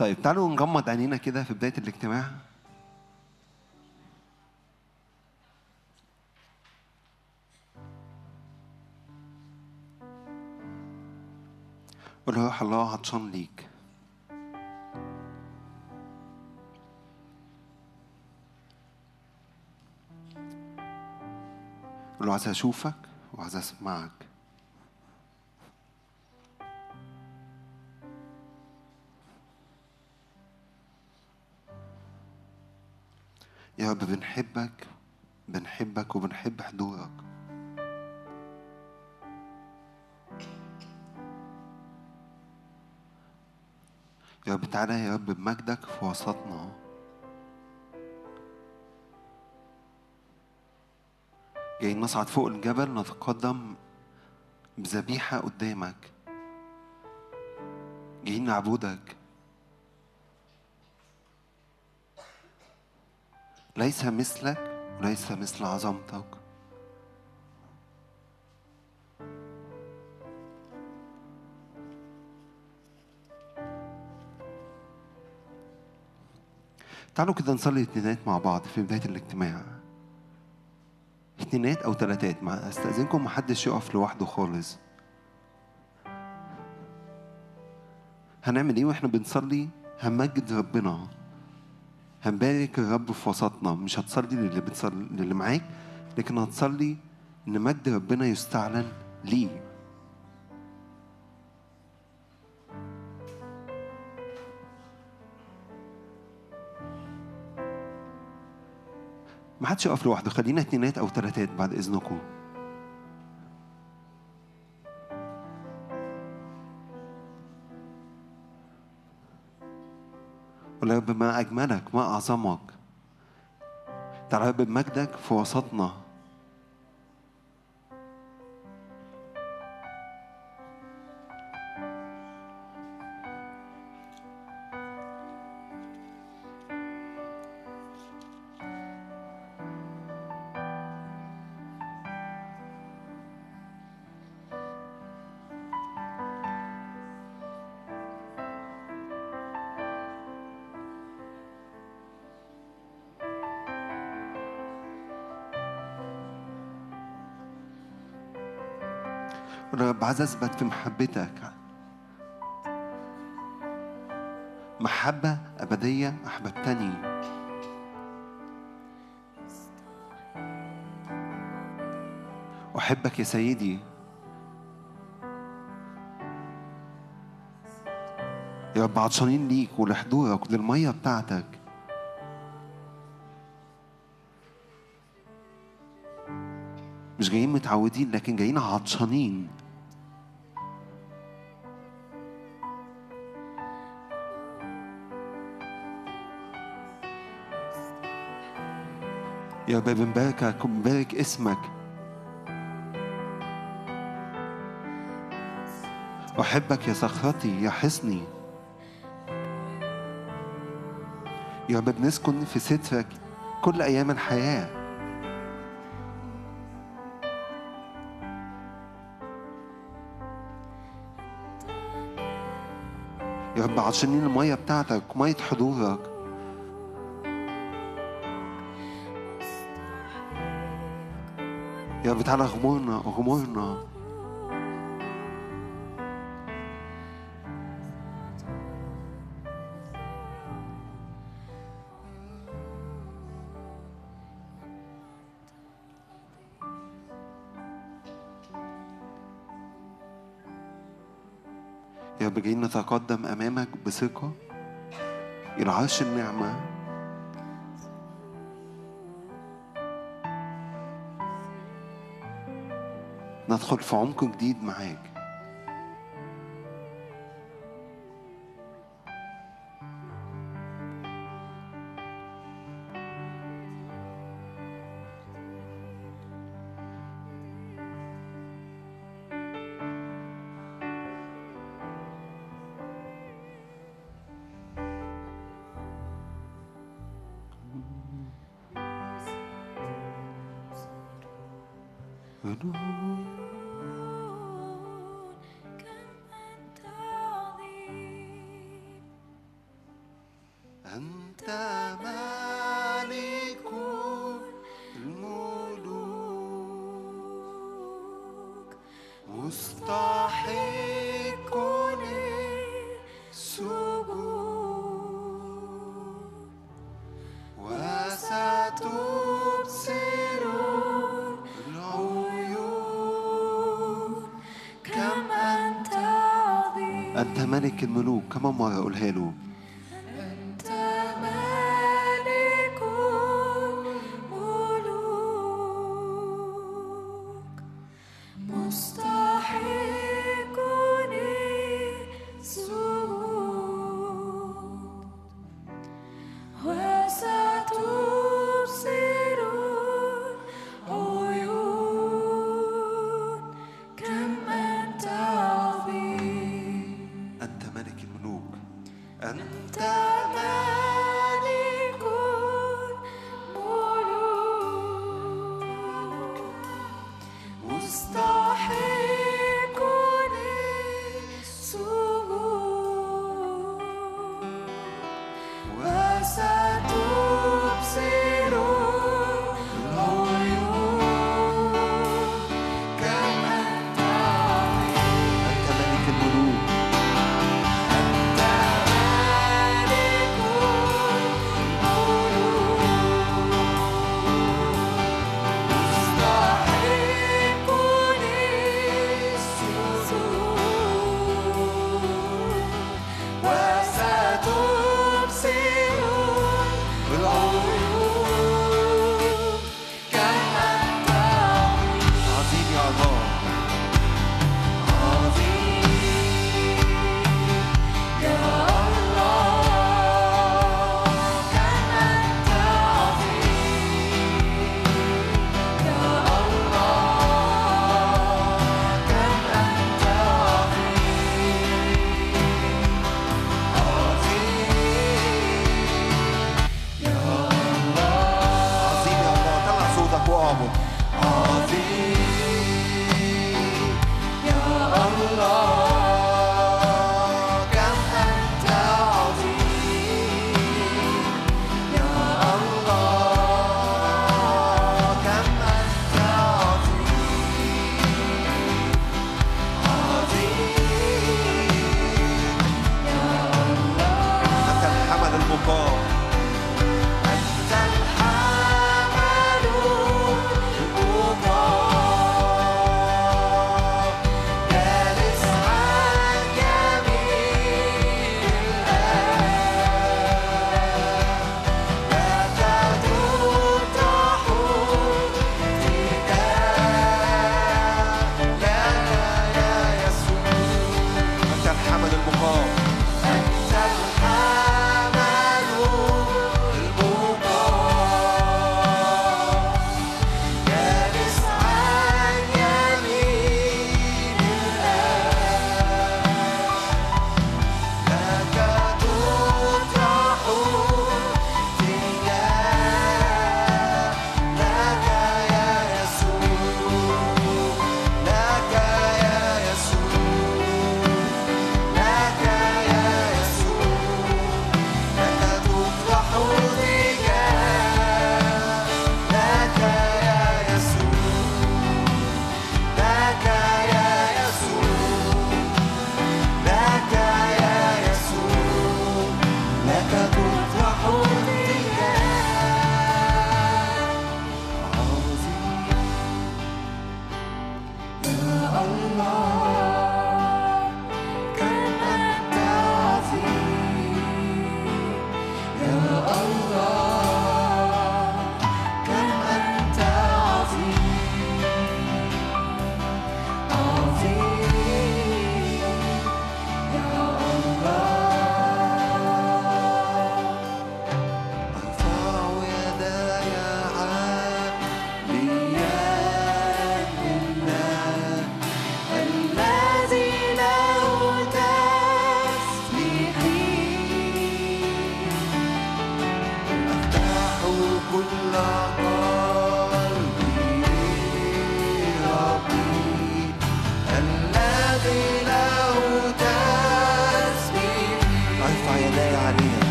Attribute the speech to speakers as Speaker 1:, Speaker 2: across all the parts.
Speaker 1: طيب تعالوا نغمض عينينا كده في بداية الاجتماع. قول له يا الله عطشان ليك. قول له عايز أشوفك وعايز أسمعك. يا رب بنحبك بنحبك وبنحب حضورك. يا رب تعالى يا رب بمجدك في وسطنا. جايين نصعد فوق الجبل نتقدم بذبيحة قدامك. جايين نعبدك. ليس مثلك وليس مثل عظمتك. تعالوا كده نصلي اتنينات مع بعض في بداية الاجتماع. اتنينات أو تلاتات مع أستأذنكم محدش يقف لوحده خالص. هنعمل إيه وإحنا بنصلي؟ هنمجد ربنا. هنبارك الرب في وسطنا. مش هتصلي للي بتصلي للي معاك لكن هتصلي إن مجد ربنا يستعلن ليه. ما حدش يقف لوحده. خلينا اتنينات أو تلاتات بعد إذنكم. رب ما أجملك ما أعظمك. يا رب بمجدك في وسطنا. رب عايز أثبت في محبتك. محبة أبدية أحببتني. أحبك يا سيدي. يا رب عطشانين ليك ولحضورك وللمية بتاعتك. مش جايين متعودين لكن جايين عطشانين. يا رب بنباركك وبنبارك اسمك. أحبك يا صخرتي يا حصني. يا رب بنسكن في سترك كل أيام الحياة. يا رب عطشانين المية بتاعتك مية حضورك. رب تعالى غمرنا غمرنا يا رب جايين نتقدم أمامك بثقة إلى عرش النعمة. ندخل في عمق جديد معاك.
Speaker 2: مرة أقولها له.
Speaker 1: أنت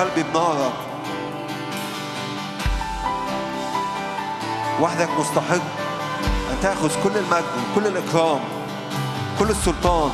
Speaker 1: قلبي بنارك. وحدك مستحق أن تأخذ كل المجد كل الإكرام كل السلطان.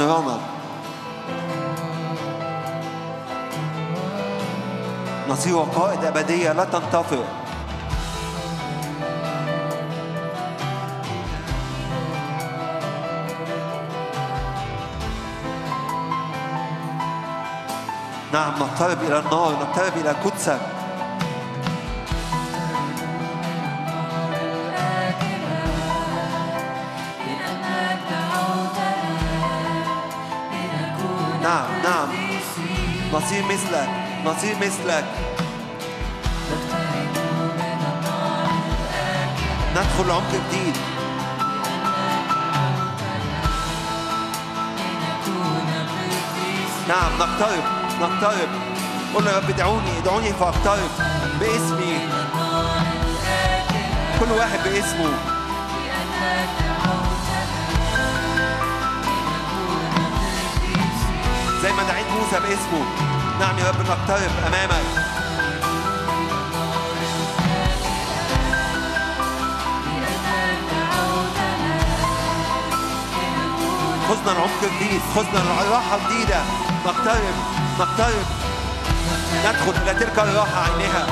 Speaker 3: روح الله
Speaker 1: أشعل نيرانك نصير قائد أبدية لا تنطفئ نعم نقترب إلى النار نقترب إلى قدسك نصير مثلك نصير مثلك ندخل عمق جديد نعم نقترب نقترب قل له يا رب ادعوني ادعوني فاقترب باسمي كل واحد باسمه زي ما دعيت موسى باسمه نعم يا رب نقترب
Speaker 3: لنكون
Speaker 1: خذنا العمق جديد خذنا الراحة جديدة نقترب نقترب. ندخل إلى تلك الراحة عينها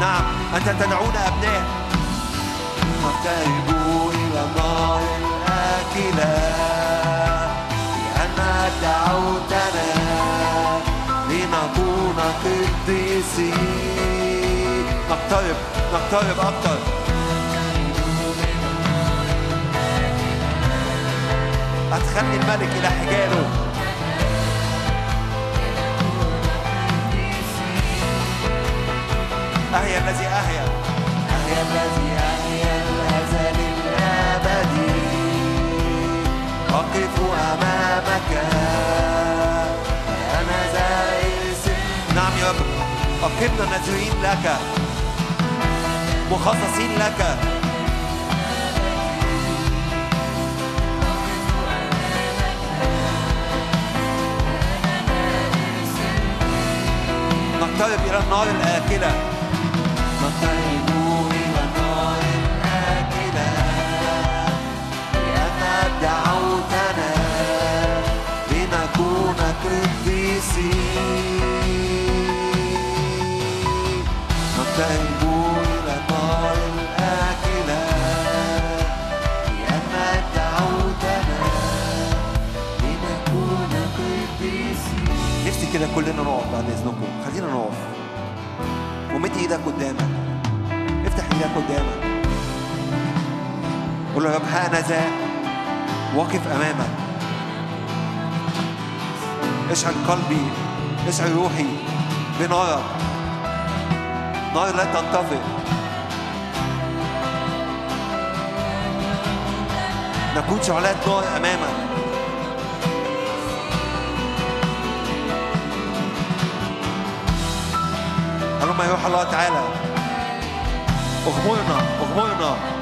Speaker 1: نعم أنت تدعونا أبناء. إلى لأنك دعوتنا لنكون نقترب نقترب أكتر. أدخلني الملك إلى حجاله أهيا الذي أهيا. أهيا الذي أمامك أنا زائس نعم يا رب. أقمنا نذرين لك. مخصصين لك. نقترب إلى النار الآكلة. كده كلنا نقف بعد إذنكم. خلينا نقف. ومد إيدك قدامك. افتح إيدك قدامك. قول له يا رب ها أنا ذا واقف أمامك. اشعل قلبي اشعل روحي بنارك نار لا تنطفئ نكون شعلات نار أمامك. هلما يروح الله تعالى.
Speaker 2: أغمرنا أغمرنا.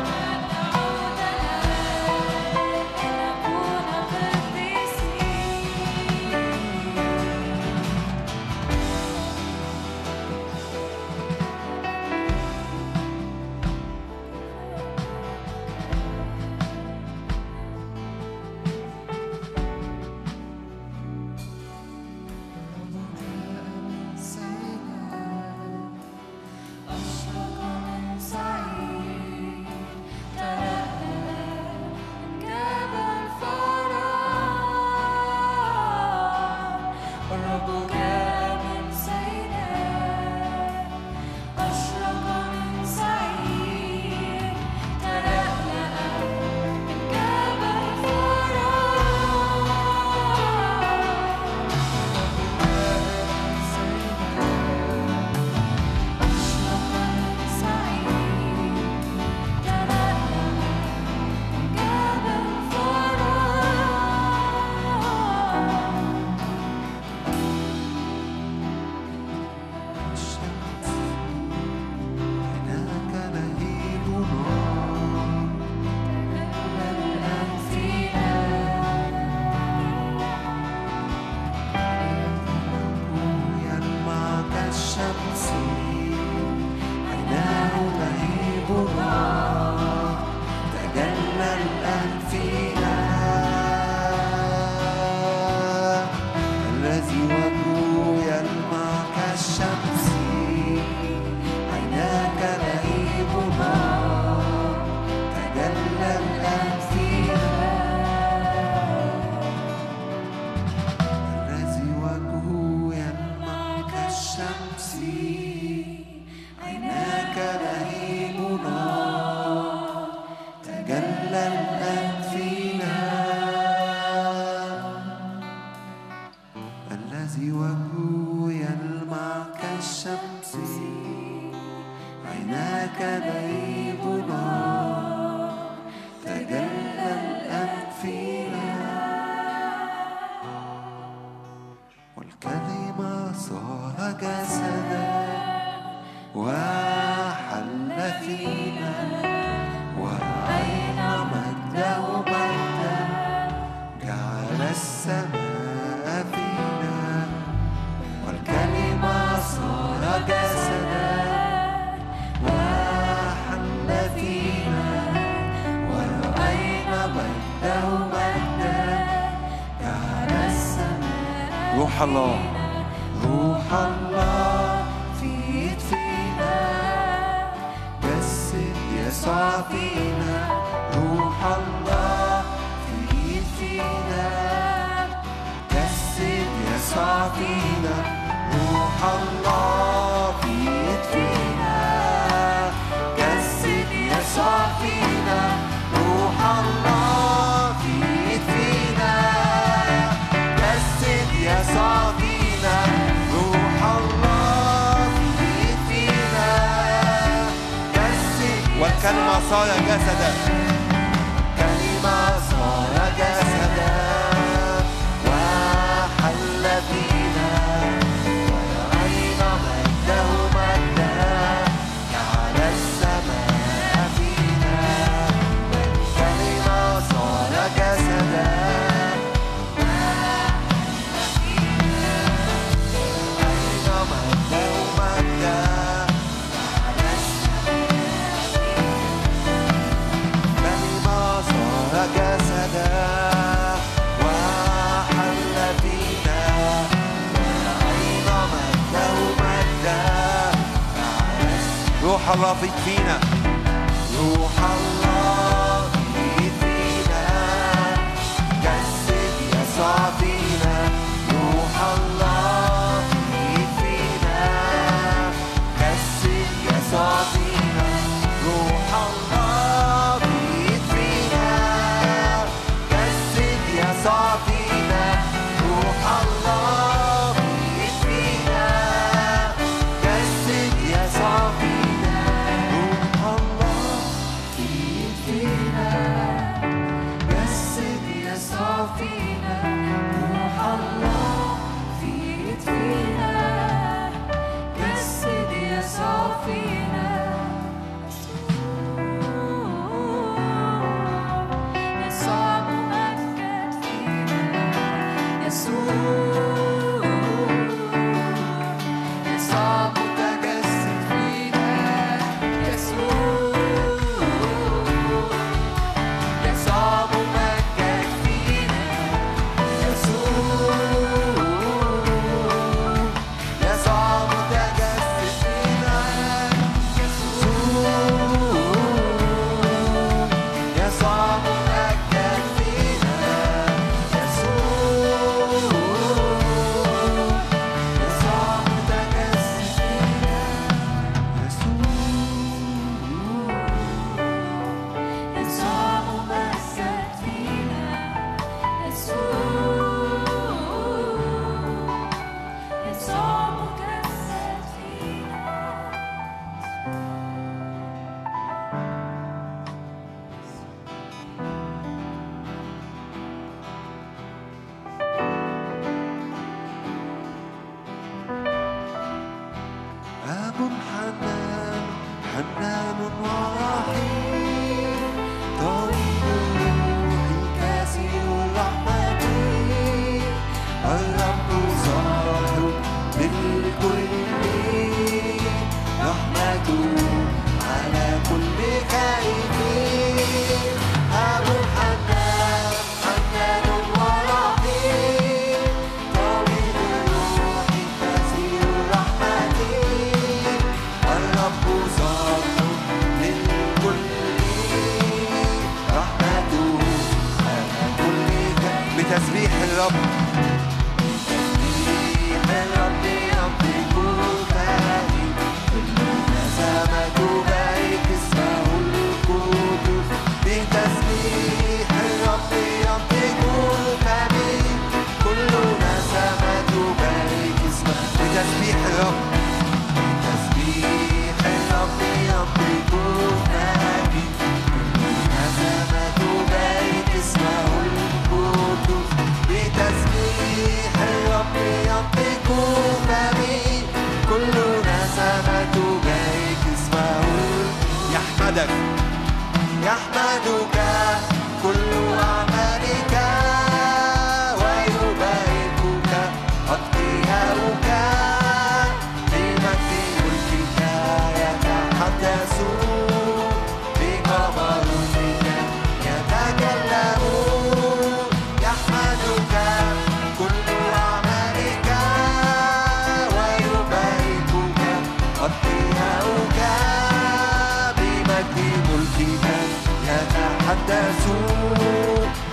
Speaker 2: المقدس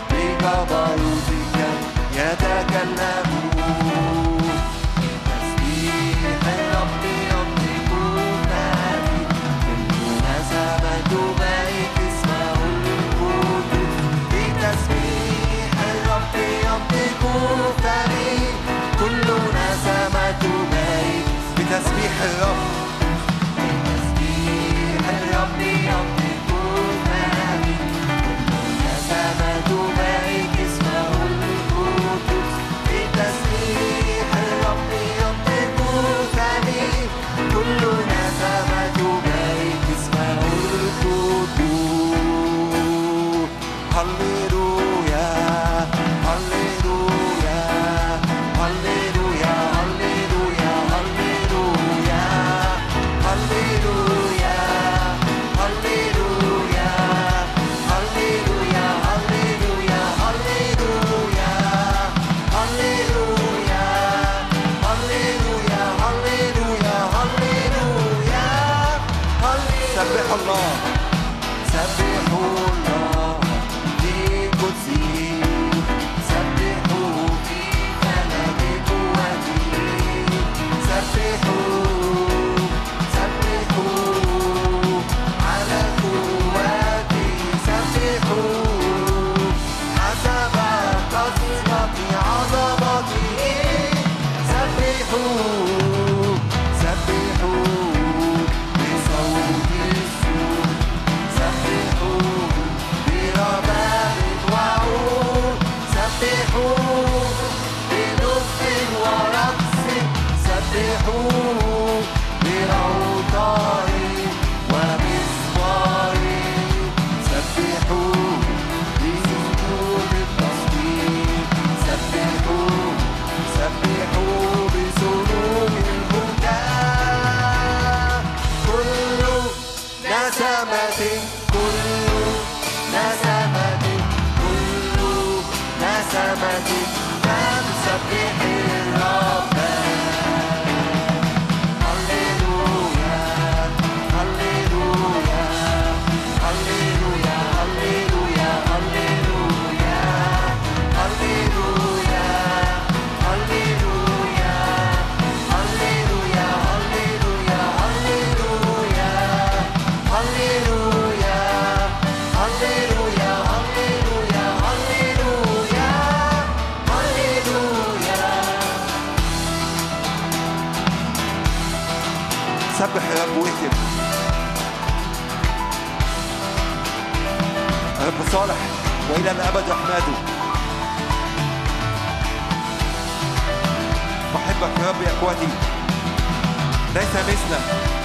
Speaker 2: بجبروتك يتكلم تسبيح الرب يملك فمي بالمناسبة بارك اسمه القدوس بتسبيح الرب يملك فمي كل نسمة بارك
Speaker 1: بتسبيح الرب إلى الأبد أحمده بحبك يا رب يا إخواتي. ليس مثلك.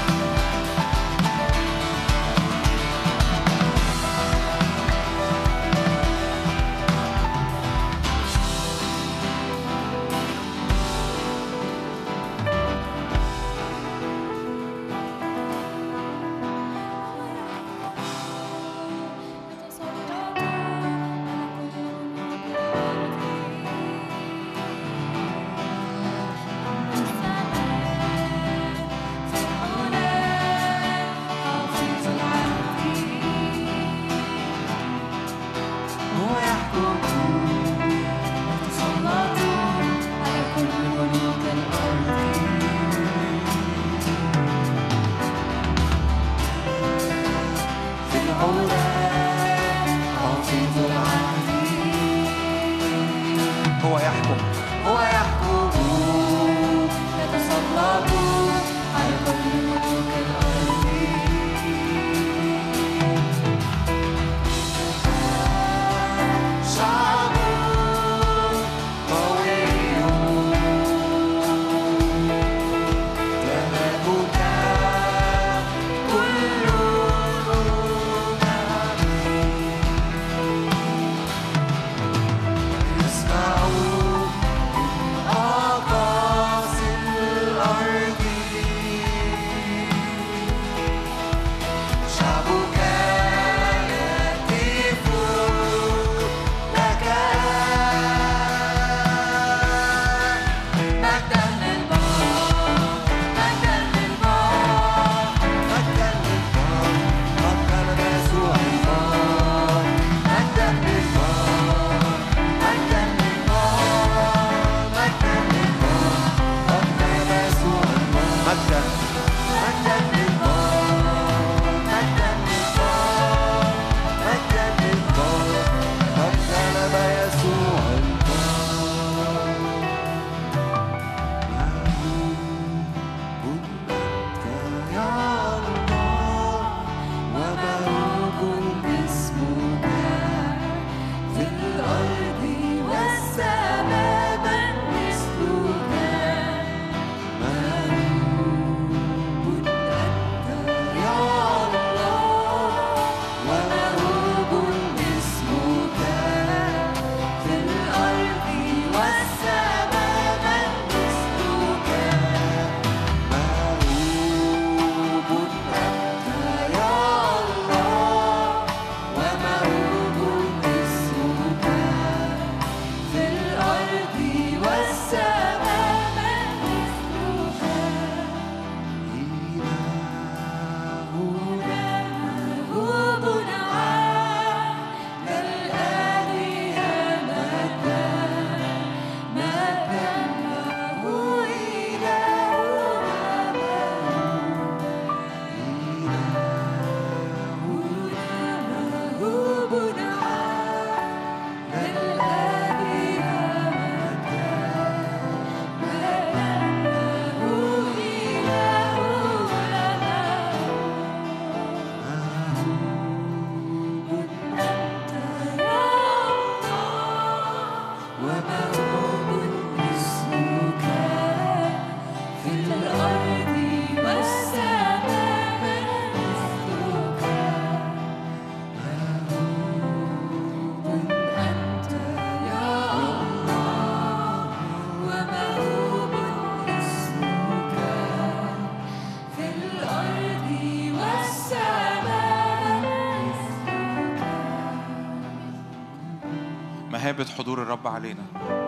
Speaker 4: مهابة حضور الرب علينا.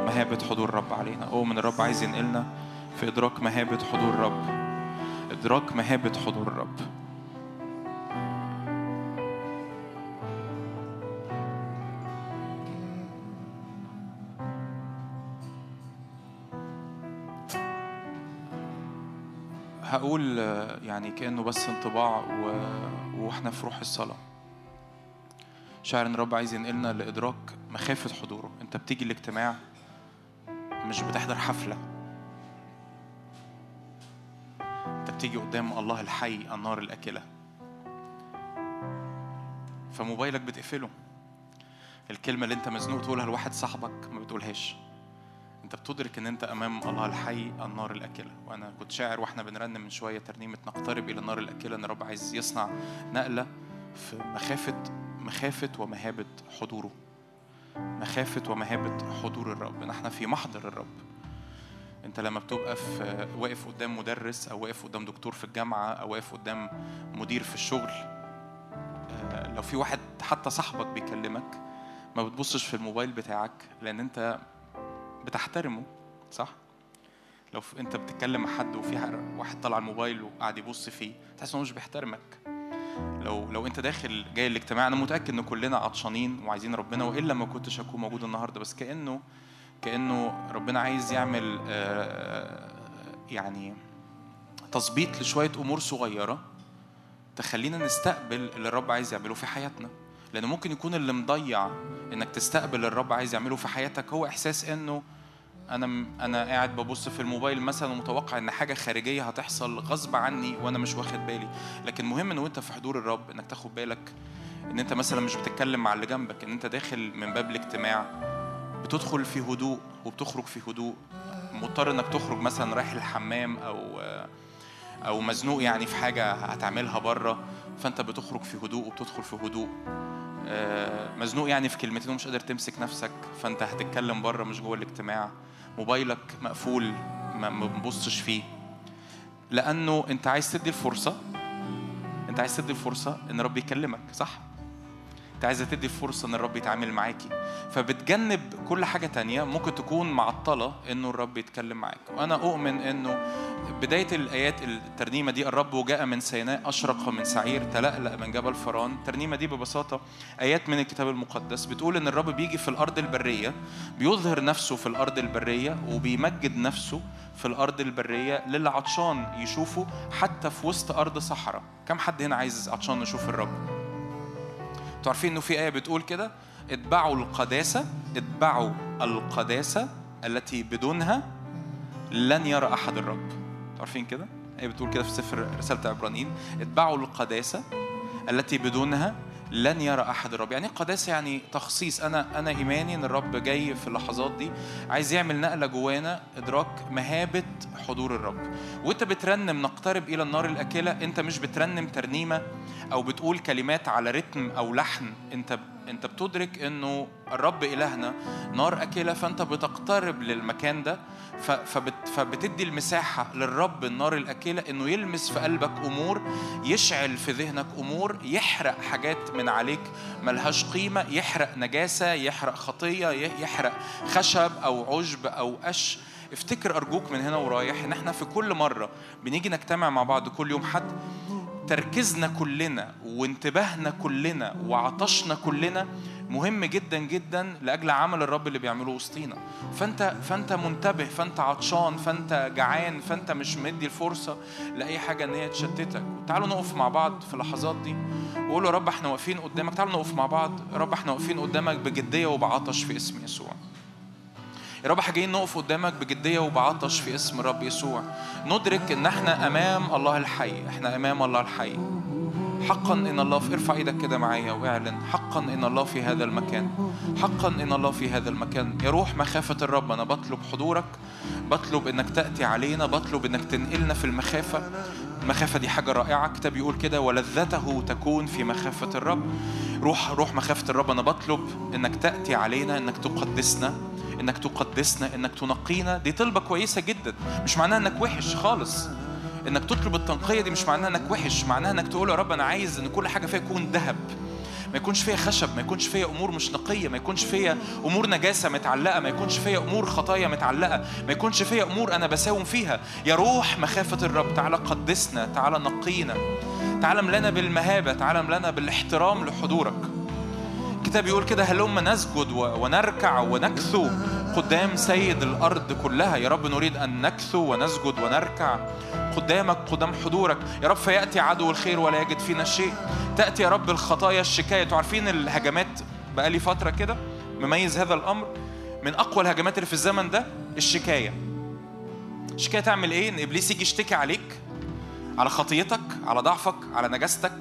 Speaker 4: مهابة حضور الرب علينا. أؤمن الرب عايز ينقلنا في إدراك مهابة حضور الرب. إدراك مهابة حضور الرب. هقول يعني كأنه بس انطباع و... وإحنا في روح الصلاة. شاعر إن الرب عايز ينقلنا لإدراك مخافه حضوره. انت بتيجي الاجتماع مش بتحضر حفلة. انت بتيجي قدام الله الحي النار الأكلة. فموبايلك بتقفله. الكلمة اللي انت مزنوق تقولها لواحد صاحبك ما بتقولهاش. انت بتدرك ان انت امام الله الحي النار الأكلة. وأنا كنت شاعر وإحنا بنرنم من شوية ترنيمة نقترب إلى النار الأكلة ان الرب عايز يصنع نقلة في مخافة مخافة ومهابة حضوره. مخافة ومهابة حضور الرب إن إحنا في محضر الرب. أنت لما بتبقى في واقف قدام مدرس أو واقف قدام دكتور في الجامعة أو واقف قدام مدير في الشغل آه، لو في واحد حتى صاحبك بيكلمك ما بتبصش في الموبايل بتاعك لأن أنت بتحترمه صح؟ لو أنت بتتكلم مع حد وفي واحد طلع الموبايل وقاعد يبص فيه تحس إنه مش بيحترمك. لو لو انت داخل جاي الاجتماع أنا متأكد ان كلنا عطشانين وعايزين ربنا والا ما كنتش هكون موجود النهارده بس كأنه كأنه ربنا عايز يعمل آه، يعني تظبيط لشوية أمور صغيرة تخلينا نستقبل اللي الرب عايز يعمله في حياتنا. لأنه ممكن يكون اللي مضيع إنك تستقبل اللي الرب عايز يعمله في حياتك هو إحساس إنه أنا أنا قاعد ببص في الموبايل مثلا ومتوقع إن حاجة خارجية هتحصل غصب عني وأنا مش واخد بالي. لكن مهم إن وأنت في حضور الرب إنك تاخد بالك إن أنت مثلا مش بتتكلم مع اللي جنبك إن أنت داخل من باب الاجتماع بتدخل في هدوء وبتخرج في هدوء. مضطر إنك تخرج مثلا رايح الحمام أو أو مزنوق يعني في حاجة هتعملها بره فأنت بتخرج في هدوء وبتدخل في هدوء. آه، مزنوق يعني في كلمتين ومش قادر تمسك نفسك فأنت هتتكلم بره مش جوه الاجتماع. موبايلك مقفول ما بتبصش فيه. لأنه أنت عايز تدي الفرصة أنت عايز تدي الفرصة إن رب يكلمك صح؟ انت عايزة تدي فرصة ان الرب يتعامل معاكي. فبتجنب كل حاجة تانية ممكن تكون معطلة انه الرب يتكلم معاك. وأنا اؤمن انه بداية الآيات الترنيمة دي الرب جاء من سيناء أشرق من سعير تلألأ من جبل فران الترنيمة دي ببساطة آيات من الكتاب المقدس بتقول إن الرب بيجي في الأرض البرية بيظهر نفسه في الأرض البرية وبيمجد نفسه في الأرض البرية للي عطشان يشوفه حتى في وسط أرض صحراء. كم حد هنا عايز عطشان يشوف الرب؟ أنتوا عارفين انه في آية بتقول كده؟ اتبعوا القداسة اتبعوا القداسة التي بدونها لن يرى أحد الرب. أنتوا عارفين كده؟ آية بتقول كده في سفر رسالة عبرانيين اتبعوا القداسة التي بدونها لن يرى أحد الرب. يعني قداسة يعني تخصيص. أنا أنا إيماني إن الرب جاي في اللحظات دي عايز يعمل نقلة جوانا إدراك مهابة حضور الرب. وأنت بترنم نقترب إلى النار الأكلة. أنت مش بترنم ترنيمة أو بتقول كلمات على رتم أو لحن. أنت انت بتدرك انه الرب إلهنا نار أكلة فأنت بتقترب للمكان ده فبتدي المساحة للرب النار الأكلة إنه يلمس في قلبك أمور يشعل في ذهنك أمور يحرق حاجات من عليك ملهاش قيمة يحرق نجاسة يحرق خطية يحرق خشب أو عشب أو قش. افتكر أرجوك من هنا ورايح إن إحنا في كل مرة بنيجي نجتمع مع بعض كل يوم حد تركيزنا كلنا وانتباهنا كلنا وعطشنا كلنا مهم جدا جدا لأجل عمل الرب اللي بيعمله وسطينا. فأنت فأنت منتبه فأنت عطشان فأنت جعان فأنت مش مدي الفرصة لأي حاجة إن هي تشتتك. تعالوا نقف مع بعض في اللحظات دي وقول يا رب إحنا واقفين قدامك. تعالوا نقف مع بعض. رب إحنا واقفين قدامك بجدية وبعطش في اسم يسوع. يا رب جايين نقف قدامك بجدية وبعطش في اسم الرب يسوع. ندرك إن إحنا أمام الله الحي إحنا أمام الله الحي. حقا إن الله في ارفع إيدك كده معايا واعلن. حقا إن الله في هذا المكان. حقا إن الله في هذا المكان. يا روح مخافة الرب. أنا بطلب حضورك. بطلب إنك تأتي علينا. بطلب إنك تنقلنا في المخافة. المخافة دي حاجة رائعة. كتاب يقول كده ولذته تكون في مخافة الرب. روح روح مخافة الرب. أنا بطلب إنك تأتي علينا إنك تقدسنا. إنك تقدسنا إنك تنقينا دي طلبة كويسة جدا. مش معناها إنك وحش خالص. إنك تطلب التنقية دي مش معناها إنك وحش. معناها إنك تقول يا رب أنا عايز إن كل حاجة فيها تكون ذهب. ما يكونش فيها خشب ما يكونش فيها أمور مش نقية ما يكونش فيها أمور نجاسة متعلقة ما يكونش فيها أمور خطايا متعلقة ما يكونش فيها أمور أنا بساوم فيها. يا روح مخافة الرب تعالى قدسنا تعالى نقينا. تعالى املنا بالمهابة تعالى املنا بالإحترام لحضورك. الكتاب يقول كده هلما نسجد ونركع ونكثو قدام سيد الأرض كلها؟ يا رب نريد أن نكثو ونسجد ونركع قدامك قدام حضورك. يا رب فيأتي عدو الخير ولا يجد فينا شيء. تأتي يا رب الخطايا الشكاية. أنتوا عارفين الهجمات بقالي فترة كده مميز هذا الأمر؟ من أقوى الهجمات اللي في الزمن ده الشكاية. الشكاية تعمل إيه؟ إن إبليس يجي يشتكي عليك على خطيتك على ضعفك على نجاستك.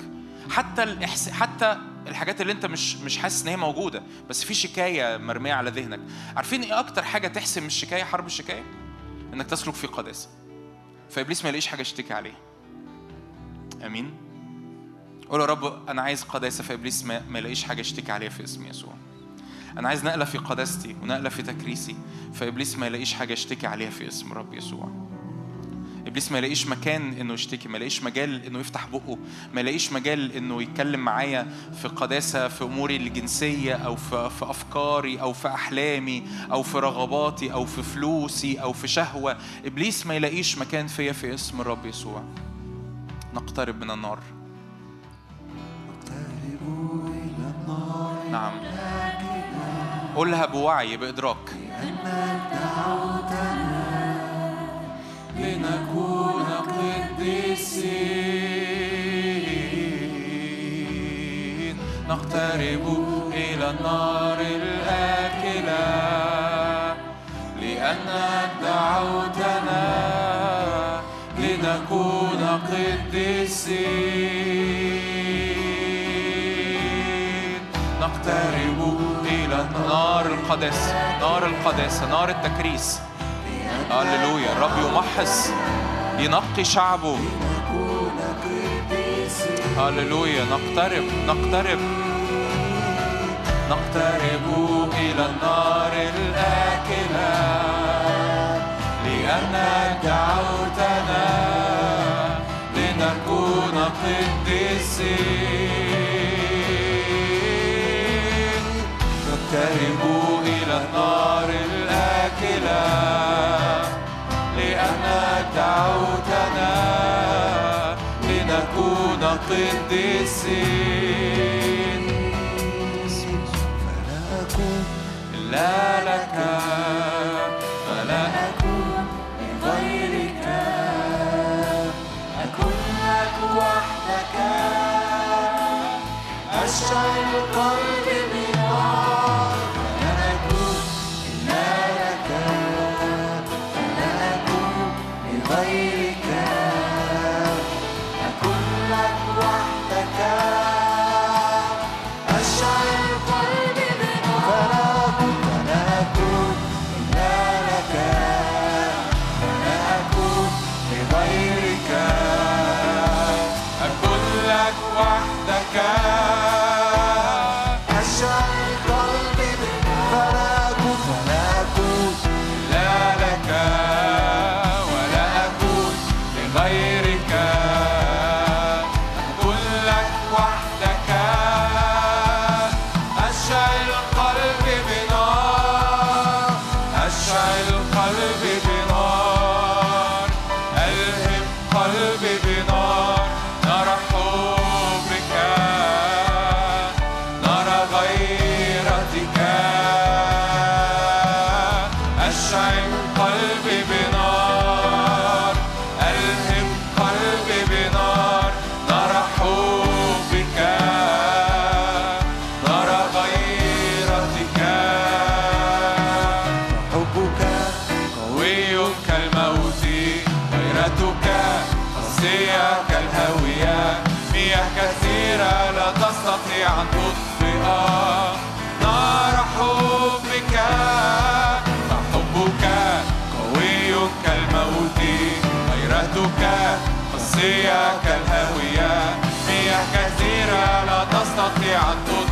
Speaker 4: حتى الإحس... حتى الحاجات اللي انت مش مش حاسس إن هي موجودة بس في شكاية مرمية على ذهنك. عارفين إيه أكتر حاجة تحسم الشكاية؟ حرب الشكاية؟ إنك تسلك في قداسة. فإبليس ما يلاقيش حاجة يشتكي عليها. آمين؟ قول يا رب أنا عايز قداسة فإبليس ما, ما يلاقيش حاجة يشتكي عليها في اسم يسوع. أنا عايز نقلة في قداستي ونقلة في تكريسي فإبليس ما يلاقيش حاجة يشتكي عليها في اسم رب يسوع. إبليس ما يلاقيش مكان إنه يشتكي ما يلاقيش مجال إنه يفتح بقه ما يلاقيش مجال إنه يتكلم معايا في قداسة في أموري الجنسية أو في, في أفكاري أو في أحلامي أو في رغباتي أو في فلوسي أو في شهوة. إبليس ما يلاقيش مكان فيا في اسم الرب يسوع. نقترب من النار. نعم. قولها بوعي بإدراك. لنكون قديسين نقترب إلى النار الآكلة لأنك دعوتنا لنكون قديسين نقترب إلى نار القداسة نار القداسة نار التكريس. هللويا الرب يمحص ينقي شعبه. هللويا نقترب نقترب. نقترب إلى النار الآكلة. لأنك دعوتنا لنكون قديسين. قديسين
Speaker 2: فلا أكون
Speaker 4: إلا لك فلا
Speaker 3: أكون لغيرك. أكون لك وحدك أشعل قلبي
Speaker 4: قاسية كالهاوية مياه كثيرة لا تستطيع أن تطفئ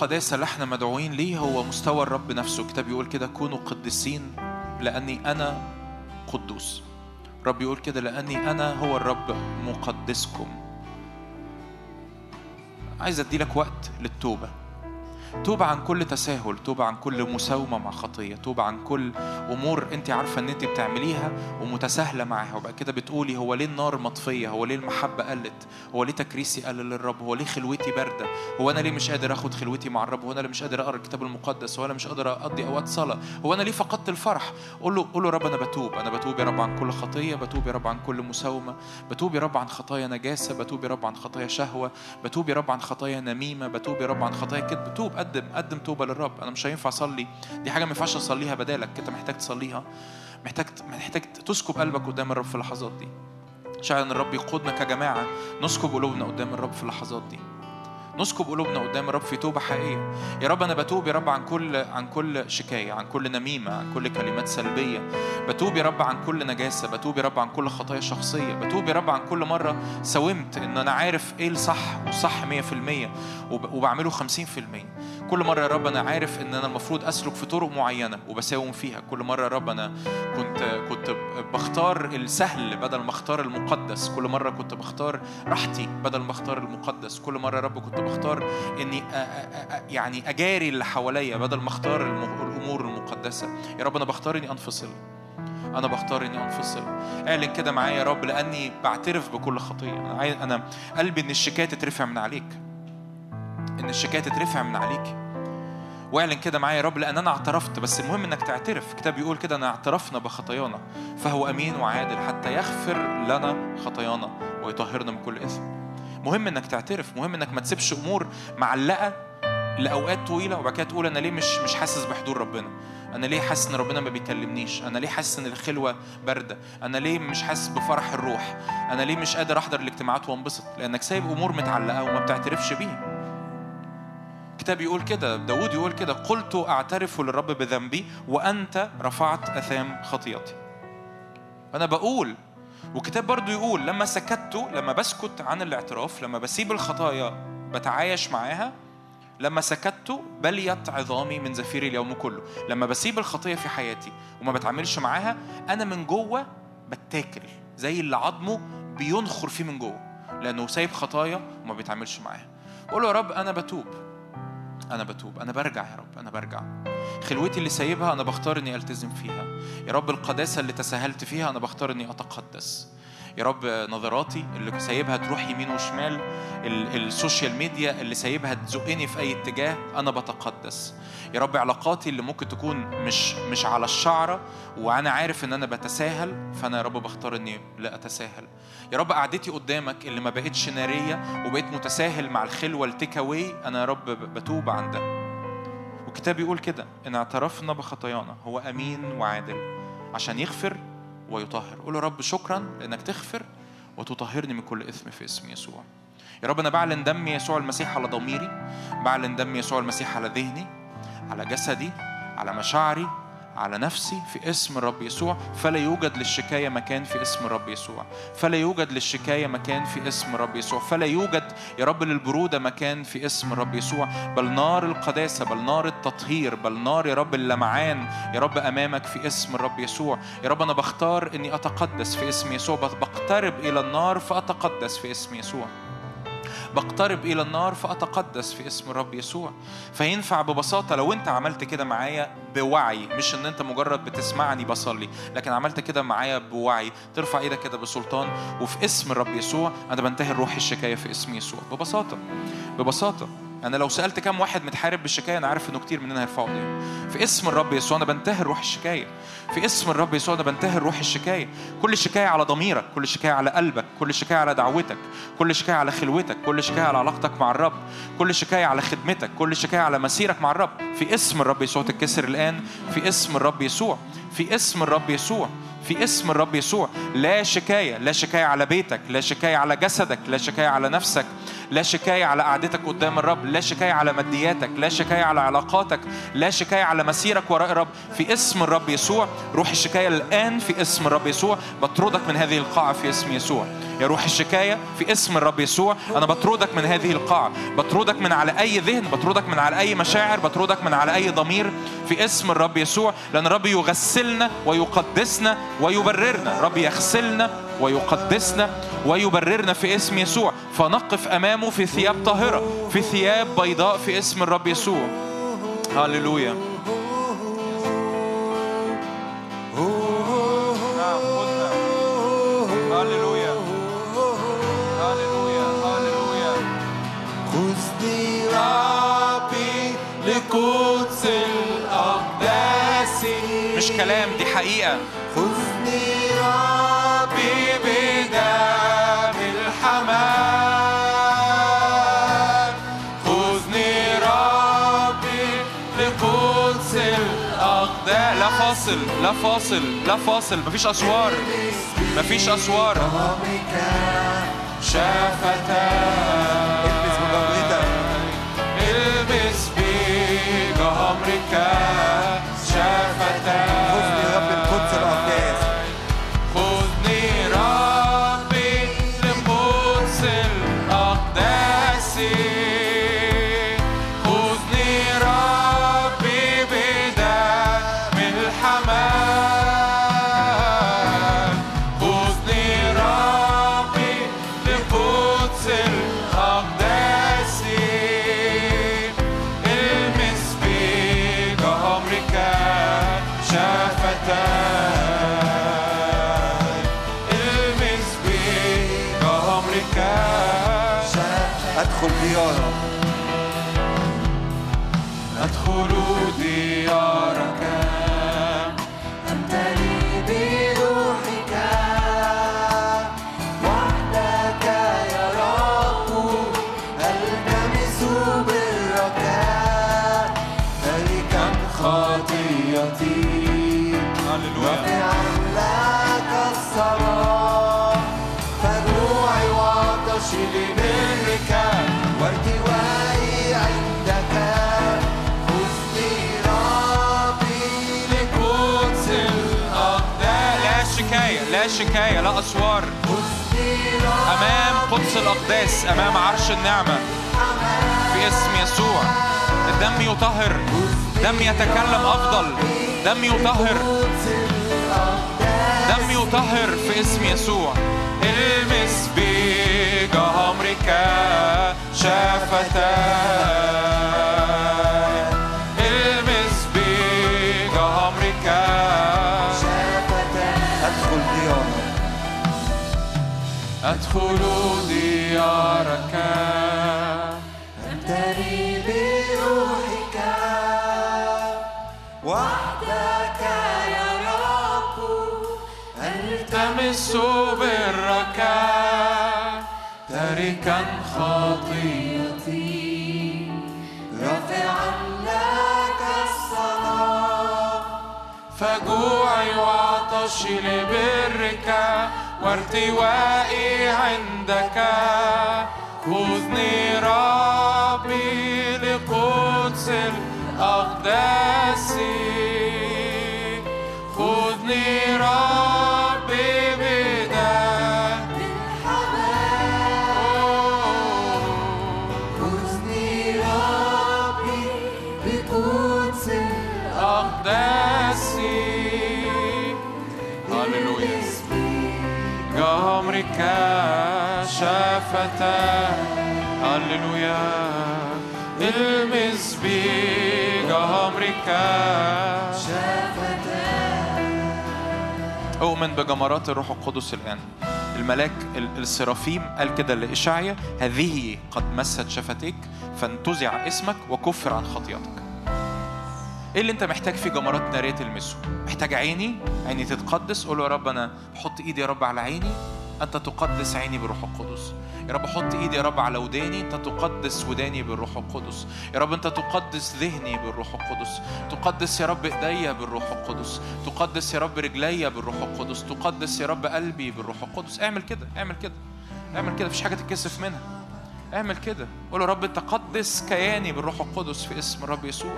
Speaker 4: القداسة اللي إحنا مدعوين ليه هو مستوى الرب نفسه. الكتاب يقول كده كونوا قديسين لأني أنا قدوس. رب يقول كده لأني أنا هو الرب مقدسكم. عايز أدي لك وقت للتوبة. توبة عن كل تساهل توبة عن كل مساومة مع خطية توبة عن كل أمور أنت عارفة أن أنت بتعمليها ومتساهلة معاها. وبقى كده بتقولي هو ليه النار مطفية؟ هو ليه المحبة قلت؟ هو ليه تكريسي قل للرب؟ هو ليه خلوتي باردة؟ هو أنا ليه مش قادر أخد خلوتي مع الرب؟ هو أنا ليه مش قادر أقرأ الكتاب المقدس؟ هو أنا مش قادر أقضي أوقات صلاة؟ هو أنا ليه فقدت الفرح؟ قول له قول له رب أنا بتوب. أنا بتوب يا رب عن كل خطية بتوب يا رب عن كل مساومة بتوب يا رب عن خطايا نجاسة بتوب يا رب عن خطايا شهوة بتوب يا رب عن خطايا نميمة بتوب يا رب عن خطايا كذب. توب قدم قدم توبة للرب. أنا مش هينفع أصلي. دي حاجة ما ينفعش أصليها بدالك. أنت محتاج تصليها. محتاج محتاج تسكب قلبك قدام الرب في اللحظات دي. شاعر إن الرب يقودنا كجماعة. نسكب قلوبنا قدام الرب في اللحظات دي. نسكب قلوبنا قدام الرب في توبة حقيقية. يا رب أنا بتوب يا رب عن كل عن كل شكاية عن كل نميمة عن كل كلمات سلبية. بتوب يا رب عن كل نجاسة بتوب يا رب عن كل خطايا شخصية بتوب يا رب عن كل مرة ساومت إن أنا عارف إيه الصح والصح 100% وب- وبعمله 50% كل مرة يا رب أنا عارف إن أنا المفروض أسلك في طرق معينة وبساوم فيها. كل مرة يا رب أنا كنت كنت بختار السهل بدل ما أختار المقدس. كل مرة كنت بختار راحتي بدل ما أختار المقدس. كل مرة يا رب كنت بختار أ- يعني أجاري اللي حواليا بدل ما أختار الم- الأمور المقدسة. يا رب أنا بختار إني أنفصل. أنا بختار إني أنفصل. اعلن كده معايا يا رب لأني بعترف بكل خطية. أنا أنا قلبي إن الشكايه تترفع من عليك. إن الشكاية تترفع من عليك. واعلن كده معايا يا رب لأن أنا اعترفت بس المهم إنك تعترف. الكتاب بيقول كده ان اعترفنا بخطايانا فهو أمين وعادل حتى يغفر لنا خطايانا ويطهرنا من كل إثم. مهم إنك تعترف مهم إنك ما تسيبش أمور معلقة لأوقات طويلة وبعد كده تقول أنا ليه مش مش حاسس بحضور ربنا؟ أنا ليه حاسس إن ربنا ما بيكلمنيش؟ أنا ليه حاسس إن الخلوة باردة؟ أنا ليه مش حاسس بفرح الروح؟ أنا ليه مش قادر أحضر الاجتماعات وأنبسط؟ لأنك سايب أمور متعلقة وما بتعترفش بيها. الكتاب يقول كده داود يقول كده قلت أعترف للرب بذنبي وأنت رفعت أثام خطيئتي. أنا بقول والكتاب برضو يقول لما سكت لما بسكت عن الاعتراف لما بسيب الخطايا بتعايش معاها لما سكت بليت عظامي من زفير اليوم كله. لما بسيب الخطية في حياتي وما بتعاملش معاها أنا من جوه بتاكل زي اللي عظمه بينخر فيه من جوه لأنه سايب خطايا وما بيتعاملش معاها. قول يا رب أنا بتوب. أنا بتوب أنا برجع يا رب أنا برجع. خلوتي اللي سايبها أنا بختار إني ألتزم فيها. يا رب القداسة اللي تساهلت فيها أنا بختار إني أتقدس. يا رب نظراتي اللي سايبها تروح يمين وشمال ال- ال social media اللي سايبها تزقني في أي اتجاه أنا بتقدس. يا رب علاقاتي اللي ممكن تكون مش مش على الشعرة وأنا عارف إن أنا بتساهل فأنا يا رب بختار إني لا أتساهل. يا رب قعدتي قدامك اللي ما بقتش نارية وبقيت متساهل مع الخلوة التيك أواي أنا يا رب بتوب عن ده يقول كده إن اعترفنا بخطايانا هو أمين وعادل عشان يغفر ويطهر. قول يا رب شكرا لأنك تغفر وتطهرني من كل إثم في اسم يسوع. يا رب أنا بعلن دم يسوع المسيح على ضميري بعلن دم يسوع المسيح على ذهني على جسدي على مشاعري على نفسي في اسم الرب يسوع فلا يوجد للشكاية مكان في اسم الرب يسوع. فلا يوجد للشكاية مكان في اسم الرب يسوع. فلا يوجد يا رب للبرودة مكان في اسم الرب يسوع. بل نار القداسة بل نار التطهير بل نار يا رب اللمعان يا رب أمامك في اسم الرب يسوع. يا رب أنا بختار أني أتقدس في اسم يسوع. بقترب إلى النار فأتقدس في اسم يسوع. بقترب إلى النار فأتقدس في اسم الرب يسوع. فينفع ببساطة لو أنت عملت كده معايا بوعي مش إن أنت مجرد بتسمعني بصلي لكن عملت كده معايا بوعي. ترفع إيدك كده بسلطان وفي اسم الرب يسوع. أنا بنتهي الروح الشكاية في اسم يسوع. ببساطة ببساطة. أنا لو سألت كم واحد متحارب بالشكاية أنا عارف إنه كتير مننا هيرفعوا إيديهم في اسم الرب يسوع أنا بنتهي روح الشكاية في اسم الرب يسوع أنا بنتهي روح الشكاية كل شكاية على ضميرك كل شكاية على قلبك كل شكاية على دعوتك كل شكاية على خلوتك كل شكاية على علاقتك مع الرب كل شكاية على خدمتك كل شكاية على مسيرك مع الرب في اسم الرب يسوع تتكسر الآن في اسم الرب يسوع في اسم الرب يسوع في اسم الرب يسوع لا شكاية لا شكاية على بيتك لا شكاية على جسدك لا شكاية على نفسك لا شكاية على قعدتك قدام الرب لا شكاية على مادياتك لا شكاية على علاقاتك لا شكاية على مسيرك وراء الرب. في اسم الرب يسوع روح الشكاية الآن في اسم الرب يسوع. بطردك من هذه القاعة في اسم يسوع. يا روح الشكاية في اسم الرب يسوع. أنا بطردك من هذه القاعة. بطردك من على أي ذهن بطردك من على أي مشاعر بطردك من على أي ضمير. في اسم الرب يسوع لأن الرب يغسلنا ويقدسنا ويبررنا. رب يغسلنا ويقدسنا ويبررنا في اسم يسوع. فنقف أمامه في ثياب طاهرة في ثياب بيضاء في اسم الرب يسوع. هللويا. هللويا. هللويا. هللويا.
Speaker 3: خذني ربي لقدس الأقداس.
Speaker 4: مش كلام دي حقيقة.
Speaker 3: خذني
Speaker 4: لا فاصل لا فاصل مفيش أسوار مفيش أسوار.
Speaker 3: ربك قدس الأقداس
Speaker 4: أمام عرش النعمة في اسم يسوع. الدم يطهر دم يتكلم أفضل دم يطهر دم يطهر في اسم يسوع.
Speaker 3: إلمس إلمس بجمرك
Speaker 2: أدخل ديارك أمتلي بروحك وحدك يا رب.
Speaker 3: التمس برك تاركا خطيئتي
Speaker 2: رافعا لك الصلاة.
Speaker 3: فجوعي وعطشي لبرك. وارتوائي عندك. خذني ربي لقدس الأقداس خذني ربي شافتا هللويا. المس بجمرك
Speaker 4: أؤمن بجمرات الروح القدس الآن. الملاك ال- السرافيم قال كده لإشعيا هذه قد مست شفتيك فانتزع اسمك وكفر عن خطيئتك. إيه اللي أنت محتاج فيه جمرات نارية تلمسه؟ محتاج عيني؟ عيني تتقدس؟ قول يا رب أنا بحط إيدي يا رب على عيني. أنت تقدس عيني بالروح القدس. يا رب حط إيدي يا رب على وداني. أنت تقدس وداني بالروح القدس. يا رب أنت تقدس ذهني بالروح القدس. تقدس يا رب إيديا بالروح القدس. تقدس يا رب رجليا بالروح القدس. تقدس يا رب قلبي بالروح القدس. اعمل كده اعمل كده اعمل كده. مفيش حاجة تتكسف منها. اعمل كده. قول يا رب تقدس كياني بالروح القدس في اسم الرب يسوع.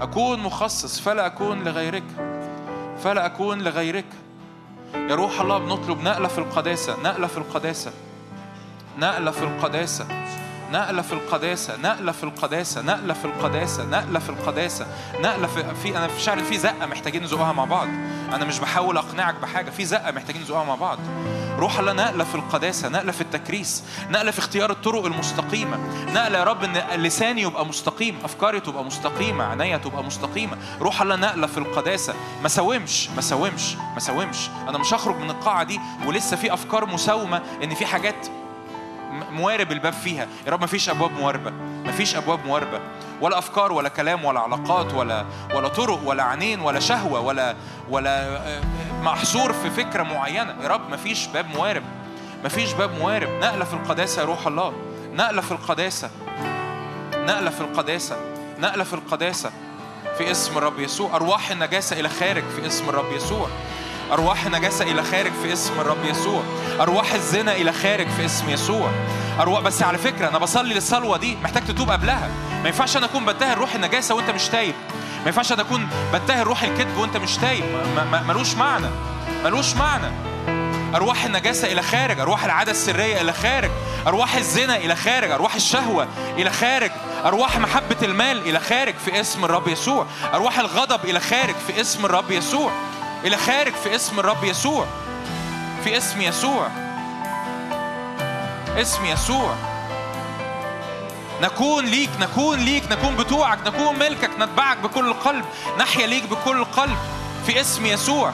Speaker 4: أكون مخصص. فلا أكون لغيرك. فلا أكون لغيرك. يا روح الله بنطلب نقلة في القداسة نقلة في القداسة. نقلة في القداسة. نقلة في القداسة. نقلة في القداسة. نقلة في القداسة. نقلة في القداسة. نقلة في, في أنا في شعر في زقة محتاجين نزقها مع بعض. أنا مش بحاول أقنعك بحاجة في زقة محتاجين نزقها مع بعض. روح الله نقلة في القداسة نقلة في التكريس نقلة في اختيار الطرق المستقيمة. نقلة يا رب إن لساني يبقى مستقيم أفكاري تبقى مستقيمة عينيا تبقى مستقيمة. روح الله نقلة في القداسة. ما ساومش ما ساومش ما ساومش. أنا مش هخرج من القاعة دي ولسه في أفكار مساومة إن في حاجات موارب الباب فيها. يا رب ما فيش أبواب مواربه ما فيش أبواب مواربه ولا أفكار ولا كلام ولا علاقات ولا ولا طرق ولا عينين ولا شهوة ولا ولا آه، محصور في فكرة معينة. يا رب ما فيش باب موارب ما فيش باب موارب نقلة في القداسة يا روح الله. نقلة في القداسة نقلة في القداسة نقلة في القداسة. في اسم الرب يسوع. أرواح النجاسة إلى خارج. في اسم الرب يسوع. أرواح النجاسة إلى خارج في اسم الرب يسوع. أرواح الزنا إلى خارج في اسم يسوع. أرواح بس على فكرة أنا بصلي للصلوة دي محتاج تتوب قبلها. ما ينفعش أنا أكون بتاهل روح النجاسة وأنت مش تايب. ما ينفعش أنا أكون بتاهل روح الكذب وأنت مش تايب. ملوش معنى. ملوش معنى. أرواح النجاسة إلى خارج. أرواح العادة السرية إلى خارج. أرواح الزنا إلى خارج. أرواح الشهوة إلى خارج. أرواح محبة المال إلى خارج في اسم الرب يسوع. أرواح الغضب إلى خارج في اسم الرب يسوع. إلى خارج في اسم الرب يسوع. في اسم يسوع. اسم يسوع. نكون ليك نكون ليك نكون بتوعك نكون ملكك نتبعك بكل القلب نحيا ليك بكل القلب في اسم يسوع.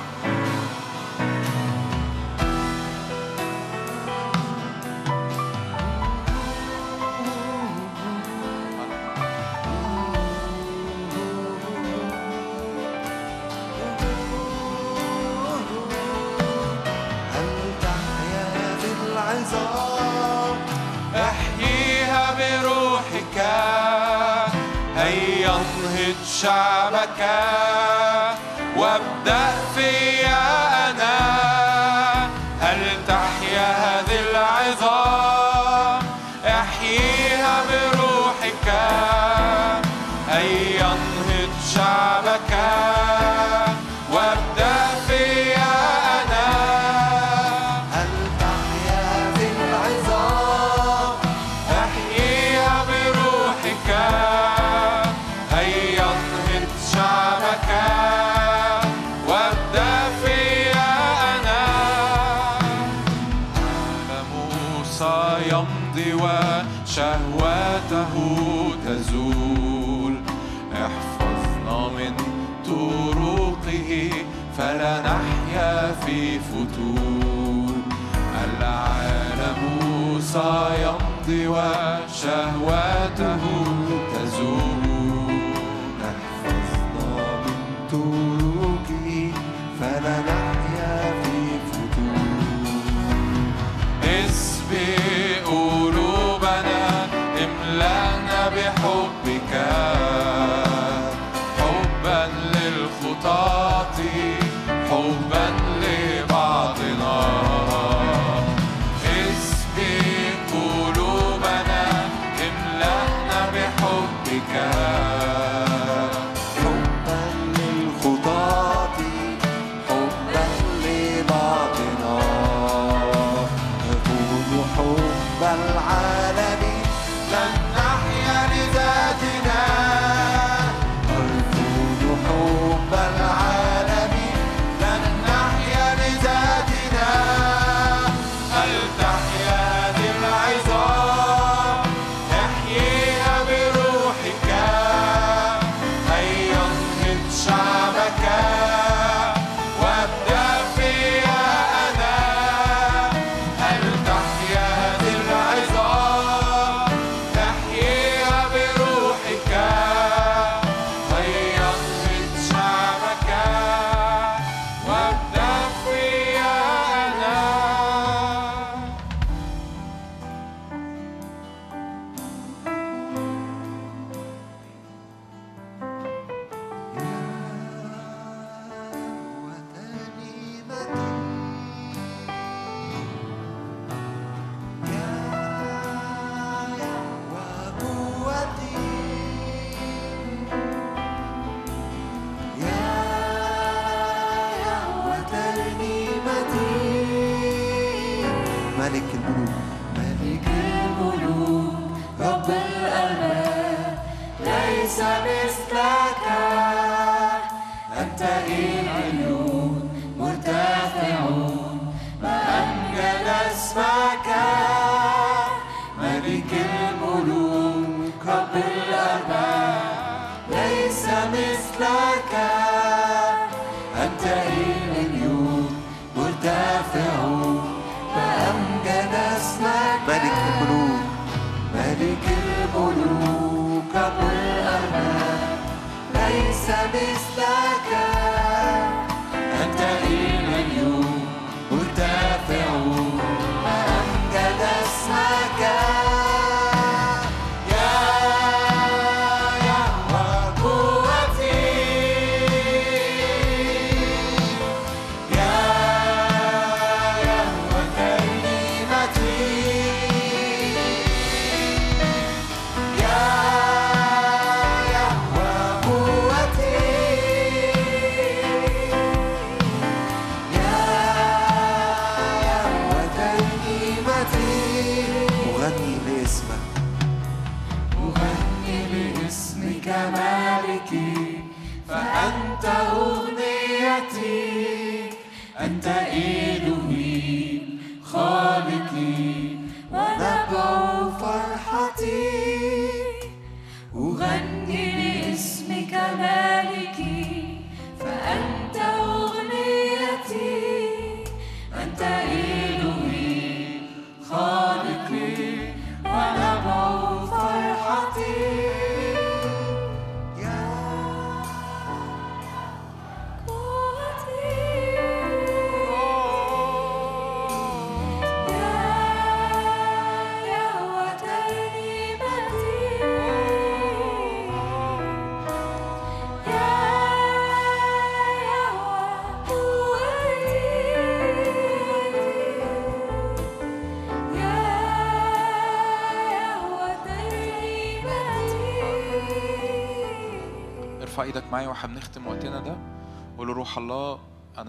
Speaker 4: tua casa.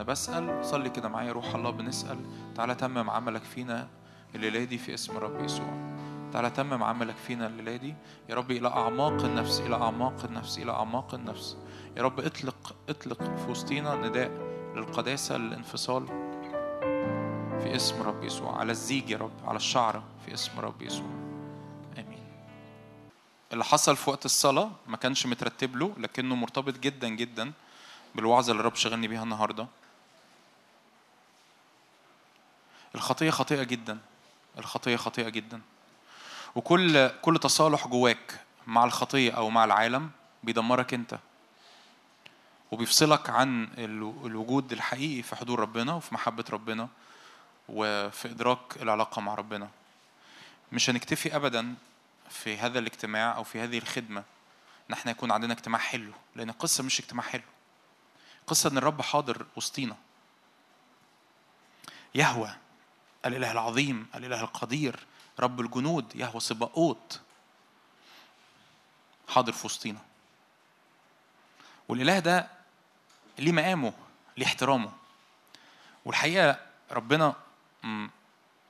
Speaker 4: بسأل صلي كده معايا روح الله بنسأل تعالى تمم عملك فينا الليلة دي في اسم رب يسوع. تعالى تمم عملك فينا الليلة دي. يا رب إلى أعماق النفس إلى أعماق النفس إلى أعماق النفس. يا رب اطلق اطلق في وسطينا نداء للقداسة للانفصال في اسم رب يسوع. على الزيج يا رب على الشعره في اسم رب يسوع. آمين. اللي حصل في وقت الصلاة ما كانش مترتب له لكنه مرتبط جدا جدا بالوعظة اللي الرب شغلني بيها النهاردة. الخطية خطيئة جدا. الخطية خطيئة جدا. وكل كل تصالح جواك مع الخطية أو مع العالم بيدمرك أنت. وبيفصلك عن ال- الوجود الحقيقي في حضور ربنا وفي محبة ربنا وفي إدراك العلاقة مع ربنا. مش هنكتفي أبدا في هذا الاجتماع أو في هذه الخدمة. ان إحنا يكون عندنا اجتماع حلو لأن القصة مش اجتماع حلو. قصة إن الرب حاضر وسطينا. يهوى. الإله العظيم الإله القدير رب الجنود يهوى سباقوت حاضر في وسطينا. والإله ده ليه مقامه ليه احترامه. والحقيقة ربنا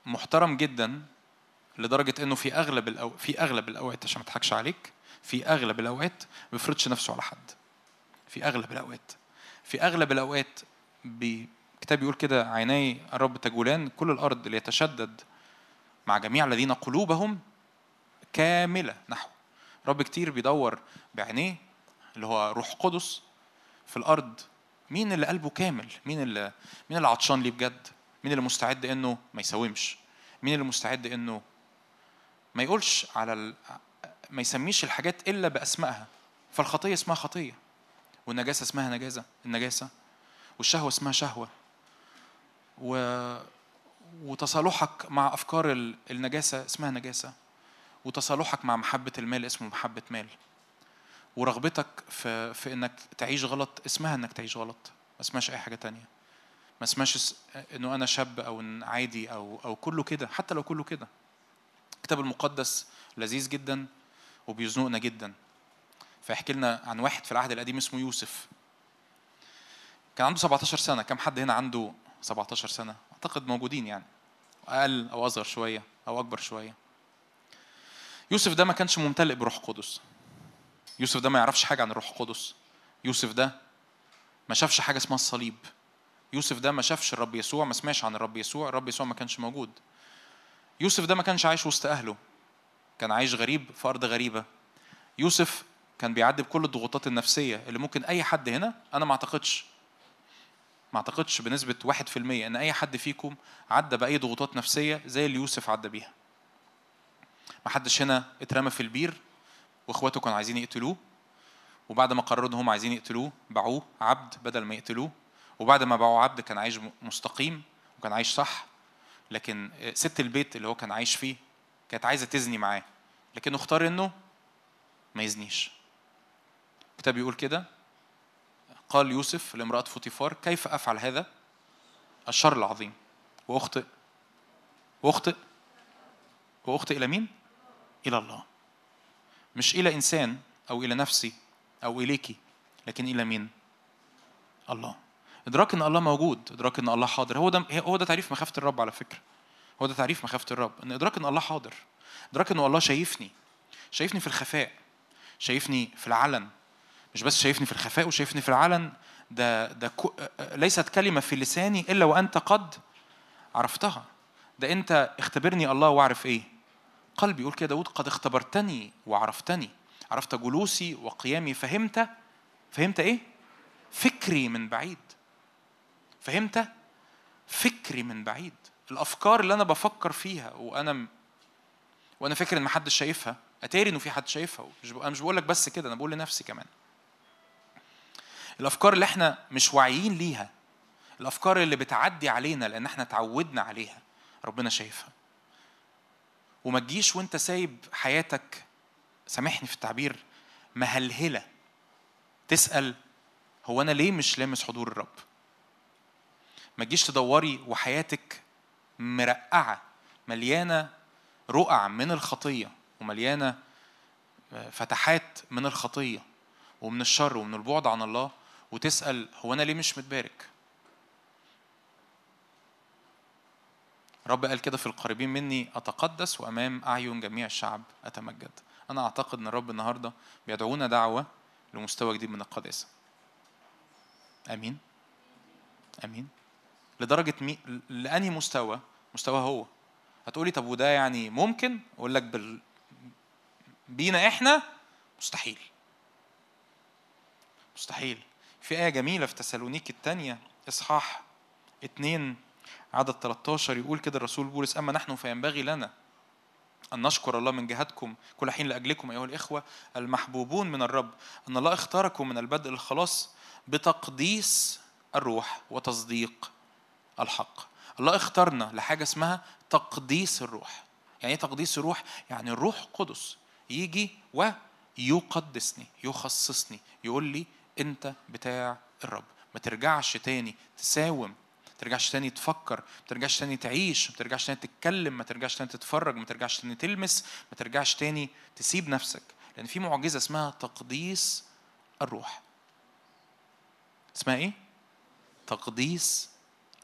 Speaker 4: محترم جدا لدرجة إنه في أغلب الأو... في أغلب الأوقات عشان ما أضحكش عليك في أغلب الأوقات ما بيفرضش نفسه على حد. في أغلب الأوقات. في أغلب الأوقات بي... الكتاب بيقول كده عيني الرب تجولان كل الأرض ليتشدد مع جميع الذين قلوبهم كاملة نحو. رب كتير بيدور بعينيه اللي هو روح قدس في الأرض. مين اللي قلبه كامل؟ مين اللي مين اللي عطشان ليه بجد؟ مين اللي مستعد إنه ما يساومش؟ مين اللي مستعد إنه ما يقولش على ال... ما يسميش الحاجات إلا بأسمائها؟ فالخطية اسمها خطية والنجاسة اسمها نجاسة النجاسة والشهوة اسمها شهوة. و... وتصالحك مع أفكار ال- النجاسة اسمها نجاسة. وتصالحك مع محبة المال اسمه محبة مال. ورغبتك في في إنك تعيش غلط اسمها إنك تعيش غلط. ما اسمهاش أي حاجة تانية. ما اسمهاش اس- إنه أنا شاب أو إن عادي أو أو كله كده. حتى لو كله كده. الكتاب المقدس لذيذ جدا وبيزنقنا جدا. فيحكي لنا عن واحد في العهد القديم اسمه يوسف. كان عنده 17 سنة. كم حد هنا عنده 17 سنة. أعتقد موجودين يعني. أقل أو أصغر شوية أو أكبر شوية. يوسف ده ما كانش ممتلئ بروح قدس يوسف ده ما يعرفش حاجة عن الروح القدس. يوسف ده ما شافش حاجة اسمها الصليب. يوسف ده ما شافش الرب يسوع ما سمعش عن الرب يسوع. الرب يسوع ما كانش موجود. يوسف ده ما كانش عايش وسط أهله. كان عايش غريب في أرض غريبة. يوسف كان بيعدي بكل الضغوطات النفسية اللي ممكن أي حد هنا أنا ما أعتقدش ما واحد في المية إن أي حد فيكم عدى بأي ضغوطات نفسية زي اللي يوسف عدى بيها. ما حدش هنا اترمى في البير واخواته كانوا عايزين يقتلوه وبعد ما قرروا إن هم عايزين يقتلوه باعوه عبد بدل ما يقتلوه وبعد ما باعوه عبد كان عايش مستقيم وكان عايش صح لكن ست البيت اللي هو كان عايش فيه كانت عايزة تزني معاه لكنه اختار إنه ما يزنيش. الكتاب بيقول كده؟ قال يوسف لامرأة فوتيفار كيف أفعل هذا؟ الشر العظيم. وأخطئ. وأخطئ. وأخطئ إلى مين؟ إلى الله. مش إلى إنسان أو إلى نفسي أو إليكي لكن إلى مين؟ الله. إدراك إن الله موجود إدراك إن الله حاضر. هو ده هو ده تعريف مخافة الرب على فكرة. هو ده تعريف مخافة الرب إن إدراك إن الله حاضر. إدراك إن الله شايفني شايفني في الخفاء شايفني في العلن. مش بس شايفني في الخفاء وشايفني في العلن ده ده ليست كلمة في لساني إلا وأنت قد عرفتها. ده أنت اختبرني الله وأعرف إيه؟ قلبي. يقول كده داود قد اختبرتني وعرفتني. عرفت جلوسي وقيامي. فهمت؟ فهمت إيه؟ فكري من بعيد. فهمت؟ فكري من بعيد. الأفكار اللي أنا بفكر فيها وأنا وأنا فاكر إن محدش شايفها. أتاري إنه في حد شايفها. أنا مش بقول لك بس كده أنا بقول لنفسي كمان. الأفكار اللي إحنا مش واعيين ليها الأفكار اللي بتعدي علينا لأن إحنا اتعودنا عليها ربنا شايفها. وما تجيش وأنت سايب حياتك سامحني في التعبير مهلهلة تسأل هو أنا ليه مش لامس حضور الرب؟ ما تجيش تدوري وحياتك مرقعة مليانة رقع من الخطية ومليانة فتحات من الخطية ومن الشر ومن البعد عن الله. وتسأل هو أنا ليه مش متبارك؟ رب قال كده في القريبين مني أتقدس وأمام أعين جميع الشعب أتمجد. أنا أعتقد أن الرب النهاردة بيدعونا دعوة لمستوى جديد من القداسة. أمين. أمين. لدرجة مي... لأنهي مستوى؟ مستوى هو. هتقولي طب وده يعني ممكن؟ أقول لك بال... بينا إحنا؟ مستحيل. مستحيل. في آية جميلة في تسالونيك الثانية إصحاح اتنين عدد 13 يقول كده الرسول بولس أما نحن فينبغي لنا أن نشكر الله من جهتكم كل حين لأجلكم أيها الإخوة المحبوبون من الرب أن الله اختاركم من البدء للخلاص بتقديس الروح وتصديق الحق الله اختارنا لحاجة اسمها تقديس الروح يعني إيه تقديس الروح؟ يعني الروح القدس يجي ويقدسني يخصصني يقول لي انت بتاع الرب. ما ترجعش تاني تساوم ما ترجعش تاني تفكر ما ترجعش تاني تعيش ما ترجعش تاني تتكلم ما ترجعش تاني تتفرج ما ترجعش تاني تلمس ما ترجعش تاني تسيب نفسك. لأن في معجزة اسمها تقديس الروح. اسمها إيه؟ تقديس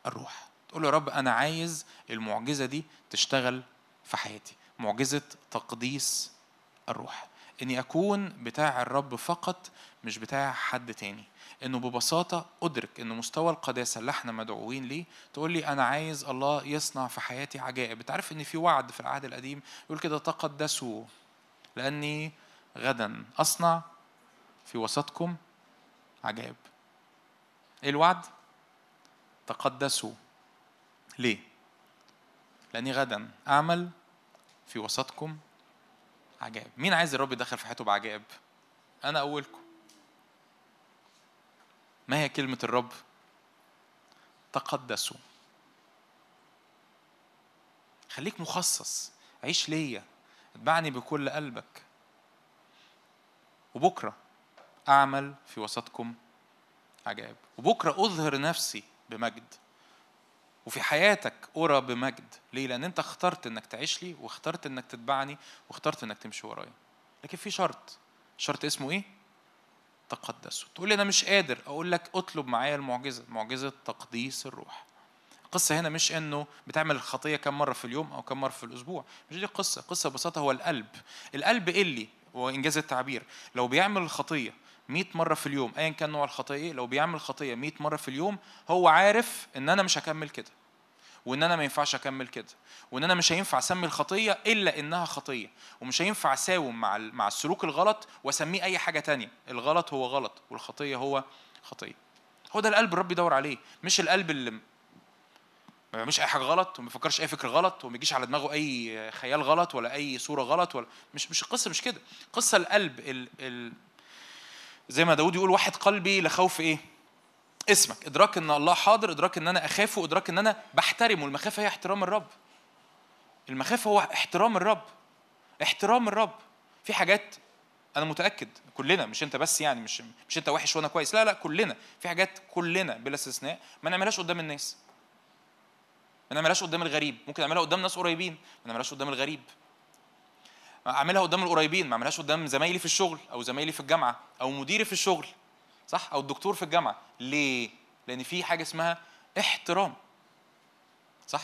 Speaker 4: الروح. تقول له يا رب أنا عايز المعجزة دي تشتغل في حياتي. معجزة تقديس الروح. إني أكون بتاع الرب فقط مش بتاع حد تاني. إنه ببساطة أدرك ان مستوى القداسة اللي إحنا مدعوين ليه تقول لي أنا عايز الله يصنع في حياتي عجائب. أنت عارف إن في وعد في العهد القديم يقول كده تقدسوا لأني غدا أصنع في وسطكم عجائب. إيه الوعد؟ تقدسوا. ليه؟ لأني غدا أعمل في وسطكم عجائب. مين عايز الرب يدخل في حياته بعجائب؟ أنا أولكم. ما هي كلمة الرب؟ تقدسوا. خليك مخصص. عيش ليا. اتبعني بكل قلبك. وبكرة أعمل في وسطكم عجائب. وبكرة أظهر نفسي بمجد. وفي حياتك أرى بمجد. ليه؟ لأن أنت اخترت إنك تعيش لي واخترت إنك تتبعني واخترت إنك تمشي ورايا. لكن في شرط. شرط اسمه إيه؟ تقدسوا تقول لي أنا مش قادر أقول لك اطلب معايا المعجزة. معجزة تقديس الروح. القصة هنا مش إنه بتعمل الخطية كم مرة في اليوم أو كم مرة في الأسبوع. مش دي القصة القصة ببساطة هو القلب. القلب اللي؟ وإنجاز التعبير. لو بيعمل الخطية 100 مرة في اليوم أيا كان نوع الخطية إيه لو بيعمل الخطية 100 مرة في اليوم هو عارف إن أنا مش هكمل كده. وإن أنا ما ينفعش أكمل كده وإن أنا مش هينفع أسمي الخطية إلا إنها خطية ومش هينفع أساوم مع مع السلوك الغلط وأسميه أي حاجة تانية. الغلط هو غلط والخطية هو خطية. هو ده القلب الرب يدور عليه مش القلب اللي ما بيعملش أي حاجة غلط وما بيفكرش أي فكر غلط وما يجيش على دماغه أي خيال غلط ولا أي صورة غلط ولا مش مش القصة مش كده. قصة القلب ال... ال... زي ما داود يقول واحد قلبي لخوف إيه؟ اسمك إدراك إن الله حاضر إدراك إن أنا اخافه ادراك إن أنا بحترمه. المخافة هي احترام الرب. المخافة هو احترام الرب. احترام الرب. في حاجات أنا متأكد كلنا مش أنت بس يعني مش مش أنت وحش وأنا كويس. لا لا كلنا. في حاجات كلنا بلا استثناء ما نعملهاش قدام الناس. ما نعملهاش قدام الغريب. ممكن نعملها قدام ناس قريبين ما نعملهاش قدام الغريب. أعملها قدام القريبين ما أعملهاش قدام زمايلي في الشغل أو زمايلي في الجامعة أو مديري في الشغل. صح؟ أو الدكتور في الجامعة. ليه؟ لأن في حاجة اسمها احترام. صح؟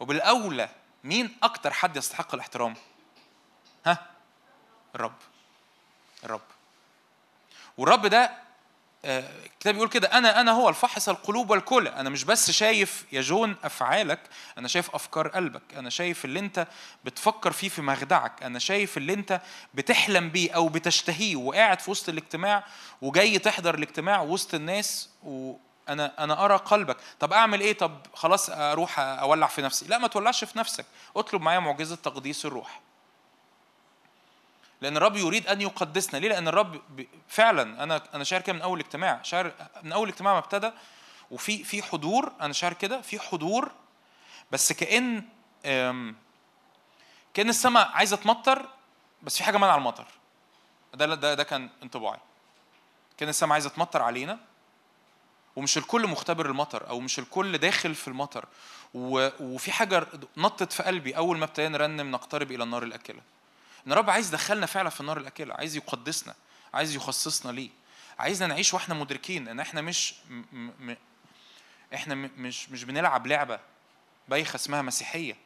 Speaker 4: وبالأولى مين أكتر حد يستحق الاحترام؟ ها؟ الرب. الرب. والرب ده الكتاب بيقول كده أنا أنا هو الفحص القلوب والكلى أنا مش بس شايف يا جون أفعالك أنا شايف أفكار قلبك. أنا شايف اللي أنت بتفكر فيه في مخدعك. أنا شايف اللي أنت بتحلم بيه أو بتشتهيه وقاعد في وسط الاجتماع وجاي تحضر الاجتماع وسط الناس وأنا أنا أرى قلبك. طب أعمل إيه؟ طب خلاص أروح أولع في نفسي. لا ما تولعش في نفسك. اطلب معايا معجزة تقديس الروح. لأن الرب يريد أن يقدسنا. ليه؟ لأن الرب فعلا أنا أنا شاعر كده من أول اجتماع. شاعر من أول اجتماع ما ابتدى وفي في حضور أنا شاعر كده في حضور بس كأن كأن السماء عايزة تمطر بس في حاجة منع المطر. ده ده ده كان انطباعي. كأن السماء عايزة تمطر علينا ومش الكل مختبر المطر أو مش الكل داخل في المطر. وفي حاجة نطت في قلبي أول ما ابتدينا نرنم نقترب إلى النار الأكلة. إن الرب عايز يدخلنا فعلا في النار الأكلة عايز يقدسنا عايز يخصصنا ليه. عايزنا نعيش وإحنا مدركين إن إحنا مش م م إحنا م مش مش بنلعب لعبة بايخة اسمها مسيحية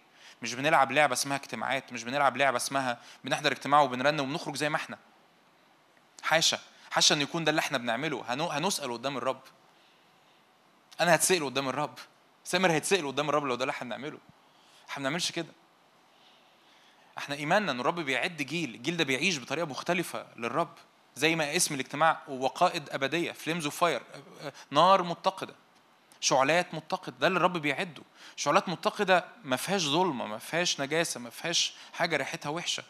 Speaker 4: مش بنلعب لعبة اسمها اجتماعات مش بنلعب لعبة اسمها بنحضر اجتماع وبنرنم وبنخرج زي ما إحنا. حاشا حاشا ان يكون ده اللي إحنا بنعمله. هنو- هنسأل قدام الرب. أنا هتسأل قدام الرب. سامر هيتسأل قدام الرب لو ده اللي إحنا بنعمله. إحنا ما بنعملش كده. إحنا ايماننا ان الرب بيعد جيل الجيل ده بيعيش بطريقة مختلفة للرب زي ما اسم الاجتماع وقائد أبدية flames of fire نار متقدة شعلات متقد ده اللي الرب بيعده. شعلات متقدة ما فيهاش ظلمة ما فيهاش نجاسة ما فيهاش حاجة ريحتها وحشة.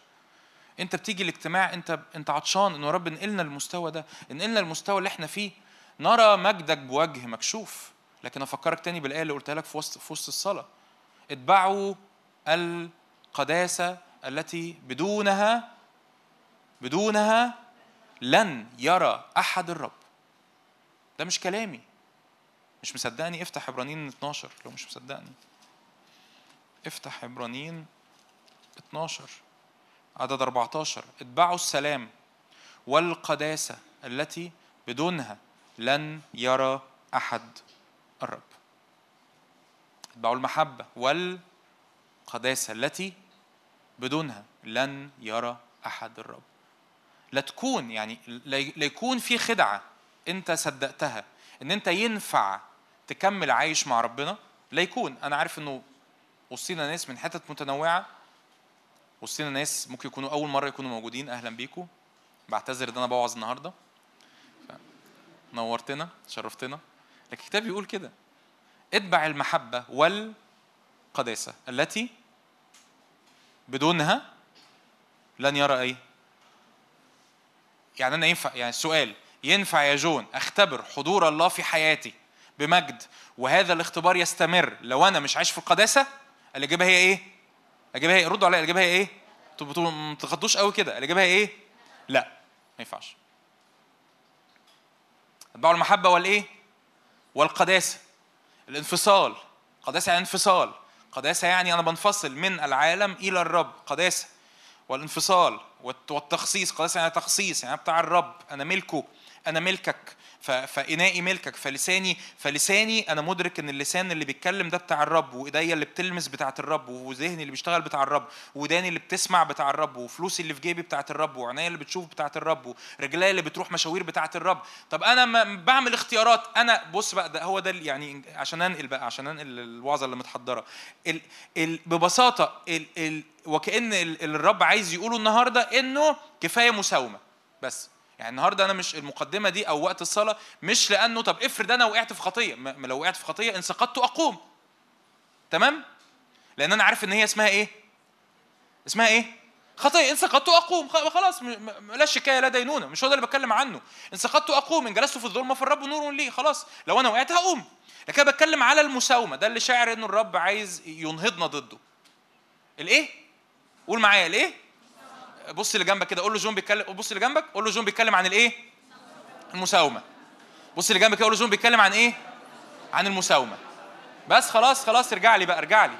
Speaker 4: انت بتيجي الاجتماع انت انت عطشان انه رب انقلنا المستوى ده انقلنا المستوى اللي إحنا فيه. نرى مجدك بوجه مكشوف. لكن أفكرك تاني بالآية اللي قلتها لك في وسط في وسط الصلاة. اتبعوا القداسة التي بدونها بدونها لن يرى أحد الرب. ده مش كلامي. مش مصدقني. افتح عبرانيين 12 لو مش مصدقني. افتح عبرانيين 12 عدد 14 اتبعوا السلام والقداسة التي بدونها لن يرى أحد الرب. اتبعوا المحبة والقداسة التي بدونها لن يرى أحد الرب. لا تكون يعني لا يكون في خدعة أنت صدقتها إن أنت ينفع تكمل عايش مع ربنا. لا يكون. أنا عارف إنه وسطينا ناس من حتت متنوعة وسطينا ناس ممكن يكونوا أول مرة يكونوا موجودين. أهلا بيكم بعتذر إن أنا بوعظ النهاردة. نورتنا شرفتنا. لكن الكتاب بيقول كده. اتبع المحبة والقداسة التي بدونها لن يرى إيه يعني أنا ينفع يعني السؤال ينفع يا جون أختبر حضور الله في حياتي بمجد وهذا الاختبار يستمر لو أنا مش عايش في القداسة؟ الإجابة هي إيه؟ الإجابة هي ردوا عليا. الإجابة هي إيه؟ أنتوا ما تخضوش قوي كده. الإجابة هي إيه؟ لا. ما ينفعش. اتبعوا المحبة والإيه؟ والقداسة. الانفصال. قداسة يعني انفصال. قداسة يعني أنا بنفصل من العالم إلى الرب قداسة والانفصال والت- والتخصيص قداسة يعني تخصيص يعني أنا بتاع الرب أنا ملكه أنا ملكك. ف- فإنائي ملكك فلساني فلساني أنا مدرك إن اللسان اللي بيتكلم ده بتاع الرب وإيديا اللي بتلمس بتاعة الرب وذهني اللي بيشتغل بتاع الرب وداني اللي بتسمع بتاع الرب وفلوسي اللي في جيبي بتاعة الرب وعينيا اللي بتشوف بتاعة الرب ورجليا اللي بتروح مشاوير بتاعة الرب. طب ما بعمل اختيارات. أنا بص بقى ده هو ده يعني عشان أنقل بقى عشان أنقل الوعظة اللي متحضرة. ال ال ببساطة ال ال وكأن ال- الرب عايز يقوله النهارده إنه كفاية مساومة. بس. يعني النهارده أنا مش المقدمة دي أو وقت الصلاة مش لأنه طب افرض أنا وقعت في خطية ما لو وقعت في خطية ان سقطت أقوم. تمام؟ لأن أنا عارف إن هي اسمها إيه؟ اسمها إيه؟ خطية ان سقطت اقوم خلاص لا شكاية لا دينونة. مش هو ده اللي بتكلم عنه. ان سقطت اقوم إن جلست في الظلمة فالرب نور لي. خلاص لو أنا وقعت هقوم. لكن أنا بتكلم على المساومة. ده اللي شاعر إنه الرب عايز ينهضنا ضده. الإيه؟ قول معايا الإيه؟ بص اللي جنبك كده قول له جون بيتكلم بص اللي جنبك قول له جون بيتكلم عن الايه؟ المساومة. بص اللي جنبك كده قول له جون بيتكلم عن إيه؟ عن المساومة. بس خلاص خلاص ارجع لي بقى ارجع لي.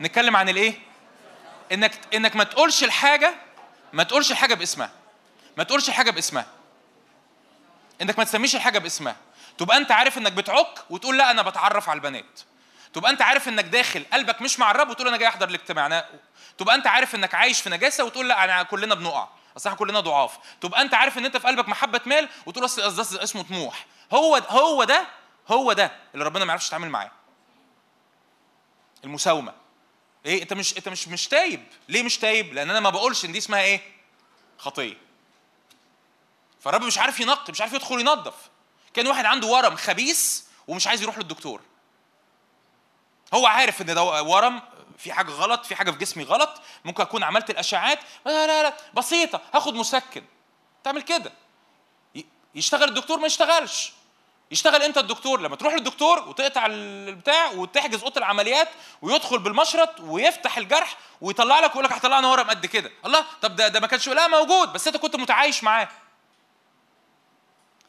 Speaker 4: نتكلم عن الايه؟ انك انك ما تقولش الحاجة ما تقولش الحاجة باسمها. ما تقولش الحاجة باسمها. انك ما تسميش الحاجة باسمها. تبقى انت عارف انك بتعك وتقول لا أنا بتعرف على البنات. تبقى انت عارف انك داخل قلبك مش مع الرب وتقول أنا جاي احضر الاجتماع. أنا تبقى انت عارف انك عايش في نجاسة وتقول لا انا كلنا بنقع. اصل إحنا كلنا ضعاف. تبقى انت عارف ان انت في قلبك محبة مال وتقول اصل ده اسمه طموح. هو هو ده هو ده اللي ربنا ما يعرفش يتعامل معاه. المساومة. إيه انت مش انت مش مش تايب. ليه مش تايب؟ لأن أنا ما بقولش ان دي اسمها إيه؟ خطية. فالرب مش عارف ينقي مش عارف يدخل ينظف. كان واحد عنده ورم خبيث ومش عايز يروح للدكتور. هو عارف إن ده ورم في حاجة غلط في حاجة في جسمي غلط ممكن أكون عملت الاشعاعات لا لا لا بسيطة هاخد مسكن. تعمل كده. يشتغل الدكتور ما يشتغلش. يشتغل إمتى الدكتور. لما تروح للدكتور وتقطع البتاع وتحجز أوضة العمليات ويدخل بالمشرط ويفتح الجرح ويطلع لك ويقول لك هطلع لنا ورم قد كده. الله طب ده ده ما كانش لا موجود بس أنت كنت متعايش معاه.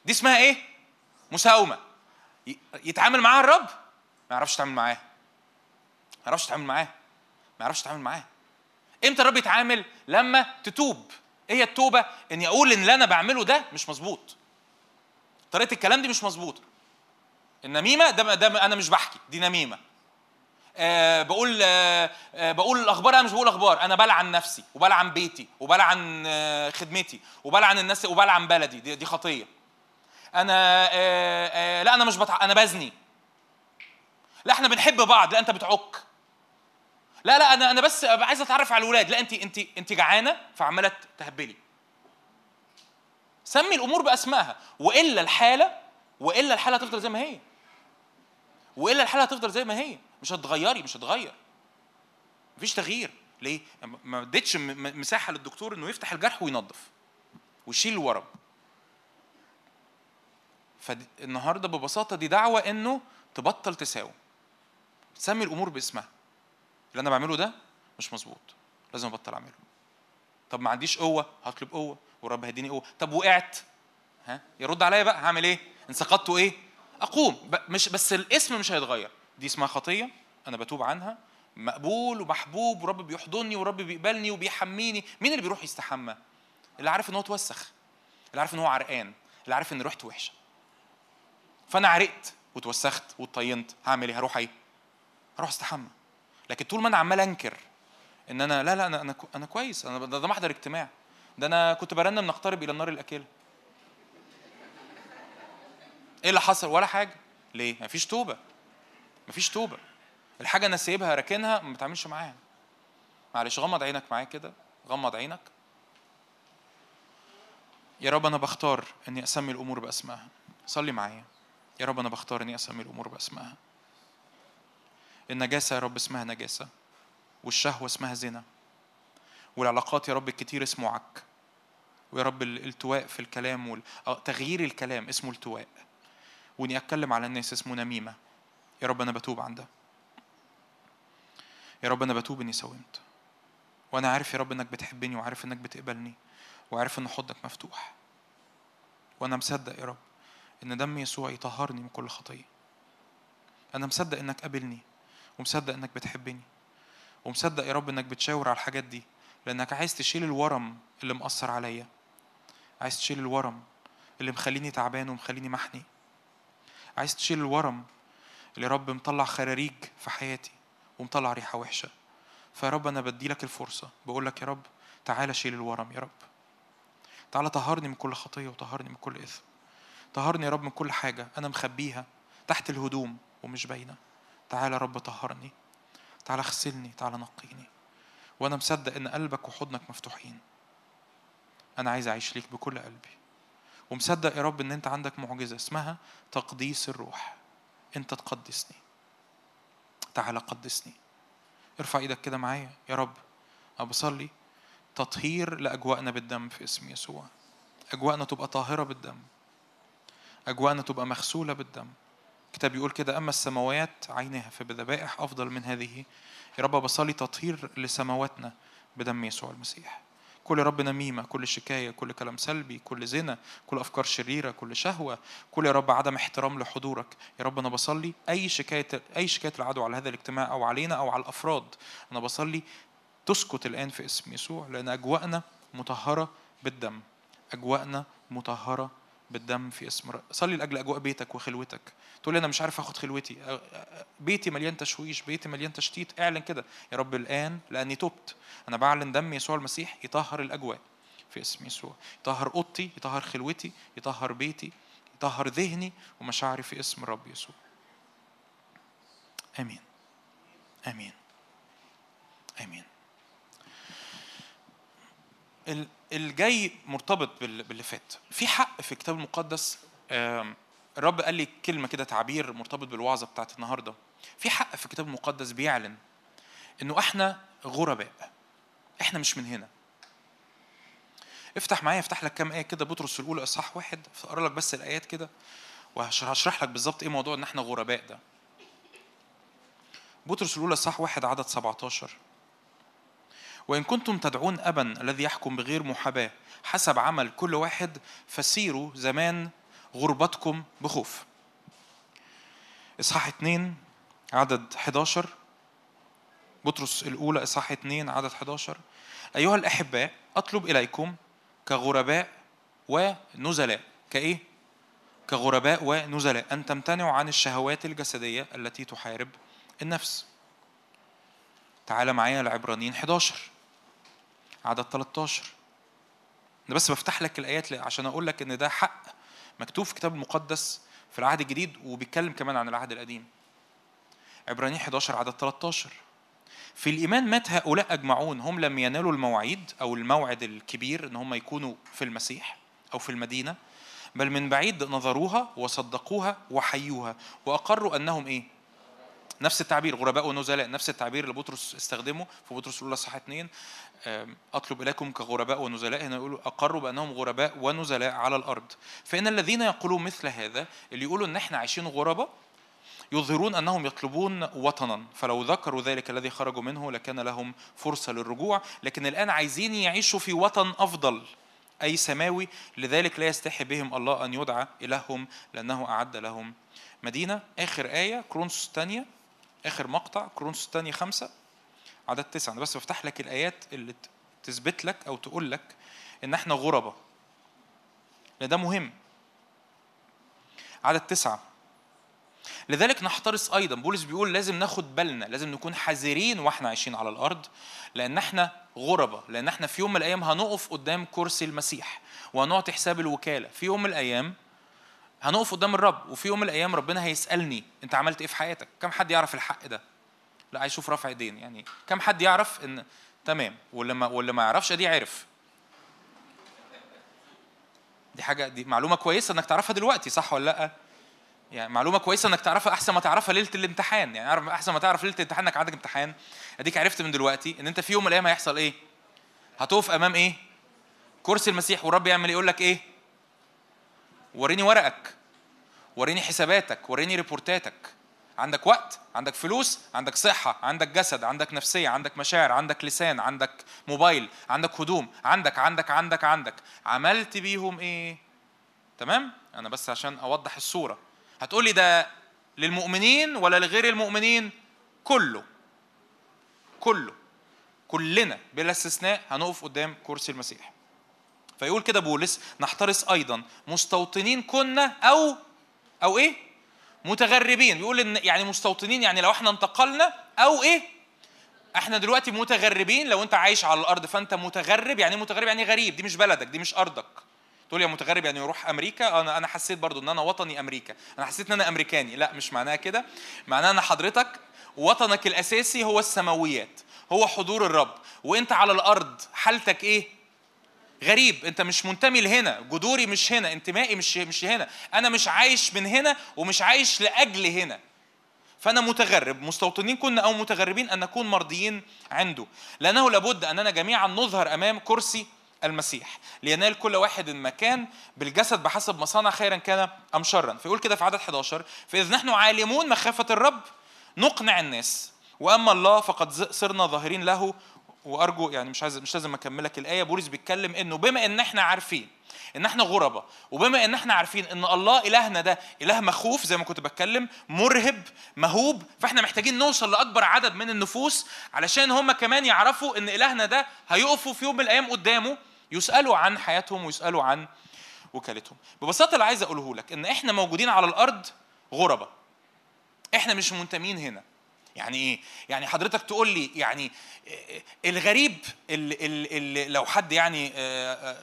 Speaker 4: دي اسمها إيه؟ مساومة. يتعامل معاها الرب. ما يعرفش يتعامل معاه. ما يعرفش يتعامل معاه. ما يعرفش يتعامل معاه. إمتى الرب يتعامل؟ لما تتوب. إيه التوبة؟ إني أقول إن اللي أنا بعمله ده مش مظبوط. طريقة الكلام دي مش مظبوطة. النميمة ده, ده أنا مش بحكي. دي نميمة. آه بقول آه آه بقول الأخبار أنا مش بقول أخبار. أنا بلعن نفسي وبلعن بيتي وبلعن آه خدمتي وبلعن الناس وبلعن بلدي. دي, دي خطية. أنا آه آه لا أنا مش بتع... أنا بزني. لا إحنا بنحب بعض. لا أنت بتعك. لا لا أنا أنا بس عايز أتعرف على الولاد. لا أنت أنت أنت جعانة فعمالة تهبلي. سمي الأمور بأسمائها. وإلا الحالة وإلا الحالة هتفضل زي ما هي. وإلا الحالة هتفضل زي ما هي. مش هتغيري مش هتغير. مفيش تغيير. ليه؟ ما اديتش مساحة للدكتور إنه يفتح الجرح وينظف. ويشيل الورم. فالنهارده ببساطة دي دعوة إنه تبطل تساوم. تسمي الأمور باسمها. اللي أنا بعمله ده مش مظبوط. لازم أبطل أعمله. طب ما عنديش قوة هطلب قوة والرب هيديني قوة. طب وقعت؟ ها؟ يرد عليا بقى هعمل إيه؟ ان سقطت إيه اقوم مش بس الاسم مش هيتغير. دي اسمها خطية أنا بتوب عنها. مقبول ومحبوب ورب بيحضني ورب بيقبلني وبيحميني. مين اللي بيروح يستحمى؟ اللي عارف إن هو اتوسخ. اللي عارف إن هو عرقان. اللي عارف إن ريحته وحشة. فأنا عرقت وتوسخت واتطينت. هعمل إيه؟ هروح إيه؟ هروح أستحمى. لكن طول ما أنا عمال أنكر إن أنا لا لا أنا أنا كو- أنا كويس أنا ده, ده محضر اجتماع. ده أنا كنت برنم نقترب إلى النار الأكلة. إيه اللي حصل؟ ولا حاجة. ليه؟ مفيش توبة. مفيش توبة. الحاجة أنا سايبها راكنها ما بتعملش معاها. معلش غمض عينك معايا كده. غمض عينك. يا رب أنا بختار إني أسمي الأمور بأسمائها. صلي معايا. يا رب أنا بختار إني أسمي الأمور بأسمائها. النجاسة يا رب اسمها نجاسة والشهوة اسمها زنا والعلاقات يا رب الكتير اسمه عك ويا رب الالتواء في الكلام وال... تغيير الكلام اسمه التواء وإني أتكلم على الناس اسمه نميمة. يا رب أنا بتوب عن ده. يا رب أنا بتوب إني ساومت وأنا عارف يا رب إنك بتحبني وعارف إنك بتقبلني وعارف إن حضنك مفتوح. وأنا مصدق يا رب إن دم يسوع يطهرني من كل خطيه أنا مصدق إنك قابلني. ومصدق إنك بتحبني ومصدق يا رب إنك بتشاور على الحاجات دي لأنك عايز تشيل الورم اللي مأثر عليا عايز تشيل الورم اللي مخليني تعبان ومخليني محني عايز تشيل الورم اللي رب مطلع خراريج في حياتي ومطلع ريحة وحشة. فيا رب أنا بدي لك الفرصة بقول لك يا رب تعالى شيل الورم يا رب. تعالى طهرني من كل خطية وطهرني من كل إثم. طهرني يا رب من كل حاجة أنا مخبيها تحت الهدوم ومش باينة. تعالى يا رب طهرني. تعالى اغسلني تعالى نقيني. وأنا مصدق إن قلبك وحضنك مفتوحين. أنا عايز أعيش ليك بكل قلبي. ومصدق يا رب إن أنت عندك معجزة اسمها تقديس الروح. أنت تقدسني. تعالى قدسني. ارفع إيدك كده معايا. يا رب أنا بصلي. تطهير لأجواءنا بالدم في اسم يسوع. أجواءنا تبقى طاهرة بالدم. أجواءنا تبقى مغسولة بالدم. الكتاب يقول كده أما السماوات عينها فبذبائح أفضل من هذه يا رب بصلي تطهير لسماواتنا بدم يسوع المسيح. كل رب نميمة كل شكاية كل كلام سلبي كل زنا كل أفكار شريرة كل شهوة كل يا رب عدم احترام لحضورك. يا رب أنا بصلي أي شكاية أي شكاية العدو على هذا الاجتماع أو علينا أو على الأفراد أنا بصلي تسكت الآن في اسم يسوع لأن أجواءنا مطهرة بالدم. أجواءنا مطهرة بالدم في اسم رب صلي لأجل أجواء بيتك وخلوتك. تقول أنا مش عارف آخد خلوتي. بيتي مليان تشويش بيتي مليان تشتيت. اعلن كده. يا رب الآن لأني تبت. أنا بعلن دم يسوع المسيح يطهر الأجواء في اسم يسوع. يطهر أوضتي يطهر خلوتي يطهر بيتي يطهر ذهني ومشاعري في اسم الرب يسوع. آمين. آمين. آمين. الجاي مرتبط بال- باللي فات. في حق في الكتاب المقدس الرب قال لي كلمة كده تعبير مرتبط بالوعظة بتاعت النهارده. في حق في الكتاب المقدس بيعلن إنه إحنا غرباء. إحنا مش من هنا. افتح معايا افتح لك كام آية كده. بطرس الأولى إصحاح واحد. أقرأ لك بس الآيات كده وهشرح لك بالظبط إيه موضوع إن إحنا غرباء ده. بطرس الأولى إصحاح واحد عدد 17 وإن كنتم تدعون أبا الذي يحكم بغير محاباة حسب عمل كل واحد فسيروا زمان غربتكم بخوف. إصحاح 2 عدد 11 بطرس الأولى إصحاح 2 عدد 11 أيها الأحباء أطلب إليكم كغرباء ونزلاء. كإيه؟ كغرباء ونزلاء. أن تمتنعوا عن الشهوات الجسدية التي تحارب النفس. تعال معايا لعبرانيين 11 عدد 13 أنا بس بفتح لك الآيات عشان أقول لك إن ده حق مكتوب في الكتاب المقدس في العهد الجديد وبيتكلم كمان عن العهد القديم. عبرانيين 11 عدد 13 في الإيمان مات هؤلاء أجمعون. هم لم ينالوا المواعيد أو الموعد الكبير إن هم يكونوا في المسيح أو في المدينة بل من بعيد نظروها وصدقوها وحيوها وأقروا أنهم إيه؟ نفس التعبير غرباء ونزلاء نفس التعبير اللي بطرس استخدمه في بطرس الاولى صح اثنين أطلب إليكم كغرباء ونزلاء هنا يقولوا أقروا بأنهم غرباء ونزلاء على الأرض. فإن الذين يقولون مثل هذا اللي يقولوا إن إحنا عايشين غرباء يظهرون أنهم يطلبون وطنا. فلو ذكروا ذلك الذي خرجوا منه لكان لهم فرصة للرجوع. لكن الآن عايزين يعيشوا في وطن أفضل أي سماوي. لذلك لا يستحي بهم الله أن يدعى إلههم لأنه أعد لهم مدينة. آخر آية كورنثوس الثانية. آخر مقطع كورنثوس الثانية خمسة عدد تسعة. أنا بس بفتح لك الآيات اللي تثبت لك أو تقول لك إن إحنا غرباء. لأن ده مهم. عدد تسعة. لذلك نحترس أيضا. بولس بيقول لازم ناخد بالنا لازم نكون حذرين وإحنا عايشين على الأرض لأن إحنا غربة لأن إحنا في يوم من الأيام هنقف قدام كرسي المسيح وهنعطي حساب الوكالة. في يوم من الأيام هنقف قدام الرب وفي يوم من الأيام ربنا هيسألني أنت عملت إيه في حياتك؟ كم حد يعرف الحق ده؟ لا عايز أشوف رفع ايدين يعني كم حد يعرف إن تمام واللي ما واللي ما يعرفش دي عرف. دي حاجة دي معلومة كويسة إنك تعرفها دلوقتي صح ولا لأ؟ يعني معلومة كويسة إنك تعرفها أحسن ما تعرفها ليلة الامتحان يعني عارف أحسن ما تعرف ليلة الامتحان إنك عندك امتحان. أديك عرفت من دلوقتي إن أنت في يوم من الأيام هيحصل إيه؟ هتقف أمام إيه؟ كرسي المسيح والرب يعمل إيه؟ يقول لك إيه؟ وريني ورقك وريني حساباتك وريني ريبورتاتك. عندك وقت عندك فلوس عندك صحة عندك جسد عندك نفسية عندك مشاعر عندك لسان عندك موبايل عندك هدوم. عندك عندك عندك عندك. عملت بيهم إيه؟ تمام؟ أنا بس عشان أوضح الصورة. هتقولي ده للمؤمنين ولا لغير المؤمنين؟ كله. كله. كلنا بلا استثناء هنقف قدام كرسي المسيح. فيقول كده بولس نحترس أيضا. مستوطنين كنا أو أو إيه؟ متغربين. بيقول إن يعني مستوطنين يعني لو إحنا انتقلنا أو إيه؟ إحنا دلوقتي متغربين. لو أنت عايش على الأرض فأنت متغرب. يعني متغرب يعني غريب. دي مش بلدك دي مش أرضك. تقول يا متغرب يعني يروح أمريكا؟ أنا أنا حسيت برضو إن أنا وطني أمريكا. أنا حسيت إن أنا أمريكاني. لا مش معناها كده. معناها إن حضرتك وطنك الأساسي هو السماويات هو حضور الرب. وأنت على الأرض حالتك إيه؟ غريب انت مش منتمي لهنا جذوري مش هنا انتمائي مش مش هنا. أنا مش عايش من هنا ومش عايش لأجل هنا. فأنا متغرب. مستوطنين كنا أو متغربين أن نكون مرضيين عنده. لأنه لابد أننا جميعا نظهر أمام كرسي المسيح. لينال كل واحد مكان بالجسد بحسب ما صنع خيرا كان أم شرا. فيقول كده في عدد 11 فإذ نحن عالمون مخافة الرب نقنع الناس. وأما الله فقد صرنا ظاهرين له وأرجو يعني مش عايز مش لازم أكملك الآية. بولس بيتكلم إنه بما إن إحنا عارفين إن إحنا غرباء وبما إن إحنا عارفين إن الله إلهنا ده إله مخوف زي ما كنت بتكلم مرهب مهوب فإحنا محتاجين نوصل لأكبر عدد من النفوس علشان هم كمان يعرفوا إن إلهنا ده هيقفوا في يوم من الأيام قدامه يسألوا عن حياتهم ويسألوا عن وكالتهم. ببساطة اللي عايز أقوله لك إن إحنا موجودين على الأرض غرباء. إحنا مش منتمين هنا. يعني إيه؟ يعني حضرتك تقول لي يعني الغريب اللي, اللي لو حد يعني آه،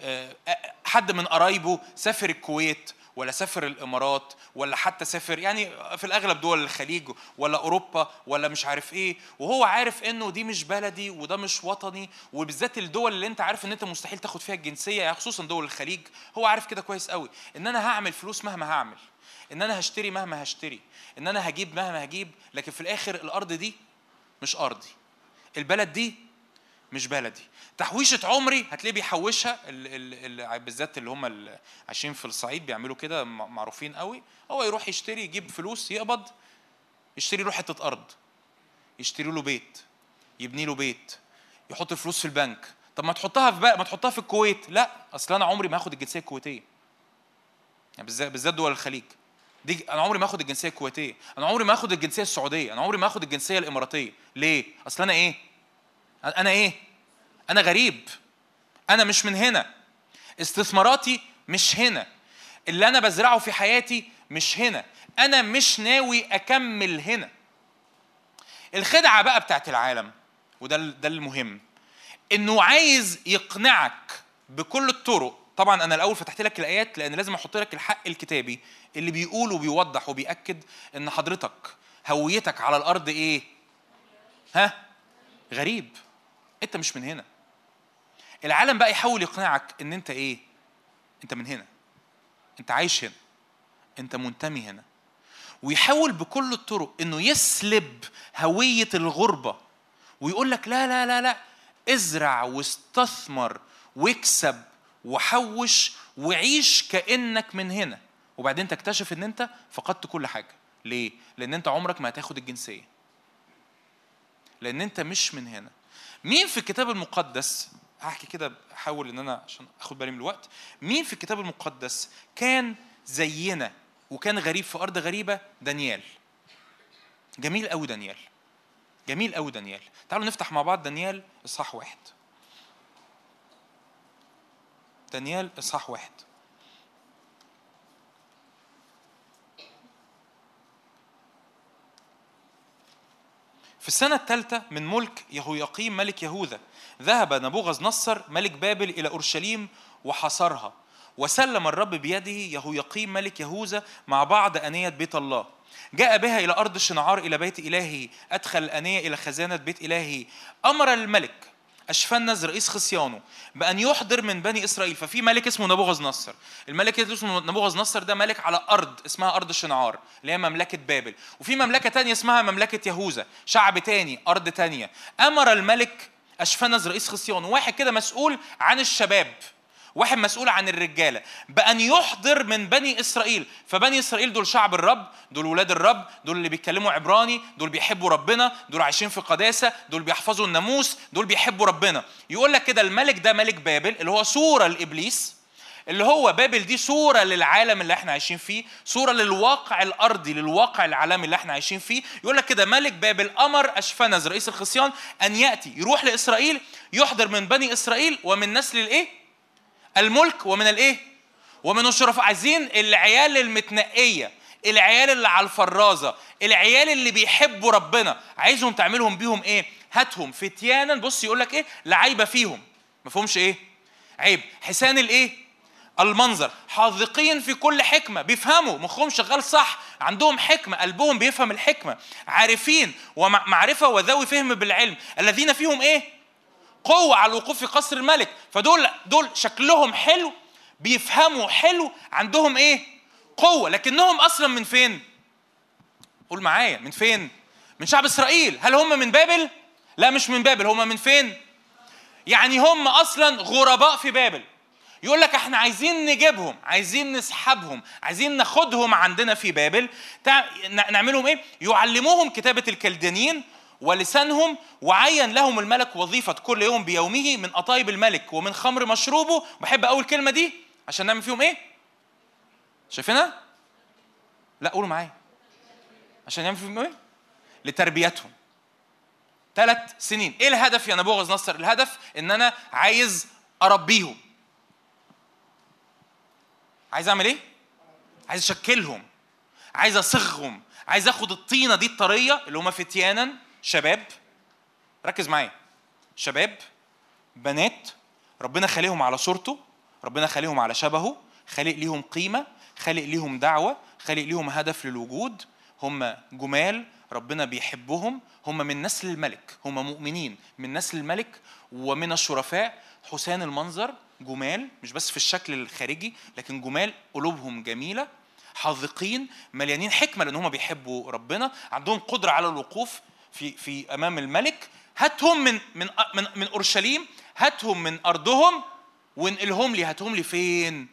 Speaker 4: آه، آه، حد من قرايبه سافر الكويت ولا سافر الإمارات ولا حتى سافر يعني في الأغلب دول الخليج ولا أوروبا ولا مش عارف إيه وهو عارف إنه دي مش بلدي وده مش وطني وبالذات الدول اللي أنت عارف إن أنت مستحيل تاخد فيها الجنسية يعني خصوصا دول الخليج هو عارف كده كويس قوي إن أنا هعمل فلوس مهما هعمل. إن أنا هشتري مهما هشتري إن أنا هجيب مهما هجيب لكن في الآخر الأرض دي مش أرضي. البلد دي مش بلدي. تحويشة عمري هتلاقيه بيحوشها ال- ال- ال- بالذات اللي هم عايشين في الصعيد بيعملوا كده معروفين قوي. هو يروح يشتري يجيب فلوس يقبض يشتري له حتة أرض يشتري له بيت يبني له بيت يحط الفلوس في البنك. طب ما تحطها في بقى ما تحطها في الكويت. لا أصل أنا عمري ما هاخد الجنسية الكويتية. يعني بالذات بالذات دول الخليج. دي أنا عمري ما آخد الجنسية الكويتية. أنا عمري ما آخد الجنسية السعودية. أنا عمري ما آخد الجنسية الإماراتية. ليه؟ أصل أنا إيه؟ أنا إيه؟ أنا غريب. أنا مش من هنا. استثماراتي مش هنا. اللي أنا بزرعه في حياتي مش هنا. أنا مش ناوي أكمل هنا. الخدعة بقى بتاعت العالم وده ده المهم. إنه عايز يقنعك بكل الطرق. طبعا أنا الأول فتحت لك الآيات لأن لازم أحط لك الحق الكتابي. اللي بيقول وبيوضح وبيأكد إن حضرتك هويتك على الأرض إيه؟ ها؟ غريب. أنت مش من هنا. العالم بقى يحاول يقنعك إن أنت إيه؟ أنت من هنا. أنت عايش هنا. أنت منتمي هنا. ويحاول بكل الطرق إنه يسلب هوية الغربة ويقول لك لا لا لا لا. ازرع واستثمر واكسب وحوش وعيش كأنك من هنا. وبعدين تكتشف إن أنت فقدت كل حاجة. ليه؟ لأن أنت عمرك ما هتاخد الجنسية. لأن أنت مش من هنا. مين في الكتاب المقدس هحكي كده احاول إن أنا عشان أخد بالي من الوقت. مين في الكتاب المقدس كان زينا وكان غريب في أرض غريبة؟ دانيال. جميل قوي دانيال. جميل قوي دانيال. تعالوا نفتح مع بعض دانيال إصحاح واحد. دانيال إصحاح واحد. في السنة الثالثة من ملك يهوياقيم ملك يهوذا ذهب نبوغذ نصر ملك بابل إلى أورشليم وحصرها وسلم الرب بيده يهوياقيم ملك يهوذا مع بعض أنية بيت الله. جاء بها إلى أرض شنعار إلى بيت إلهه أدخل الأنية إلى خزانة بيت إلهه أمر الملك أشفنز رئيس خصيانه بأن يحضر من بني إسرائيل ففي ملك اسمه نبوغذ نصر الملك اللي اسمه نبوغذ نصر ده ملك على أرض اسمها أرض شنعار اللي هي مملكة بابل. وفي مملكة تانية اسمها مملكة يهوذا شعب تاني أرض تانية. أمر الملك أشفنز رئيس خصيانه واحد كده مسؤول عن الشباب. واحد مسؤول عن الرجالة بأن يحضر من بني إسرائيل. فبني إسرائيل دول شعب الرب دول ولاد الرب دول اللي بيتكلموا عبراني دول بيحبوا ربنا دول عايشين في قداسة دول بيحفظوا الناموس دول بيحبوا ربنا. يقول لك كده الملك ده ملك بابل اللي هو صورة لإبليس اللي هو بابل دي صورة للعالم اللي إحنا عايشين فيه صورة للواقع الأرضي للواقع العالمي اللي إحنا عايشين فيه. يقول لك كده ملك بابل أمر أشفنز رئيس الخصيان أن يأتي يروح لإسرائيل يحضر من بني إسرائيل ومن نسل الإيه؟ الملك ومن الايه؟ ومن الشرفاء. عايزين العيال المتنقية العيال اللي على الفرازة العيال اللي بيحبوا ربنا. عايزهم تعملهم بيهم إيه؟ هاتهم فتيانا. بص يقول لك إيه؟ لا عيب فيهم. ما فيهمش إيه؟ عيب. حسان الايه؟ المنظر. حاذقين في كل حكمة. بيفهموا. مخهم شغال صح. عندهم حكمة. قلبهم بيفهم الحكمة. عارفين. ومعرفة وذوي فهم بالعلم. الذين فيهم إيه؟ قوة على الوقوف في قصر الملك. فدول دول شكلهم حلو بيفهموا حلو عندهم إيه؟ قوة. لكنهم أصلا من فين؟ قول معايا من فين؟ من شعب إسرائيل. هل هم من بابل؟ لا مش من بابل. هم من فين؟ يعني هم أصلا غرباء في بابل. يقول لك إحنا عايزين نجيبهم عايزين نسحبهم عايزين ناخدهم عندنا في بابل. نعملهم إيه؟ يعلموهم كتابة الكلدانيين ولسانهم وعين لهم الملك وظيفة كل يوم بيومه من قطايب الملك ومن خمر مشروبه. بحب أول كلمة دي عشان نعمل فيهم إيه؟ شايفينها؟ لا قولوا معايا. عشان نعمل فيهم إيه؟ لتربيتهم. ثلاث سنين. إيه الهدف يا نبوغذ نصر؟ الهدف إن أنا عايز أربيهم. عايز أعمل إيه؟ عايز أشكلهم. عايز اصغهم عايز آخد الطينة دي الطرية اللي هم فتيانا شباب ركز معايا. شباب بنات ربنا خالقهم على صورته ربنا خالقهم على شبهه خالق ليهم قيمة خالق ليهم دعوة خالق ليهم هدف للوجود. هم جمال ربنا بيحبهم. هم من نسل الملك. هم مؤمنين من نسل الملك ومن الشرفاء. حسان المنظر جمال مش بس في الشكل الخارجي لكن جمال قلوبهم جميلة حاذقين مليانين حكمة لأن هم بيحبوا ربنا عندهم قدرة على الوقوف. في في أمام الملك هاتهم من من من من أورشليم هاتهم من أرضهم وانقلهم لي هاتهم لي فين؟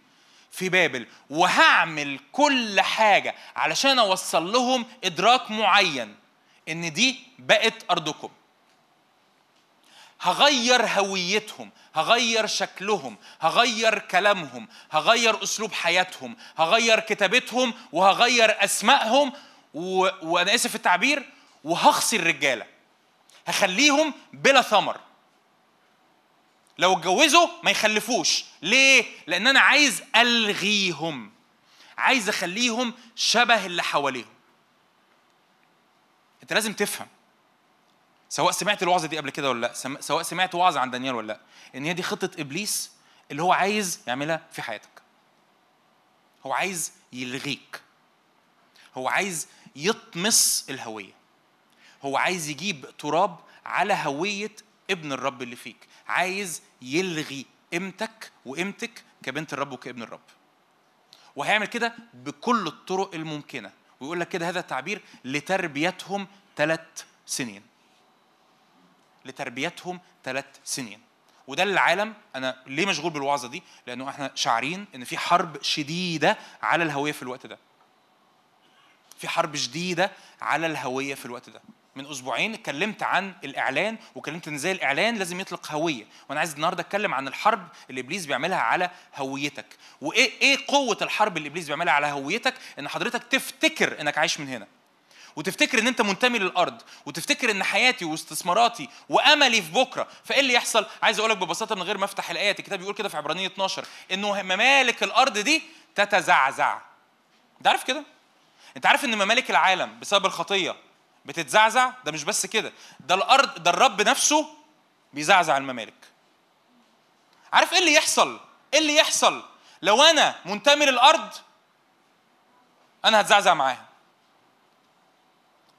Speaker 4: في بابل. وهعمل كل حاجة علشان أوصل لهم إدراك معين إن دي بقت أرضكم. هغير هويتهم هغير شكلهم هغير كلامهم هغير أسلوب حياتهم هغير كتابتهم وهغير أسمائهم و... وأنا آسف التعبير وهخسر الرجالة. هخليهم بلا ثمر. لو اتجوزوا ما يخلفوش. ليه؟ لأن أنا عايز ألغيهم. عايز أخليهم شبه اللي حواليهم. أنت لازم تفهم. سواء سمعت الوعظة دي قبل كده ولا لأ. سواء سمعت وعظ عن دانيال ولا لأ. إن هي دي خطة إبليس اللي هو عايز يعملها في حياتك. هو عايز يلغيك. هو عايز يطمس الهوية. هو عايز يجيب تراب على هوية ابن الرب اللي فيك. عايز يلغي قيمتك وقيمتك كبنت الرب وكابن الرب. وهيعمل كده بكل الطرق الممكنة. ويقول لك كده هذا التعبير لتربيتهم ثلاث سنين. لتربيتهم ثلاث سنين. وده العالم أنا ليه مشغول بالوعظة دي؟ لأنه إحنا شاعرين إن في حرب شديدة على الهوية في الوقت ده. في حرب شديدة على الهوية في الوقت ده. من أسبوعين اتكلمت عن الإعلان وكلمت إن إزاي الإعلان لازم يطلق هوية. وأنا عايز النهارده أتكلم عن الحرب اللي إبليس بيعملها على هويتك. وإيه إيه قوة الحرب اللي إبليس بيعملها على هويتك؟ إن حضرتك تفتكر إنك عايش من هنا. وتفتكر إن أنت منتمي للأرض. وتفتكر إن حياتي واستثماراتي وأملي في بكرة. فإيه اللي يحصل؟ عايز أقول لك ببساطة من غير ما أفتح الآيات الكتاب بيقول كده في عبرانية 12 إنه ممالك الأرض دي تتزعزع. أنت عارف كده؟ أنت عارف إن ممالك العالم بسبب الخطية بتتزعزع؟ ده مش بس كده. ده الأرض ده الرب نفسه بيزعزع الممالك. عارف إيه اللي يحصل؟ إيه اللي يحصل؟ لو أنا منتمي للأرض أنا هتزعزع معاها.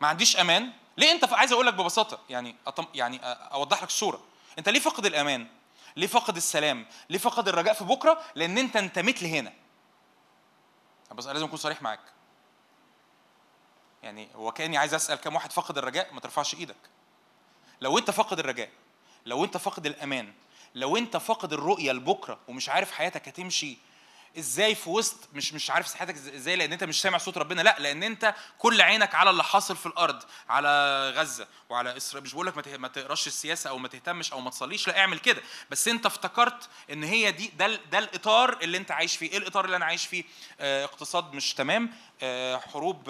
Speaker 4: ما عنديش أمان. ليه أنت عايز أقول لك ببساطة يعني أطم... يعني أوضح لك الصورة أنت ليه فاقد الأمان؟ ليه فاقد السلام؟ ليه فاقد الرجاء في بكرة؟ لأن أنت انتميت لهنا. بس لازم أكون صريح معاك. يعني هو كأني عايز أسأل كم واحد فاقد الرجاء؟ ما ترفعش إيدك. لو أنت فاقد الرجاء لو أنت فاقد الأمان لو أنت فاقد الرؤية لبكرة ومش عارف حياتك هتمشي إزاي في وسط مش مش عارف حياتك إزاي لأن انت مش سامع صوت ربنا. لا لأن انت كل عينك على اللي حاصل في الأرض على غزة وعلى إسرائيل. مش بقول لك ما تقراش السياسة أو ما تهتمش أو ما تصليش لا اعمل كده. بس انت افتكرت إن هي دي ده ده الإطار اللي انت عايش فيه. إيه الإطار اللي أنا عايش فيه؟ آه اقتصاد مش تمام. آه حروب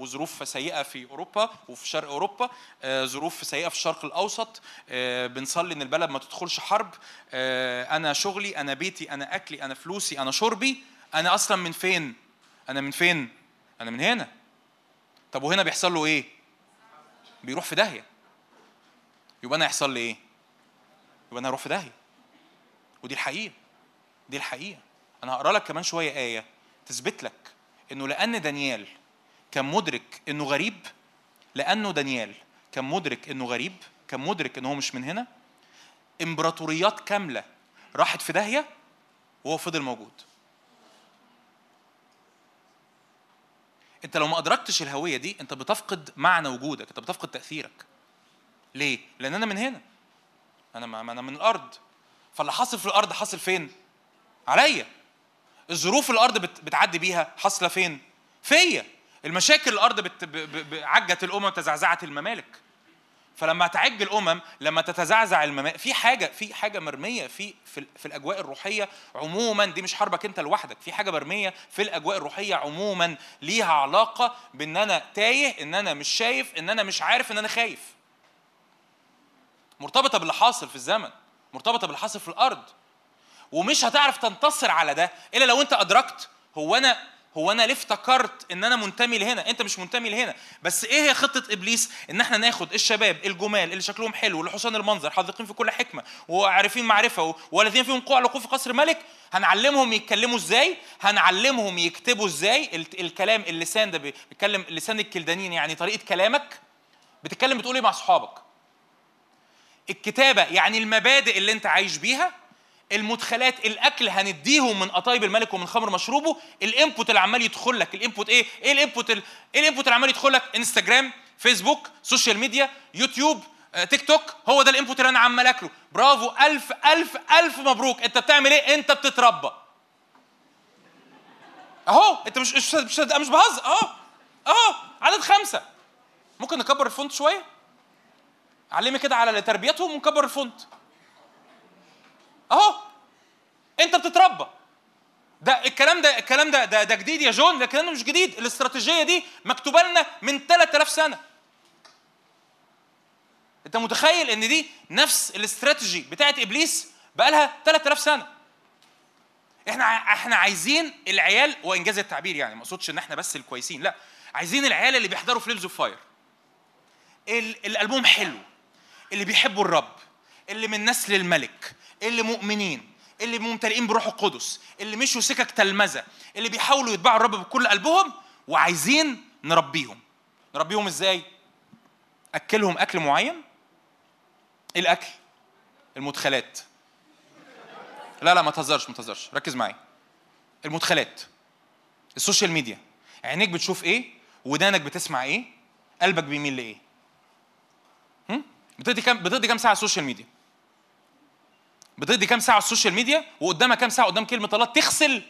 Speaker 4: وظروف سيئة في أوروبا وفي شرق أوروبا. آه ظروف سيئة في الشرق الأوسط. بنصلي إن البلد ما تدخلش حرب. أنا شغلي أنا بيتي أنا أكلي أنا فلوسي أنا شربي أنا أصلا من فين؟ أنا من فين؟ أنا من هنا. طب وهنا بيحصل له إيه؟ بيروح في داهية. يبقى أنا هيحصل لي إيه؟ يبقى أنا هروح في داهية. ودي الحقيقة. دي الحقيقة. أنا هقرأ لك كمان شوية آية تثبت لك إنه لأن دانيال كان مدرك إنه غريب لأنه دانيال كان مدرك إنه غريب كان مدرك انه هو مش من هنا إمبراطوريات كاملة راحت في داهية وهو فضل موجود. انت لو ما ادركتش الهوية دي انت بتفقد معنى وجودك انت بتفقد تأثيرك. ليه؟ لأن أنا من هنا. أنا ما أنا من الأرض. فاللي حاصل في الأرض حاصل فين؟ عليا. الظروف الأرض بت- بتعدي بيها حاصلة فين؟ فيا. المشاكل الأرض بت... ب... ب... عجت الأمم تزعزعت الممالك. فلما تعج الأمم لما تتزعزع الممالك في حاجة في حاجة مرمية في في, في الأجواء الروحية عموما دي مش حربك أنت لوحدك في حاجة مرمية في الأجواء الروحية عموما ليها علاقة بإن أنا تايه إن أنا مش شايف إن أنا مش عارف إن أنا خايف. مرتبطة باللي حاصل في الزمن مرتبطة باللي حاصل في الأرض. ومش هتعرف تنتصر على ده إلا لو أنت أدركت هو أنا هو أنا ليه افتكرت إن أنا منتمي لهنا؟ أنت مش منتمي لهنا. بس إيه هي خطة إبليس؟ إن إحنا ناخد الشباب الجمال اللي شكلهم حلو اللي حسن المنظر حاذقين في كل حكمة وعارفين معرفة والذين فيهم قوة وقوف في قصر ملك. هنعلمهم يتكلموا إزاي؟ هنعلمهم يكتبوا إزاي ال- الكلام اللسان ده بيتكلم لسان الكلدانيين يعني طريقة كلامك بتتكلم بتقول إيه مع أصحابك؟ الكتابة يعني المبادئ اللي أنت عايش بيها المدخلات الأكل هنديهم من أطايب الملك ومن خمر مشروبه. ال input اللي عمال يدخل لك. ال input إيه؟ إيه ال input ال- إيه ال input اللي عمال يدخل لك؟ إنستجرام فيسبوك social media يوتيوب آه، تيك توك. هو ده ال input اللي أنا عمال أكله. برافو. ألف ألف ألف مبروك. أنت بتعمل إيه؟ أنت بتتربى. أهو. أنت مش مش مش, مش بهزر. أهو. أهو. عدد خمسة. ممكن نكبر ال font شوية؟ علمي كده على تربيتهم ونكبر ال font. اهو انت بتتربى. ده الكلام ده الكلام ده ده, ده جديد يا جون لكن أنا مش جديد. الاستراتيجية دي مكتوبة لنا من 3000 سنة. انت متخيل ان دي نفس الاستراتيجي بتاعت إبليس بقى لها 3000 سنة؟ إحنا إحنا عايزين العيال وإن جاز التعبير يعني ما أقصدش إن إحنا بس الكويسين لا. عايزين العيال اللي بيحضروا Flames of Fire ال- الألبوم حلو. اللي بيحبوا الرب اللي من نسل الملك. اللي مؤمنين اللي ممتلئين بروح القدس اللي مشوا سكك تلمذة اللي بيحاولوا يتبعوا الرب بكل قلبهم وعايزين نربيهم. نربيهم إزاي؟ أكلهم أكل معين؟ إيه الأكل المدخلات. لا لا ما تهزرش ما تهزرش. ركز معايا. المدخلات ال social media. عينيك بتشوف إيه؟ ودانك بتسمع إيه؟ قلبك بيميل لإيه؟ بتقضي كام بتقضي كام ساعة على ال social media؟ بتقضي كام ساعة على ال social media وقدامك كام ساعة قدام كلمة الله تغسل.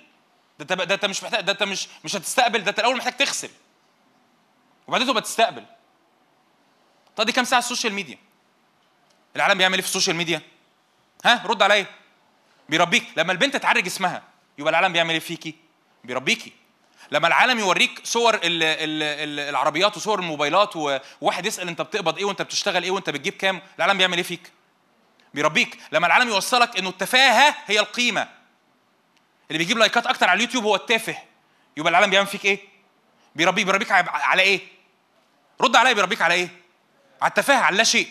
Speaker 4: ده انت ده انت مش محتاج ده انت مش مش هتستقبل ده انت الأول محتاج تغسل. وبعدين تبقى تستقبل. تقضي كام ساعة على ال social media؟ العالم بيعمل إيه في ال social media؟ ها؟ رد عليا. بيربيك. لما البنت تعري جسمها يبقى العالم بيعمل إيه فيكي؟ بيربيكي. لما العالم يوريك صور ال ال ال العربيات وصور الموبايلات وواحد يسأل أنت بتقبض إيه وأنت بتشتغل إيه وأنت بتجيب كام العالم بيعمل إيه فيك؟ بيربيك. لما العالم يوصلك إنه التفاهة هي القيمة. اللي بيجيب لايكات أكتر على اليوتيوب هو التافه. يبقى العالم بيعمل فيك إيه؟ بيربيك بيربيك على- إيه؟ رد عليا بيربيك على إيه؟ على التفاهة على لا شيء.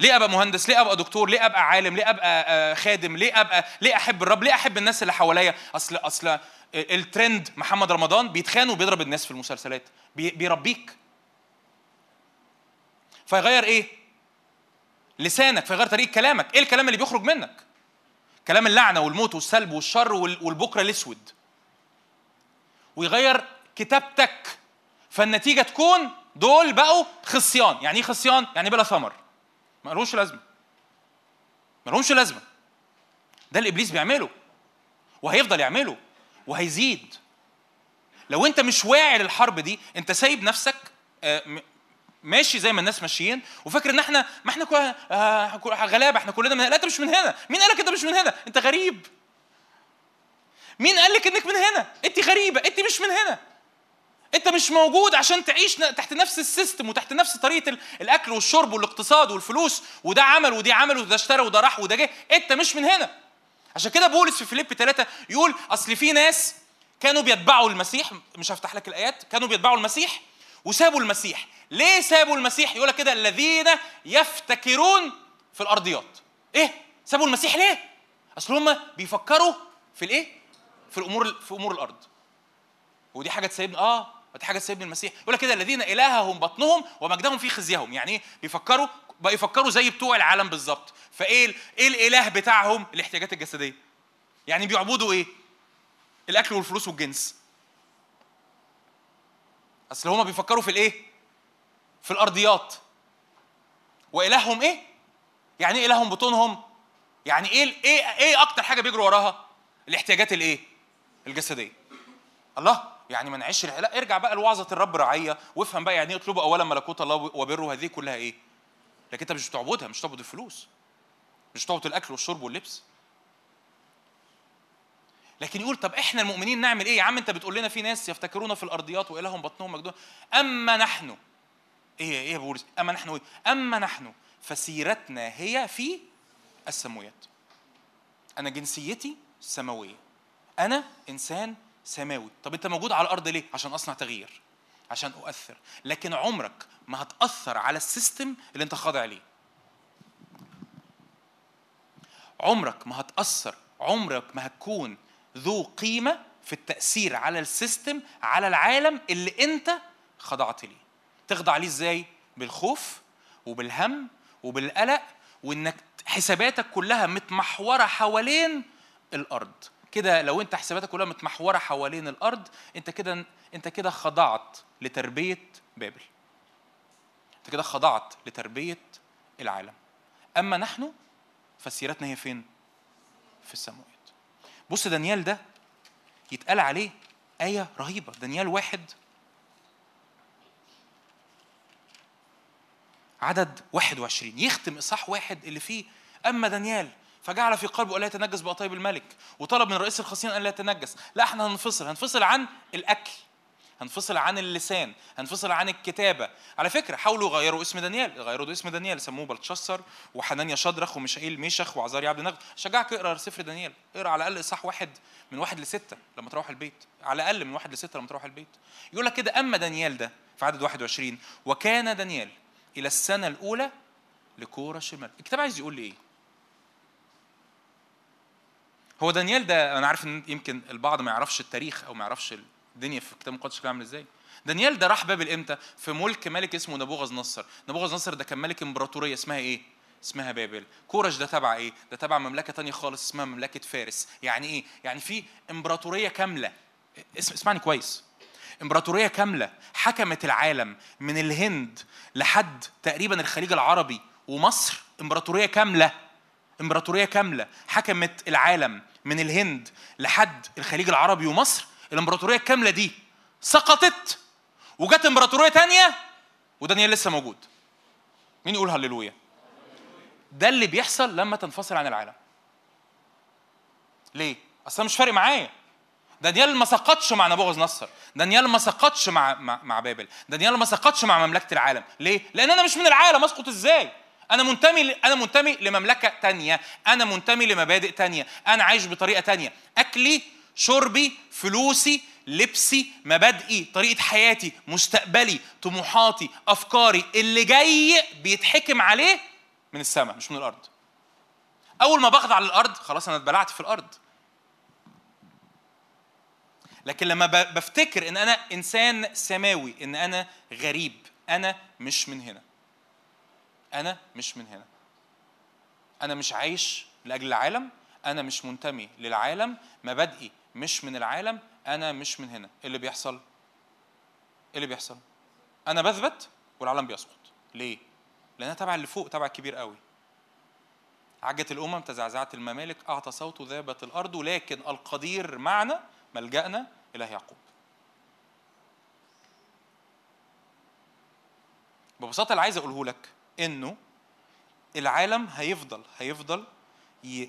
Speaker 4: ليه أبقى مهندس؟ ليه أبقى دكتور؟ ليه أبقى عالم؟ ليه أبقى آه، خادم؟ ليه ابقى ليه أحب الرب؟ ليه أحب الناس اللي حواليا؟ اصل أصل الترند محمد رمضان بيتخان وبيضرب الناس في المسلسلات. بي- بيربيك. فيغير إيه؟ لسانك فيغير طريقة كلامك. إيه الكلام اللي بيخرج منك؟ كلام اللعنة والموت والسلب والشر وال- والبكرة الأسود. ويغير كتابتك. فالنتيجة تكون دول بقوا خصيان. يعني إيه خصيان؟ يعني بلا ثمر. ما لهمش لازمة. ما لهمش لازمة. ده اللي إبليس بيعمله. وهيفضل يعمله. وهيزيد. لو أنت مش واعي للحرب دي أنت سايب نفسك آه، ماشي زي ما الناس ماشيين وفاكر إن إحنا ما إحنا كل- آه، غلابة إحنا كلنا من لا انت مش من هنا. مين قالك انت مش من هنا؟ أنت غريب. مين قالك إنك من هنا؟ أنت غريبة أنت مش من هنا. أنت مش موجود عشان تعيش تحت نفس ال system وتحت نفس طريقة ال- الأكل والشرب والاقتصاد والفلوس وده عمل ودي عمل وده اشترى وده راح وده جه. أنت مش من هنا. عشان كده بولس في فيلبي 3 يقول أصل في ناس كانوا بيتبعوا المسيح مش هفتح لك الآيات كانوا بيتبعوا المسيح وسابوا المسيح. ليه سابوا المسيح؟ يقول كده الذين يفتكرون في الأرضيات. إيه؟ سابوا المسيح ليه؟ أصل هم بيفكروا في الإيه؟ في الأمور في أمور الأرض. ودي حاجة تسيبني آه دي حاجة تسيبني المسيح. يقول كده الذين إلههم بطنهم ومجدهم في خزيهم. يعني إيه؟ بيفكروا بقى يفكروا زي بتوع العالم بالظبط. فإيه إيه الإله بتاعهم؟ الاحتياجات الجسدية. يعني بيعبدوا إيه؟ الأكل والفلوس والجنس. أصل هما بيفكروا في الإيه؟ في الأرضيات. وإلههم إيه؟ يعني إيه إلههم بطونهم؟ يعني إيه إيه إيه أكتر حاجة بيجروا وراها؟ الاحتياجات الإيه؟ الجسدية. الله؟ يعني ما نعيش لا ارجع بقى لوعظة الرب رعية وافهم بقى يعني إيه اطلبوا أولا ملكوت الله وبره. هذه كلها إيه؟ لكن أنت مش بتعبدها مش بتعبد الفلوس. مش بتعبد الأكل والشرب واللبس. لكن يقول طب إحنا المؤمنين نعمل إيه؟ يا عم أنت بتقول لنا في ناس يفتكرون في الأرضيات وإلههم بطنهم مجدون. أما نحن إيه إيه يا بولس؟ أما نحن إيه أما نحن فسيرتنا هي في السماويات. أنا جنسيتي سماوية. أنا إنسان سماوي. طب أنت موجود على الأرض ليه؟ عشان أصنع تغيير عشان أؤثر. لكن عمرك ما هتأثر على السيستم اللي أنت خاضع ليه. عمرك ما هتأثر عمرك ما هتكون ذو قيمة في التأثير على السيستم على العالم اللي انت خضعت ليه. تخضع ليه إزاي؟ بالخوف وبالهم وبالقلق وانك حساباتك كلها متمحورة حوالين الأرض. كده لو انت حساباتك كلها متمحورة حوالين الأرض انت كده انت كده خضعت لتربية بابل. انت كده خضعت لتربية العالم. أما نحن فسيرتنا هي فين؟ في السماوات. بص دانيال ده يتقال عليه آية رهيبة. دانيال واحد. عدد 21 يختم إصحاح واحد اللي فيه أما دانيال فجعل في قلبه ألا يتنجس بأطيب الملك وطلب من رئيس الخصيان ألا يتنجس. لا إحنا هننفصل. هنفصل عن الأكل. هنفصل عن اللسان هنفصل عن الكتابة. على فكرة حاولوا يغيروا اسم دانيال غيروا اسم دانيال سموه بلتشسر وحنانيا شدرخ وميشائيل ميشخ وعزاريا عبد النغ شجعك اقرأ سفر دانيال. اقرأ على الأقل اصحاح واحد من واحد لستة لما تروح البيت. على الأقل من واحد لستة لما تروح البيت. يقول لك كده أما دانيال ده في عدد 21 وكان دانيال إلى السنة الأولى لكورش الملك الكتاب عايز يقول لي إيه؟ هو دانيال ده أنا عارف إن يمكن البعض ما يعرفش التاريخ أو ما يعرفش الدنيا في الكتاب المقدس شكلها عامل إزاي؟ دانيال ده راح بابل إمتى؟ في ملك ملك اسمه نبوغذ نصر نبوغذ نصر ده كان ملك إمبراطورية اسمها إيه؟ اسمها بابل. كورش ده تبع إيه؟ ده تبع مملكة تانية خالص اسمها مملكة فارس. يعني إيه؟ يعني في إمبراطورية كاملة. اسم اسمعني كويس. إمبراطورية كاملة حكمت العالم من الهند لحد تقريبا الخليج العربي ومصر. إمبراطورية كاملة. إمبراطورية كاملة حكمت العالم من الهند لحد الخليج العربي ومصر. الامبراطورية الكامله دي سقطت وجت امبراطورية تانية ودانيال لسه موجود. مين يقول هللويا؟ ده اللي بيحصل لما تنفصل عن العالم. ليه؟ أصلا مش فارق معايا. دانيال ما سقطش مع نبوغذ نصر. دانيال ما سقطش مع, مع بابل. دانيال ما سقطش مع مملكة العالم. ليه؟ لأن أنا مش من العالم. أسقط إزاي؟ أنا منتمي. أنا منتمي لمملكة تانية. أنا منتمي لمبادئ تانية. أنا عايش بطريقة تانية. أكلي شربي فلوسي لبسي مبادئي طريقة حياتي مستقبلي طموحاتي أفكاري اللي جاي بيتحكم عليه من السماء مش من الأرض. أول ما بخضع للارض خلاص أنا اتبلعت في الأرض. لكن لما بفتكر إن أنا إنسان سماوي إن أنا غريب أنا مش من هنا. أنا مش من هنا. أنا مش عايش لأجل العالم أنا مش منتمي للعالم مبادئي مش من العالم أنا مش من هنا. إيه اللي بيحصل؟ إيه اللي بيحصل؟ أنا بثبت والعالم بيسقط. ليه؟ لأن أنا تبع اللي فوق تبع الكبير قوي. عجت الأمم تزعزعت الممالك أعطى صوته ذابت الأرض لكن القدير معنا ملجأنا إله يعقوب. ببساطة اللي عايز أقوله لك إنه العالم هيفضل هيفضل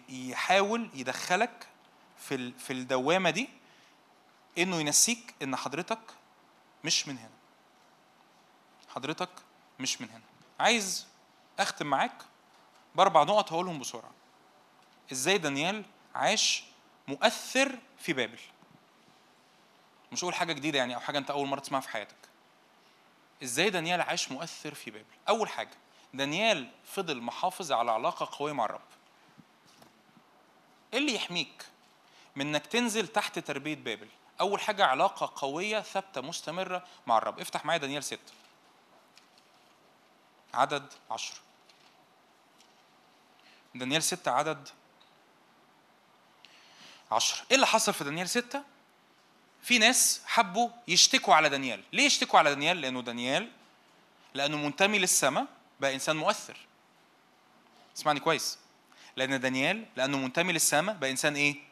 Speaker 4: يحاول يدخلك في في الدوامة دي إنه ينسيك إن حضرتك مش من هنا. حضرتك مش من هنا. عايز أختم معاك بأربع نقط هقولهم بسرعة. إزاي دانيال عاش مؤثر في بابل؟ مش هقول حاجة جديدة يعني أو حاجة أنت أول مرة تسمعها في حياتك. إزاي دانيال عاش مؤثر في بابل؟ أول حاجة دانيال فضل محافظ على علاقة قوية مع الرب. إيه اللي يحميك من إنك تنزل تحت تربية بابل. أول حاجة علاقة قوية ثابتة مستمرة مع الرب. افتح معايا دانيال 6 عدد عشر. دانيال 6 عدد عشر. إيه اللي حصل في دانيال 6 في ناس حبوا يشتكوا على دانيال. ليه يشتكوا على دانيال؟ لأنه دانيال لأنه منتمي للسماء بقى إنسان مؤثر. اسمعني كويس. لأن دانيال لأنه منتمي للسماء بقى إنسان إيه؟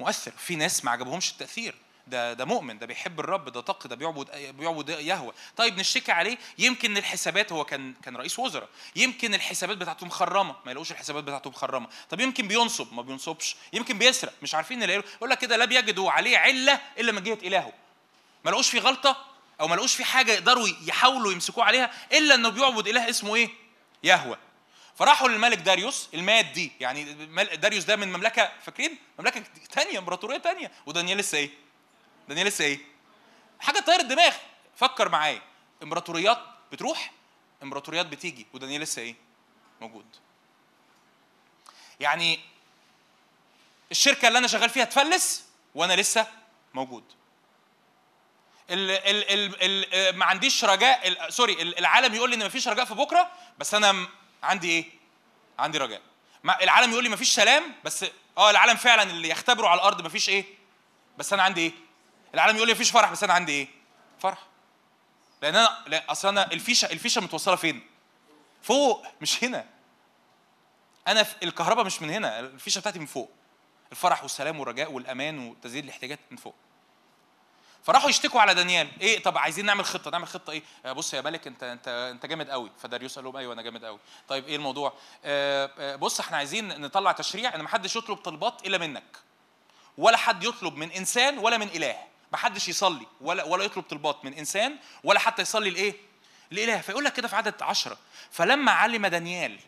Speaker 4: مؤثر. في ناس ما عجبهمش التأثير. ده ده مؤمن ده بيحب الرب ده تقي ده بيعبد بيعبد يهوه. طيب نشتكي عليه؟ يمكن الحسابات هو كان كان رئيس وزراء. يمكن الحسابات بتاعته مخرمة. ما يلاقوش الحسابات بتاعته مخرمة. طب يمكن بينصب؟ ما بينصبش. يمكن بيسرق. مش عارفين نلاقي له. يقول لك كده لا بيجدوا عليه علة إلا من جهة إلهه. ما لقوش فيه غلطة أو ما لقوش فيه حاجة يقدروا يحاولوا يمسكوه عليها إلا إنه بيعبد إله اسمه إيه؟ يهوه. فراحوا للملك داريوس المادي يعني داريوس ده من مملكة فاكرين؟ مملكة تانية امبراطورية تانية. ودانيال لسه إيه؟ دانيال لسه إيه؟ حاجة طاير الدماغ. فكر معايا. امبراطوريات بتروح امبراطوريات بتيجي. ودانيال لسه إيه؟ موجود. يعني الشركة اللي أنا شغال فيها تفلس وأنا لسه موجود. ال ال ال ما عنديش رجاء سوري ال- العالم يقول لي إن ما فيش رجاء في بكرة بس أنا عندي إيه؟ عندي رجاء. العالم يقول لي ما فيش سلام بس آه العالم فعلا اللي يختبره على الأرض ما فيش إيه؟ بس أنا عندي إيه؟ العالم يقول لي ما فيش فرح بس أنا عندي إيه؟ فرح. لأن أنا لا أصل أنا الفيشه الفيشة متوصلة فين؟ فوق مش هنا. أنا في الكهرباء مش من هنا الفيشة بتاعتي من فوق. الفرح والسلام والرجاء والأمان وتسديد الاحتياجات من فوق. فراحوا يشتكوا على دانيال. إيه طب عايزين نعمل خطة. نعمل خطة إيه؟ آه، بص يا ملك أنت أنت أنت جامد قوي. فداريوس قال لهم أيوه أنا جامد قوي. طيب إيه الموضوع؟ آه، آه، بص إحنا عايزين نطلع تشريع إن ما حدش يطلب طلبات إلا منك. ولا حد يطلب من إنسان ولا من إله. محدش يصلي ولا ولا يطلب طلبات من إنسان ولا حتى يصلي لإيه؟ الاله فيقول لك كده في عدد عشرة. فلما علم دانيال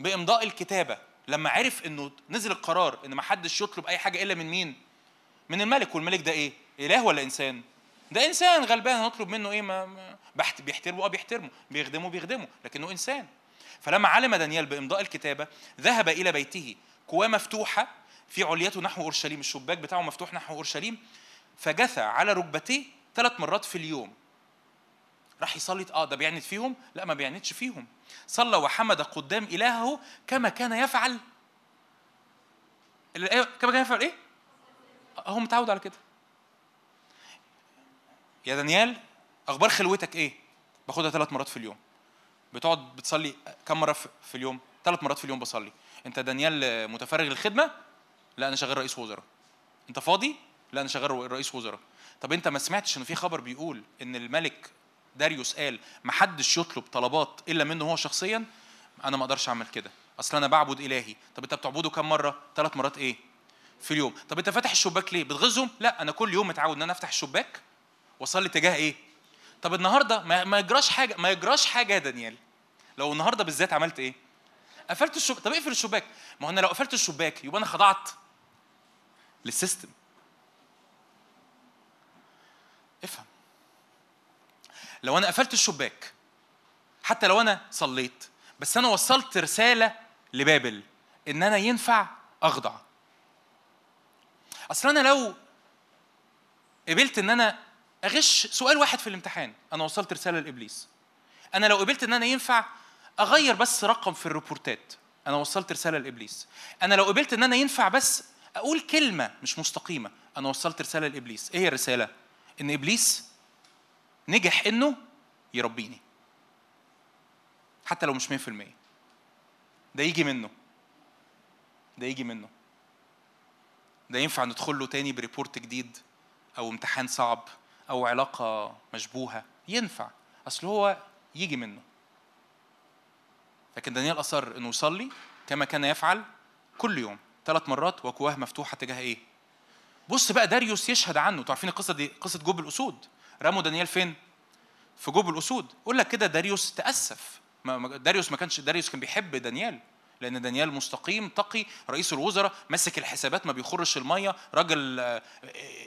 Speaker 4: بإمضاء الكتابة لما عرف إنه نزل القرار إن محدش يطلب أي حاجة إلا من مين؟ من الملك. والملك ده إيه؟ إله ولا إنسان؟ ده إنسان غلبان هنطلب منه إيه؟ ما بحت بيحترمه آه بيحترمه بيخدمه بيخدمه لكنه إنسان. فلما علم دانيال بإمضاء الكتابة ذهب إلى بيته كواه مفتوحة في عليته نحو أورشليم الشباك بتاعه مفتوح نحو أورشليم فجثى على ركبتيه ثلاث مرات في اليوم. راح يصلي آه ده بيعند فيهم؟ لا ما بيعندش فيهم. صلى وحمد قدام إلهه كما كان يفعل. الآية كما كان يفعل إيه؟ هو متعود على كده. يا دانيال أخبار خلوتك إيه؟ باخدها ثلاث مرات في اليوم. بتقعد بتصلي كم مرة في اليوم؟ ثلاث مرات في اليوم بصلي. أنت دانيال متفرغ للخدمة؟ لا أنا شغال رئيس وزراء. أنت فاضي؟ لا أنا شغال رئيس وزراء. طب أنت ما سمعتش إن في خبر بيقول إن الملك داريوس قال ما حدش يطلب طلبات إلا منه هو شخصيا؟ أنا ما أقدرش أعمل كده. أصل أنا بعبد إلهي. طب أنت بتعبده كم مرة؟ ثلاث مرات إيه؟ في اليوم. طب أنت فاتح الشباك ليه؟ بتغزهم؟ لا أنا كل يوم متعود إن أنا أفتح الشباك. واصلي تجاه إيه؟ طب النهارده ما, ما يجراش حاجة ما يجراش حاجة يا دانيال. لو النهارده بالذات عملت إيه؟ قفلت الشباك طب اقفل الشباك. ما هو أنا لو قفلت الشباك يبقى أنا خضعت للسيستم. افهم. لو أنا قفلت الشباك حتى لو أنا صليت بس أنا وصلت رسالة لبابل إن أنا ينفع أخضع. أصل أنا لو قبلت إن أنا أغش سؤال واحد في الامتحان. أنا وصلت رسالة لإبليس. أنا لو قبلت إن أنا ينفع أغير بس رقم في الريبورتات. أنا وصلت رسالة لإبليس. أنا لو قبلت إن أنا ينفع بس أقول كلمة مش مستقيمة. أنا وصلت رسالة لإبليس. إيه هي الرسالة؟ إن إبليس نجح إنه يربيني. حتى لو مش 100% ده يجي منه. ده يجي منه. ده ينفع ندخل له تاني ب report جديد أو امتحان صعب. أو علاقة مشبوهة ينفع. أصل هو يجي منه. لكن دانيال أصر إنه يصلي كما كان يفعل كل يوم ثلاث مرات وكواه مفتوحة تجاه إيه؟ بص بقى داريوس يشهد عنه. أنتوا عارفين القصة دي؟ قصة جوب الأسود. رموا دانيال فين؟ في جوب الأسود. يقول لك كده داريوس ما- داريوس ما كانش داريوس كان بيحب دانيال. لأن دانيال مستقيم تقي رئيس الوزراء ماسك الحسابات ما بيخرش المية. راجل آه،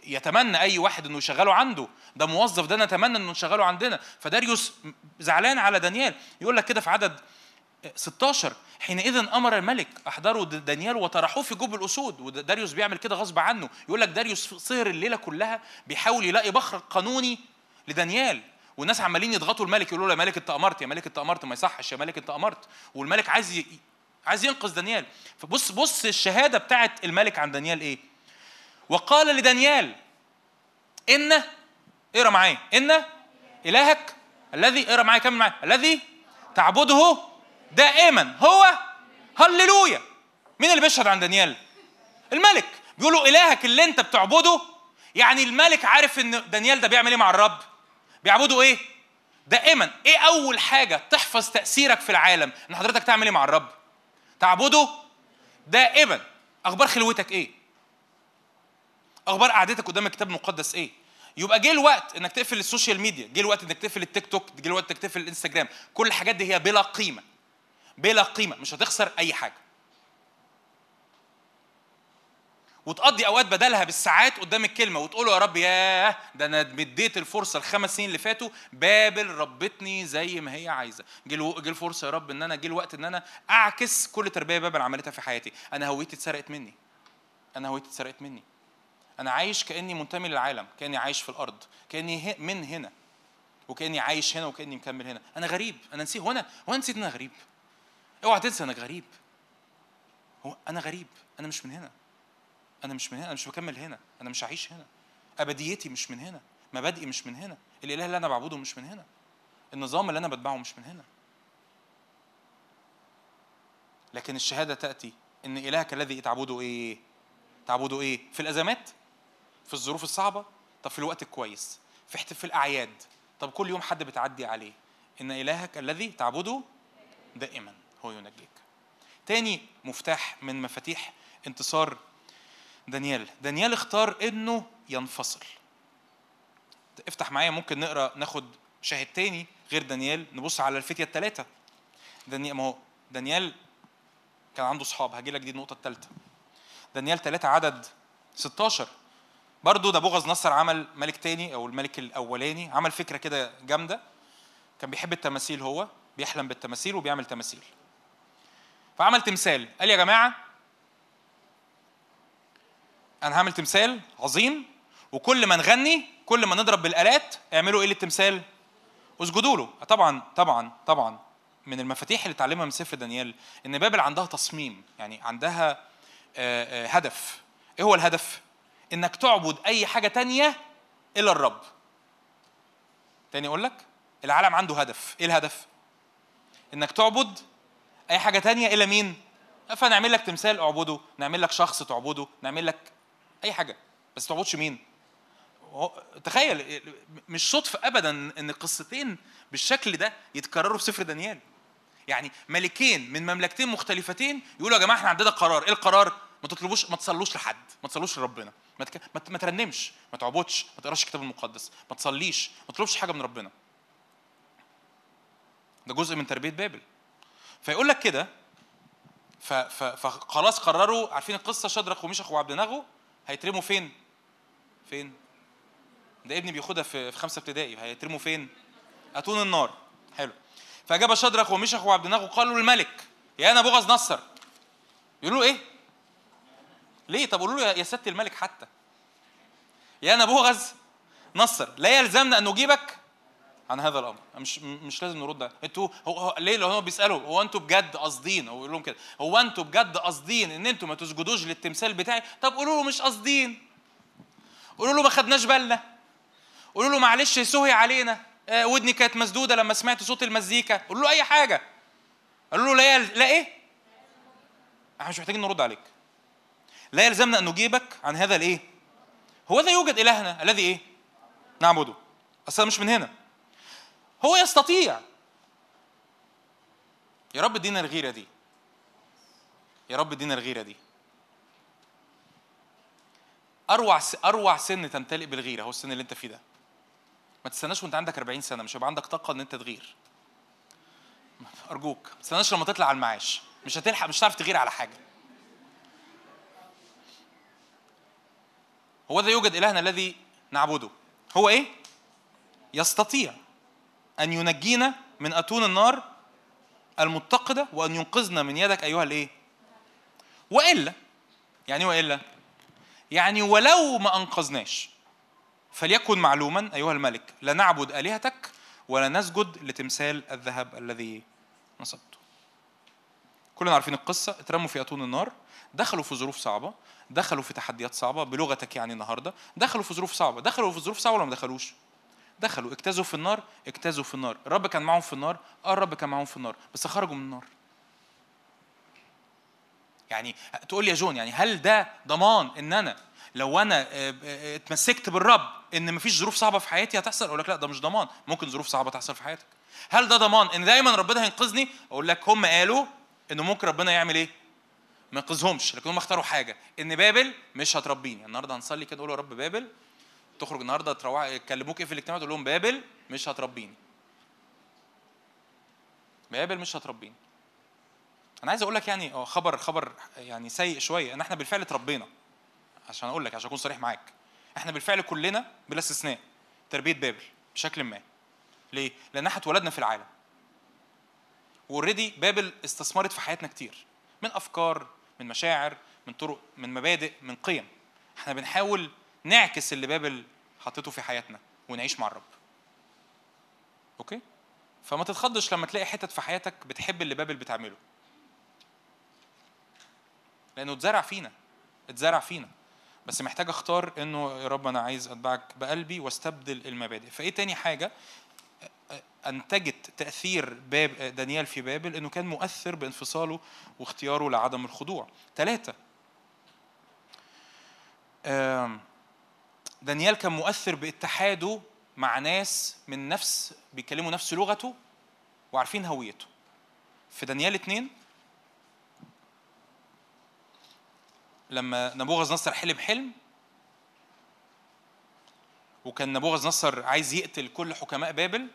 Speaker 4: يتمنى أي واحد إنه يشغله عنده. ده موظف ده نتمنى إنه نشغله عندنا. فداريوس زعلان على دانيال. يقول لك كده في عدد 16 حينئذ أمر الملك. أحضروا دانيال وطرحوه في جوب الاسود وداريوس بيعمل كده غصب عنه. يقول لك داريوس سهر الليلة كلها بيحاول يلاقي بخر قانوني لدانيال. والناس عمالين يضغطوا الملك. يقولوا له يا ملك أنت أمرت يا ملك أنت أمرت. ما يصحش يا ملك أنت أمرت. والملك عايز. عايز ينقذ دانيال. فبص بص الشهادة بتاعت الملك عن دانيال إيه؟ وقال لدانيال إن اقرأ معايا إن إلهك الذي اقرأ معايا كمل معايا الذي تعبده دائما هو هللويا مين اللي بيشهد عن دانيال؟ الملك. بيقولوا إلهك اللي أنت بتعبده يعني الملك عارف إن دانيال ده بيعمل إيه مع الرب. بيعبده إيه؟ دائما. إيه أول حاجة تحفظ تأثيرك في العالم؟ إن حضرتك تعمل إيه مع الرب؟ تعبده دائما أخبار خلوتك إيه؟ أخبار قعدتك قدام الكتاب المقدس إيه؟ يبقى جه الوقت إنك تقفل ال social media جه الوقت إنك تقفل التيك توك جه الوقت إنك تقفل الإنستجرام. كل الحاجات دي هي بلا قيمة. بلا قيمة. مش هتخسر أي حاجة. وتقضي أوقات بدلها بالساعات قدام الكلمة وتقول يا رب ياه ده أنا اديت الفرصة الخمس سنين اللي فاتوا بابل ربتني زي ما هي عايزة. جه جه الفرصة يا رب إن أنا جه الوقت إن أنا أعكس كل تربية بابل عملتها في حياتي. أنا هويتي اتسرقت مني. أنا هويتي اتسرقت مني. أنا عايش كأني منتمي للعالم كأني عايش في الأرض كأني من هنا وكأني عايش هنا وكأني مكمل هنا. أنا غريب. أنا نسيت هو أنا هو أنا نسيت إن أنا غريب؟ أوعى تنسى انك غريب. هو أنا غريب. أنا مش من هنا. أنا مش من هنا أنا مش بكمل هنا أنا مش عايش هنا. أبديتي مش من هنا مبادئي مش من هنا الإله اللي أنا بعبده مش من هنا النظام اللي أنا بتبعه مش من هنا. لكن الشهادة تأتي إن إلهك الذي تعبده إيه؟ تعبده إيه؟ في الأزمات؟ في الظروف الصعبة؟ طب في الوقت الكويس؟ في احت- في الأعياد؟ طب كل يوم حد بتعدي عليه. إن إلهك الذي تعبده دائما هو ينجيك. تاني مفتاح من مفاتيح انتصار دانيال. دانيال اختار إنه ينفصل. افتح معايا ممكن نقرأ ناخد شاهد تاني غير دانيال نبص على الفتية الثلاثه دانيال ما هو دانيال كان عنده اصحاب هاجي لك دي النقطة الثالثه دانيال 3 عدد 16 برضه نبوغذ نصر عمل ملك تاني أو الملك الأولاني. عمل فكرة كده جامدة. كان بيحب التماثيل هو. بيحلم بالتماثيل وبيعمل تماثيل. فعمل تمثال. قال يا جماعة أنا هعمل تمثال عظيم وكل ما نغني كل ما نضرب بالآلات اعملوا إيه للتمثال اسجدوا له. طبعا طبعا طبعا. من المفاتيح اللي اتعلمها من سفر دانيال إن بابل عندها تصميم يعني عندها آه، آه، هدف. إيه هو الهدف؟ إنك تعبد أي حاجة تانية إلا الرب. تاني أقول لك العالم عنده هدف. إيه الهدف؟ إنك تعبد أي حاجة تانية إلا مين؟ فنعمل لك تمثال اعبده نعمل لك شخص تعبده نعمل لك أي حاجة. بس تعبدش مين؟ تخيل مش صدفه ابدا إن القصتين بالشكل ده يتكرروا في سفر دانيال. يعني ملكين من مملكتين مختلفتين يقولوا يا جماعة إحنا عندنا قرار. إيه القرار؟ ما تطلبوش ما تصلوش لحد. ما تصلوش لربنا. ما, تك... ما, ترنمش. ما تعبدش ما تقراش الكتاب المقدس. ما تصليش. ما تطلبش حاجة من ربنا. ده جزء من تربية بابل. فيقول لك كده. فخلاص قرروا عارفين القصة؟ شدرخ وميشخ وعبد نغو. هيترموا فين؟ فين؟ ده ابني بياخدها في خمسة ابتدائي هيترموا فين؟ اتون النار. حلو. فأجاب شدرخ وميشخ وعبد نغو قالوا للملك يا نبوخذ نصر. يقولوا إيه؟ ليه؟ طب قولوا له يا- يا سياده الملك حتى. يا نبوخذ نصر لا يلزمنا أن نجيبك عن هذا الأمر. مش مش لازم نرد. أنتوا هو, هو ليه؟ لو هم بيسألوا هو أنتوا بجد قاصدين؟ هو يقول لهم كده. هو أنتوا بجد قاصدين إن أنتوا ما تسجدوش للتمثال بتاعي؟ طب قولوا له مش قاصدين. قولوا له ما خدناش بالنا. قولوا له معلش سهي علينا. آه، ودني كانت مسدودة لما سمعت صوت المزيكا. قولوا له أي حاجة. قالوا له لا. لا إيه؟ إحنا مش محتاجين نرد عليك. لا يلزمنا أن نجيبك عن هذا الإيه؟ هو ذا يوجد إلهنا الذي إيه؟ نعبده. أصلا مش من هنا. هو يستطيع. يا رب ادينا الغيرة دي. يا رب ادينا الغيرة دي. أروع. أروع سن تمتلئ بالغيرة هو السن اللي انت فيه ده. ما تستناش وانت عندك 40 سنة مش هيبقى عندك طاقة إن انت تغير. أرجوك ما تستناش لما تطلع على المعاش. مش هتلحق مش هتعرف تغير على حاجة. هو ذا يوجد إلهنا الذي نعبده. هو إيه؟ يستطيع. أن ينجينا من أتون النار المتقدة وأن ينقذنا من يدك أيها الإيه؟ وإلا يعني وإلا يعني ولو ما أنقذناش فليكن معلوما أيها الملك لا نعبد آلهتك ولا نسجد لتمثال الذهب الذي نصبته. كلنا عارفين القصة اترموا في أتون النار دخلوا في ظروف صعبة دخلوا في تحديات صعبة بلغتك يعني النهارده دخلوا في ظروف صعبة دخلوا في ظروف صعبة ولا ما دخلوش؟ دخلوا اجتازوا في النار اجتازوا في النار. الرب كان معهم في النار آه الرب كان معهم في النار بس خرجوا من النار. يعني تقول يا جون يعني هل ده ضمان إن أنا لو أنا آه، آه، اتمسكت بالرب إن مفيش ظروف صعبة في حياتي هتحصل؟ أقول لك لا ده مش ضمان. ممكن ظروف صعبة تحصل في حياتك. هل ده ضمان إن دايما ربنا هينقذني؟ أقول لك هم قالوا إنه ممكن ربنا يعمل إيه؟ ما ينقذهمش لكن هم اختاروا حاجة. إن بابل مش هتربيني. النهارده هنصلي كده نقول يا رب بابل تخرج النهارده تروح يكلموك إيه في الاجتماع تقول لهم بابل مش هتربيني. بابل مش هتربيني. أنا عايز أقول لك يعني آه خبر خبر يعني سيء شوية إن إحنا بالفعل اتربينا. عشان أقول لك عشان أكون صريح معاك. إحنا بالفعل كلنا بلا استثناء تربية بابل بشكل ما. ليه؟ لأن إحنا اتولدنا في العالم. و already بابل استثمرت في حياتنا كتير. من أفكار من مشاعر من طرق من مبادئ من قيم. إحنا بنحاول نعكس اللي بابل حطيته في حياتنا ونعيش مع الرب. okay؟ فما تتخضش لما تلاقي حتت في حياتك بتحب اللي بابل بتعمله. لأنه اتزرع فينا اتزرع فينا. بس محتاج أختار إنه يا رب أنا عايز أتبعك بقلبي واستبدل المبادئ. فإيه تاني حاجة؟ أنتجت تأثير باب دانيال في بابل إنه كان مؤثر بانفصاله واختياره لعدم الخضوع. ثلاثة دانيال كان مؤثر باتحاده مع ناس من نفس بيتكلموا نفس لغته وعارفين هويته. في دانيال اتنين لما نبوغذ نصر حلم حلم وكان نبوغذ نصر عايز يقتل كل حكماء بابل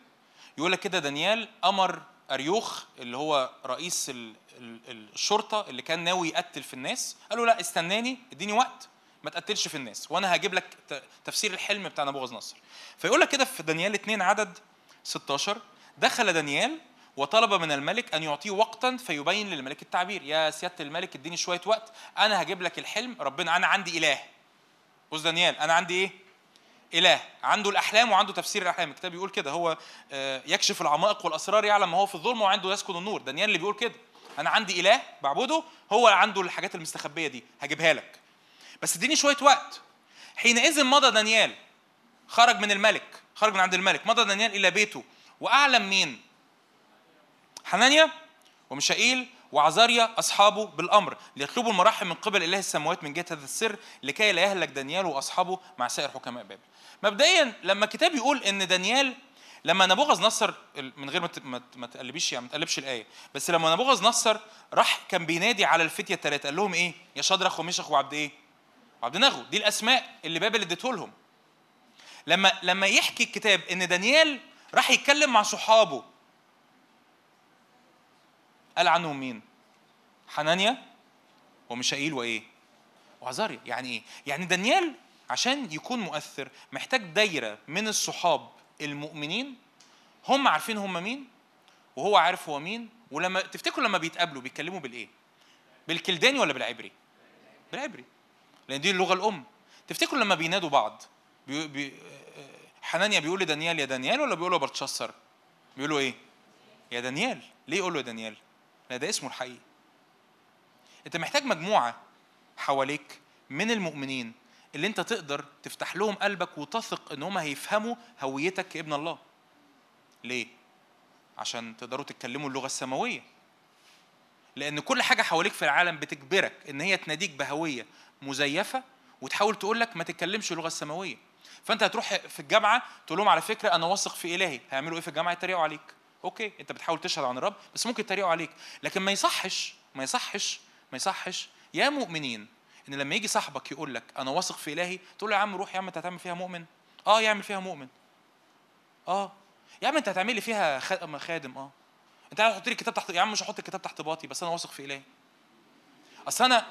Speaker 4: يقول لك كده دانيال أمر أريوخ اللي هو رئيس ال- ال- الشرطة اللي كان ناوي يقتل في الناس قال له لا استناني اديني وقت. ما تقتلش في الناس وأنا هجيب لك تفسير الحلم بتاع نبوغذ نصر. فيقول لك كده في دانيال 2 عدد 16 دخل دانيال وطلب من الملك أن يعطيه وقتا فيبين للملك التعبير. يا سيادة الملك اديني شوية وقت أنا هجيب لك الحلم ربنا أنا عندي إله. بص دانيال أنا عندي إيه؟ إله. عنده الأحلام وعنده تفسير الأحلام. الكتاب بيقول كده هو آه، يكشف العمائق والأسرار يعلم ما هو في الظلم وعنده يسكن النور. دانيال اللي بيقول كده أنا عندي إله بعبده هو عنده الحاجات المستخبية دي هجيبها لك. بس اديني شوية وقت حينئذ مضى دانيال خرج من الملك خرج من عند الملك مضى دانيال إلى بيته وأعلم مين حنانيا ومشائيل وعزاريا أصحابه بالأمر ليطلبوا المراحم من قبل إله السماوات من جهة هذا السر لكي لا يهلك دانيال وأصحابه مع سائر حكماء بابل. مبدئيا لما الكتاب يقول إن دانيال لما نبوغذ نصر من غير ما تقلبيش يعني ما تقلبش الآية بس لما نبوغذ نصر راح كان بينادي على الفتية الثلاثه قال لهم إيه؟ يا شدرخ وميشخ وعبد إيه؟ وعبد نغو دي الأسماء اللي بابل اديته لهم. لما لما يحكي الكتاب إن دانيال راح يتكلم مع صحابه قال عنهم مين؟ حنانيا وميشائيل وإيه؟ وعزاريا يعني إيه؟ يعني دانيال عشان يكون مؤثر محتاج دايرة من الصحاب المؤمنين هم عارفين هم مين وهو عارف هو مين ولما تفتكروا لما بيتقابلوا بيتكلموا بالإيه؟ بالكلداني ولا بالعبري؟ بالعبري لأن دي اللغة الأم تفتكروا لما بينادوا بعض بي بي حنانيا بيقول لدانيال يا دانيال ولا بيقول له بلتشسر؟ بيقولوا إيه؟ يا دانيال ليه يقول له يا دانيال؟ لا ده اسمه الحقيقي أنت محتاج مجموعة حواليك من المؤمنين اللي أنت تقدر تفتح لهم قلبك وتثق إن هم هيفهموا هويتك كابن الله ليه عشان تقدروا تتكلموا اللغة السماوية لأن كل حاجة حواليك في العالم بتجبرك إن هي تناديك بهوية مزيفة وتحاول تقول لك ما تتكلمش اللغة السماوية. فأنت هتروح في الجامعة تقول لهم على فكرة أنا واثق في إلهي. هيعملوا إيه في الجامعة؟ يتريقوا عليك. أوكي أنت بتحاول تشهد عن الرب بس ممكن يتريقوا عليك. لكن ما يصحش ما يصحش ما يصحش. يا مؤمنين إن لما يجي صاحبك يقول لك أنا واثق في إلهي تقول له يا عم روح يا عم أنت هتعمل فيها مؤمن؟ آه يعمل فيها مؤمن. آه. يا عم أنت هتعمل لي فيها خادم آه. أنت عايز تحط لي الكتاب تحت يا عم مش هحط الكتاب تحت باطي بس أنا واثق في إلهي. أصل أنا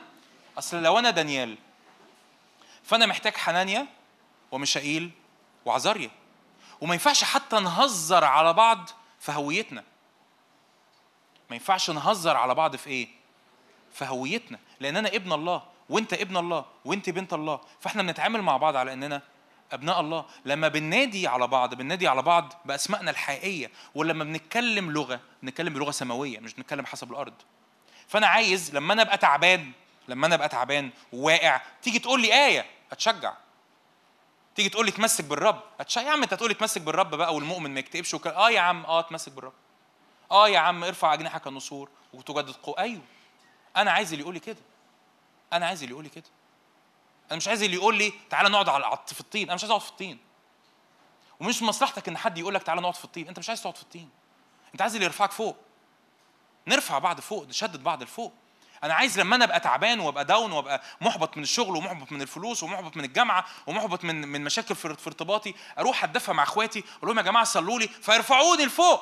Speaker 4: أصل لو أنا دانيال فأنا محتاج حنانيا وميشائيل وعزاريا. وما ينفعش حتى نهزر على بعض في هويتنا. ما ينفعش نهزر على بعض في إيه؟ في هويتنا. لأن أنا ابن الله وأنت ابن الله وأنت بنت الله. فإحنا بنتعامل مع بعض على إننا أبناء الله. لما بننادي على بعض بننادي على بعض بأسمائنا الحقيقية. ولما بنتكلم لغة بنتكلم بلغة سماوية مش بنتكلم حسب الأرض. فأنا عايز لما أنا أبقى تعبان لما أنا أبقى تعبان وواقع تيجي تقول لي آية أتشجع. تيجي تقول لي تمسك بالرب اتشجع يا عم أنت تقول لي تمسك بالرب بقى والمؤمن ما يكتئبش وك... آه يا عم آه تمسك بالرب. آه يا عم ارفع اجنحك النسور وتجدد قوة أيوه. أنا عايز اللي يقول لي كده. أنا عايز اللي يقول لي كده. أنا مش عايز اللي يقول لي تعالى نقعد على في الطين. أنا مش عايز أقعد في الطين. ومش مصلحتك إن حد يقول لك تعالى نقعد في الطين. أنت مش عايز تقعد في الطين. أنت عايز اللي يرفعك فوق. نرفع بعض فوق نشدد بعض لفوق. أنا عايز لما أنا أبقى تعبان وأبقى داون وأبقى محبط من الشغل ومحبط من الفلوس ومحبط من الجامعة ومحبط من من مشاكل في ارتباطي أروح أتدفى مع إخواتي أقول لهم يا جماعة صلوا لي فيرفعوني لفوق.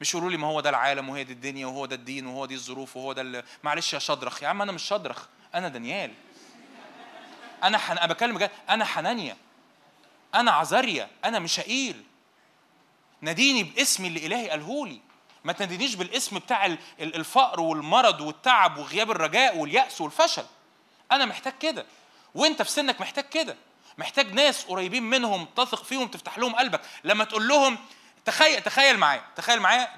Speaker 4: مش يقولوا لي ما هو ده العالم وهي دي الدنيا وهو ده الدين وهو دي الظروف وهو ده معلش يا شدرخ. يا عم أنا مش شدرخ أنا دانيال. أنا حن... أنا بكلم بجد أنا حنانيا أنا عزاريا أنا ميشائيل ناديني باسمي اللي إلهي قالهولي ما تنادينيش بالاسم بتاع ال- ال- الفقر والمرض والتعب وغياب الرجاء واليأس والفشل. أنا محتاج كده. وأنت في سنك محتاج كده. محتاج ناس قريبين منهم تثق فيهم تفتح لهم قلبك. لما تقول لهم تخيل تخيل معايا تخيل معايا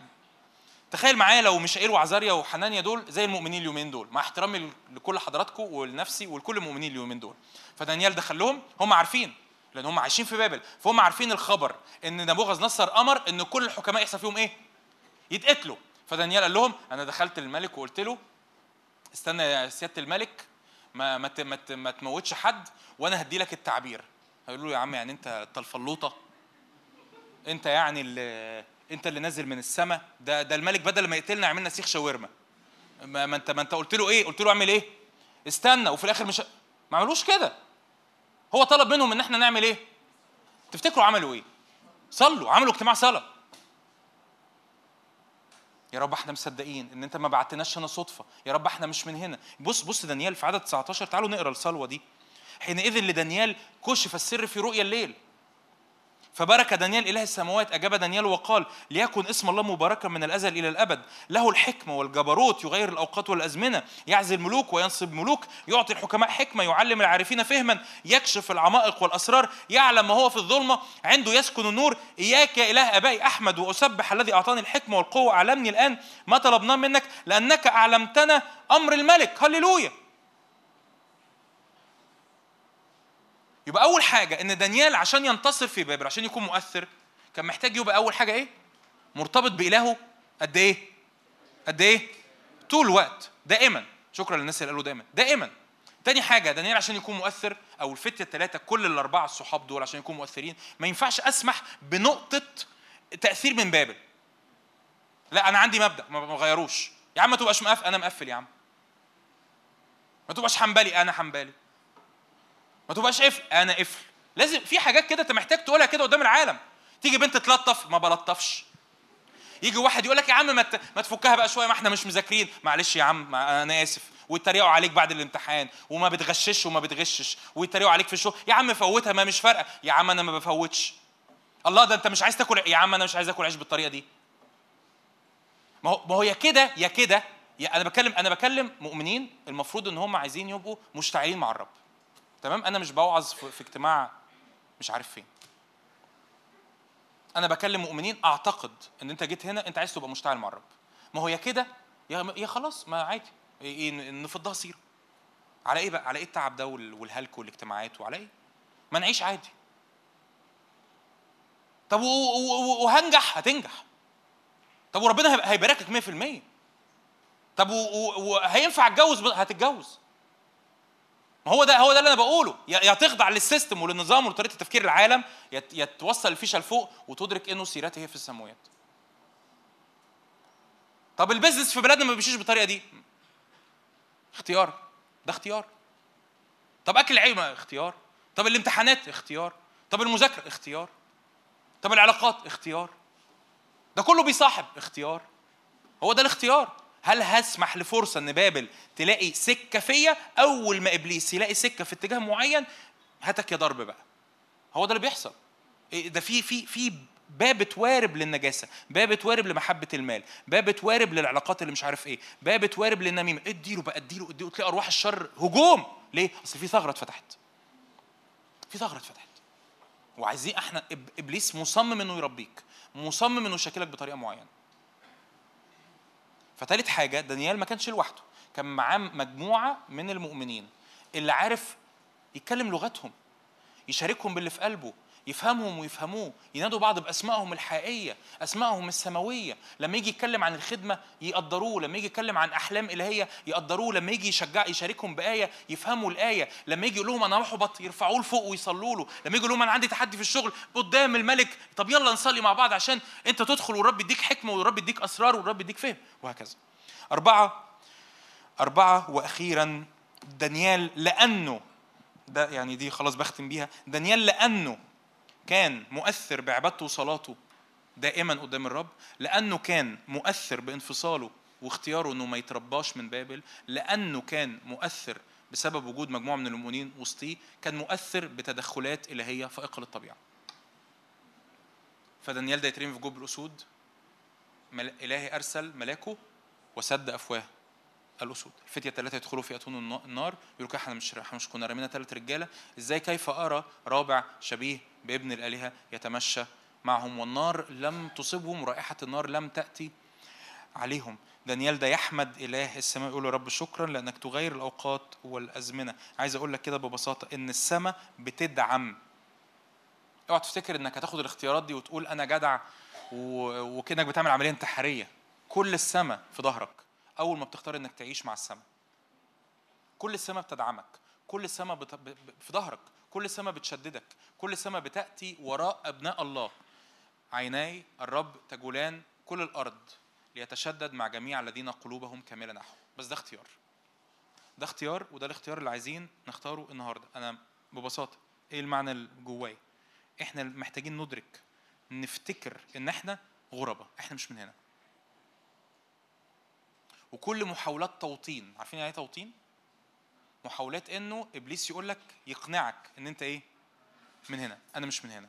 Speaker 4: تخيل معايا لو ميشائيل وعزاريا وحنانيا دول زي المؤمنين اليومين دول. مع احترامي لكل حضراتكم ولنفسي ولكل المؤمنين اليومين دول. فدانيال دخل لهم هم عارفين لأن هم عايشين في بابل. فهم عارفين الخبر إن نبوغذ نصر أمر إن كل الحكماء يحصل فيهم إيه؟ يتقتلوا. فدانيال قال لهم أنا دخلت للملك وقلت له استنى يا سيادة الملك ما ما ما, ما تموتش حد وأنا هدي لك التعبير. هيقولوا له يا عم يعني أنت انت الفلوطه أنت يعني اللي أنت اللي نازل من السماء ده ده الملك بدل ما يقتلنا عملنا سيخ شاورما. ما, ما أنت ما أنت قلت له إيه؟ قلت له أعمل إيه؟ استنى. وفي الآخر مش ما عملوش كده. هو طلب منهم إن إحنا نعمل إيه؟ تفتكروا عملوا إيه؟ صلوا عملوا اجتماع صلاة. يا رب إحنا مصدقين ان انت ما بعتناش هنا صدفة. يا رب إحنا مش من هنا. بص بص دانيال في عدد 19 تعالوا نقرا الصلوة دي. حينئذ لدانيال كشف السر في رؤيا الليل. فبارك دانيال إله السماوات أجاب دانيال وقال ليكن اسم الله مباركا من الأزل إلى الأبد. له الحكمة والجبروت يغير الأوقات والأزمنة يعزل ملوك وينصب ملوك يعطي الحكماء حكمة يعلم العارفين فهما يكشف العمائق والأسرار يعلم ما هو في الظلمة عنده يسكن النور. إياك يا إله آبائي أحمد وأسبح الذي أعطاني الحكمة والقوة أعلمني الآن ما طلبناه منك لأنك أعلمتنا أمر الملك. هللويا! يبقى أول حاجة إن دانيال عشان ينتصر في بابل عشان يكون مؤثر كان محتاج يبقى أول حاجة إيه مرتبط بإلهه قد إيه قد إيه طول الوقت دائما شكرا للناس اللي قالوا دائما دائما تاني حاجة دانيال عشان يكون مؤثر أو الفتية الثلاثة كل الأربعة الصحاب دول عشان يكونوا مؤثرين ما ينفعش أسمح بنقطة تأثير من بابل. لا أنا عندي مبدأ ما ما غيروش. يا عم ما تبقاش مقفل أنا مقفل يا عم. ما تبقاش حنبلي أنا حنبلي. ما تبقاش قفل. أنا قفل. لازم في حاجات كده أنت محتاج تقولها كده قدام العالم. تيجي بنت تلطف ما بلطفش. يجي واحد يقول لك يا عم ما ما تفكها بقى شوية ما إحنا مش مذاكرين. معلش يا عم أنا آسف. ويتريقوا عليك بعد الامتحان. وما بتغشش وما بتغشش. ويتريقوا عليك في الشغل. يا عم فوتها ما مش فارقة. يا عم أنا ما بفوتش. الله ده أنت مش عايز تاكل يا عم أنا مش عايز آكل عيش بالطريقة دي. ما هو ما هو يا كده يا كده. أنا بكلم أنا بكلم مؤمنين المفروض إن هم عايزين يبقوا مشتعلين مع الرب. تمام؟ أنا مش بوعظ في, اجتماع مش عارف فين. أنا بكلم مؤمنين أعتقد إن أنت جيت هنا أنت عايز تبقى مشتعل مع الرب. ما هو يا كده يا يا خلاص ما عادي. نفضها سيرة. على إيه بقى؟ على إيه التعب ده وال- والهلك والاجتماعات وعلى إيه؟ ما نعيش عادي. طب وهنجح هتنجح. طب وربنا هيبقى- هيباركك 100% طب وهينفع اتجوز هتتجوز. ما هو ده هو ده اللي أنا بقوله. يا تخضع لل system وللنظام ولطريقة تفكير العالم يا توصل الفيشة لفوق وتدرك إنه سيرته هي في السماوات طب ال business في بلادنا ما بيمشيش بالطريقة دي. اختيار. ده اختيار. طب أكل العيش ما اختيار. طب الامتحانات اختيار. طب المذاكرة اختيار. طب العلاقات اختيار. ده كله بيصاحب اختيار. هو ده الاختيار. هل هسمح لفرصة إن بابل تلاقي سكة فيا؟ أول ما إبليس يلاقي سكة في اتجاه معين هاتك يا ضرب بقى. هو ده اللي بيحصل. إيه ده؟ في في في باب توارب للنجاسة باب توارب لمحبة المال باب توارب للعلاقات اللي مش عارف إيه باب توارب للنميمة. اديله بقى اديله اديله تلاقي أرواح الشر هجوم. ليه؟ أصل في ثغرة اتفتحت. في ثغرة اتفتحت. وعايزين إحنا إبليس مصمم إنه يربيك مصمم إنه يشكلك بطريقة معينة. فتالت حاجة دانيال ما كانش لوحده كان معاه مجموعة من المؤمنين اللي عارف يتكلم لغتهم يشاركهم باللي في قلبه يفهمهم ويفهموه ينادوا بعض بأسمائهم الحقيقية أسمائهم السماوية. لما يجي يتكلم عن الخدمة يقدروه لما يجي يتكلم عن أحلام إلهية يقدروه لما يجي يشجع يشاركهم بآية يفهموا الآية. لما يجي يقول لهم أنا محبط يرفعوه لفوق ويصلوا له. لما يجي يقول لهم أنا عندي تحدي في الشغل قدام الملك طب يلا نصلي مع بعض عشان أنت تدخل والرب يديك حكمة والرب يديك أسرار والرب يديك فهم. وهكذا. أربعة أربعة وأخيرا دانيال لأنه ده يعني دي خلاص بختم بيها. دانيال لأنه كان مؤثر بعبادته وصلاته دائما قدام الرب لأنه كان مؤثر بانفصاله واختياره إنه ما يترباش من بابل لأنه كان مؤثر بسبب وجود مجموعة من المؤمنين وسطيه كان مؤثر بتدخلات إلهية فائقه للطبيعه فدانيال ده يترمي في جوب الأسود إلهي أرسل ملاكه وسد أفواه الأسود. الفتية الثلاثه يدخلوا في اتون النا- النار يقولوا إحنا مش مش كنا رامينا ثلاث رجالة إزاي كيف أرى رابع شبيه بابن الآلهة يتمشى معهم والنار لم تصبهم رائحه النار لم تأتي عليهم. دانيال ده يحمد إله السماء يقول له رب شكرا لأنك تغير الأوقات والأزمنة. عايز أقول لك كده ببساطة إن السماء بتدعم. اوعى تفتكر إنك هتاخد الاختيارات دي وتقول أنا جدع وكأنك بتعمل عملية انتحارية. كل السماء في ظهرك أول ما بتختار إنك تعيش مع السماء. كل السماء بتدعمك. كل السماء بت... في ظهرك. كل السماء بتشددك كل السماء بتأتي وراء أبناء الله. عيناي الرب تجولان كل الأرض ليتشدد مع جميع الذين قلوبهم كاملة نحوه بس ده اختيار. ده اختيار وده الاختيار اللي عايزين نختاره النهارده. أنا ببساطة إيه المعنى اللي جوايا؟ إحنا محتاجين ندرك نفتكر إن إحنا غربة إحنا مش من هنا. وكل محاولات توطين عارفين يعني إيه توطين؟ محاولات انه ابليس يقول لك يقنعك ان انت إيه من هنا أنا مش من هنا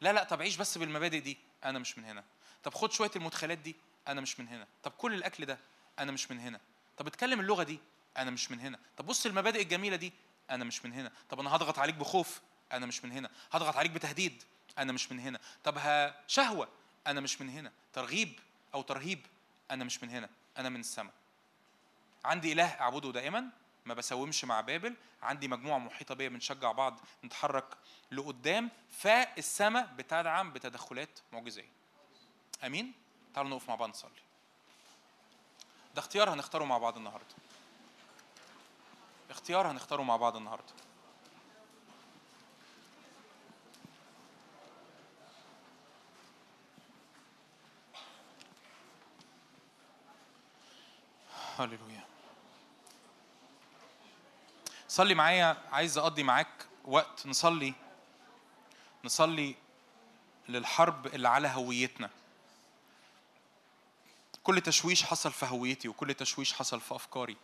Speaker 4: لا لا طب عيش بس بالمبادئ دي أنا مش من هنا طب خد شوية المدخلات دي أنا مش من هنا طب كل الاكل ده أنا مش من هنا طب اتكلم اللغة دي أنا مش من هنا طب بص المبادئ الجميله دي أنا مش من هنا طب أنا هضغط عليك بخوف أنا مش من هنا هضغط عليك بتهديد أنا مش من هنا طب ها شهوه أنا مش من هنا ترغيب أو ترهيب أنا مش من هنا أنا من السماء عندي اله اعبده دائما ما بساومش مع بابل عندي مجموعة محيطة بيا بنشجع بعض نتحرك لقدام فالسماء بتدعم بتدخلات معجزية. آمين؟ تعالوا نقف مع بعض نصلي. ده اختيار هنختاره مع بعض النهارده. اختيار هنختاره مع بعض النهارده. هللويا. صلي معايا عايز أقضي معاك وقت. نصلي نصلي للحرب اللي على هويتنا. كل تشويش حصل في هويتي وكل تشويش حصل في أفكاري.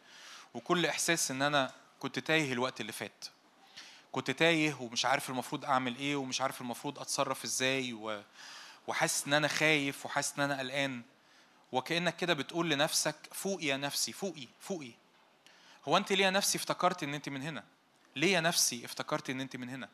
Speaker 4: وكل إحساس إن أنا كنت تايه الوقت اللي فات. كنت تايه ومش عارف المفروض أعمل إيه ومش عارف المفروض أتصرف إزاي و... وحاسس إن أنا خايف وحاسس إن أنا قلقان. وكأنك كده بتقول لنفسك فوقي يا نفسي فوقي فوقي. هو أنت ليه نفسي افتكرت إن أنت من هنا؟ ليه نفسي افتكرت إن أنت من هنا؟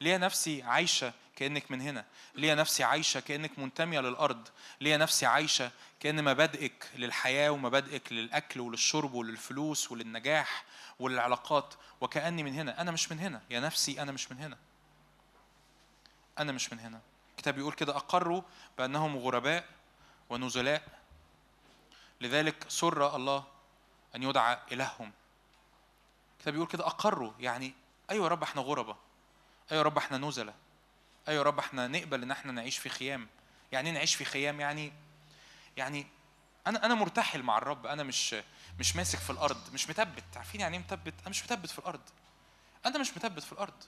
Speaker 4: ليه نفسي عايشة كأنك من هنا؟ ليه نفسي عايشة كأنك منتمية للأرض؟ ليه نفسي عايشة كأن مبادئك للحياة ومبادئك للأكل وللشرب وللفلوس وللنجاح وللعلاقات وكأني من هنا. أنا مش من هنا. يا نفسي أنا مش من هنا. أنا مش من هنا. الكتاب بيقول كده. أقروا بأنهم غرباء ونزلاء. لذلك سر الله أن يدعى إلههم. الكتاب بيقول كده أقروا. يعني أيوة يا رب إحنا غربة أيوة يا رب إحنا نزلة أيوة يا رب إحنا نقبل إن إحنا نعيش في خيام. يعني إيه نعيش في خيام؟ يعني يعني أنا أنا مرتحل مع الرب. أنا مش مش ماسك في الأرض. مش متبت. عارفين يعني إيه متبت؟ أنا مش متبت في الأرض. أنا مش متبت في الأرض.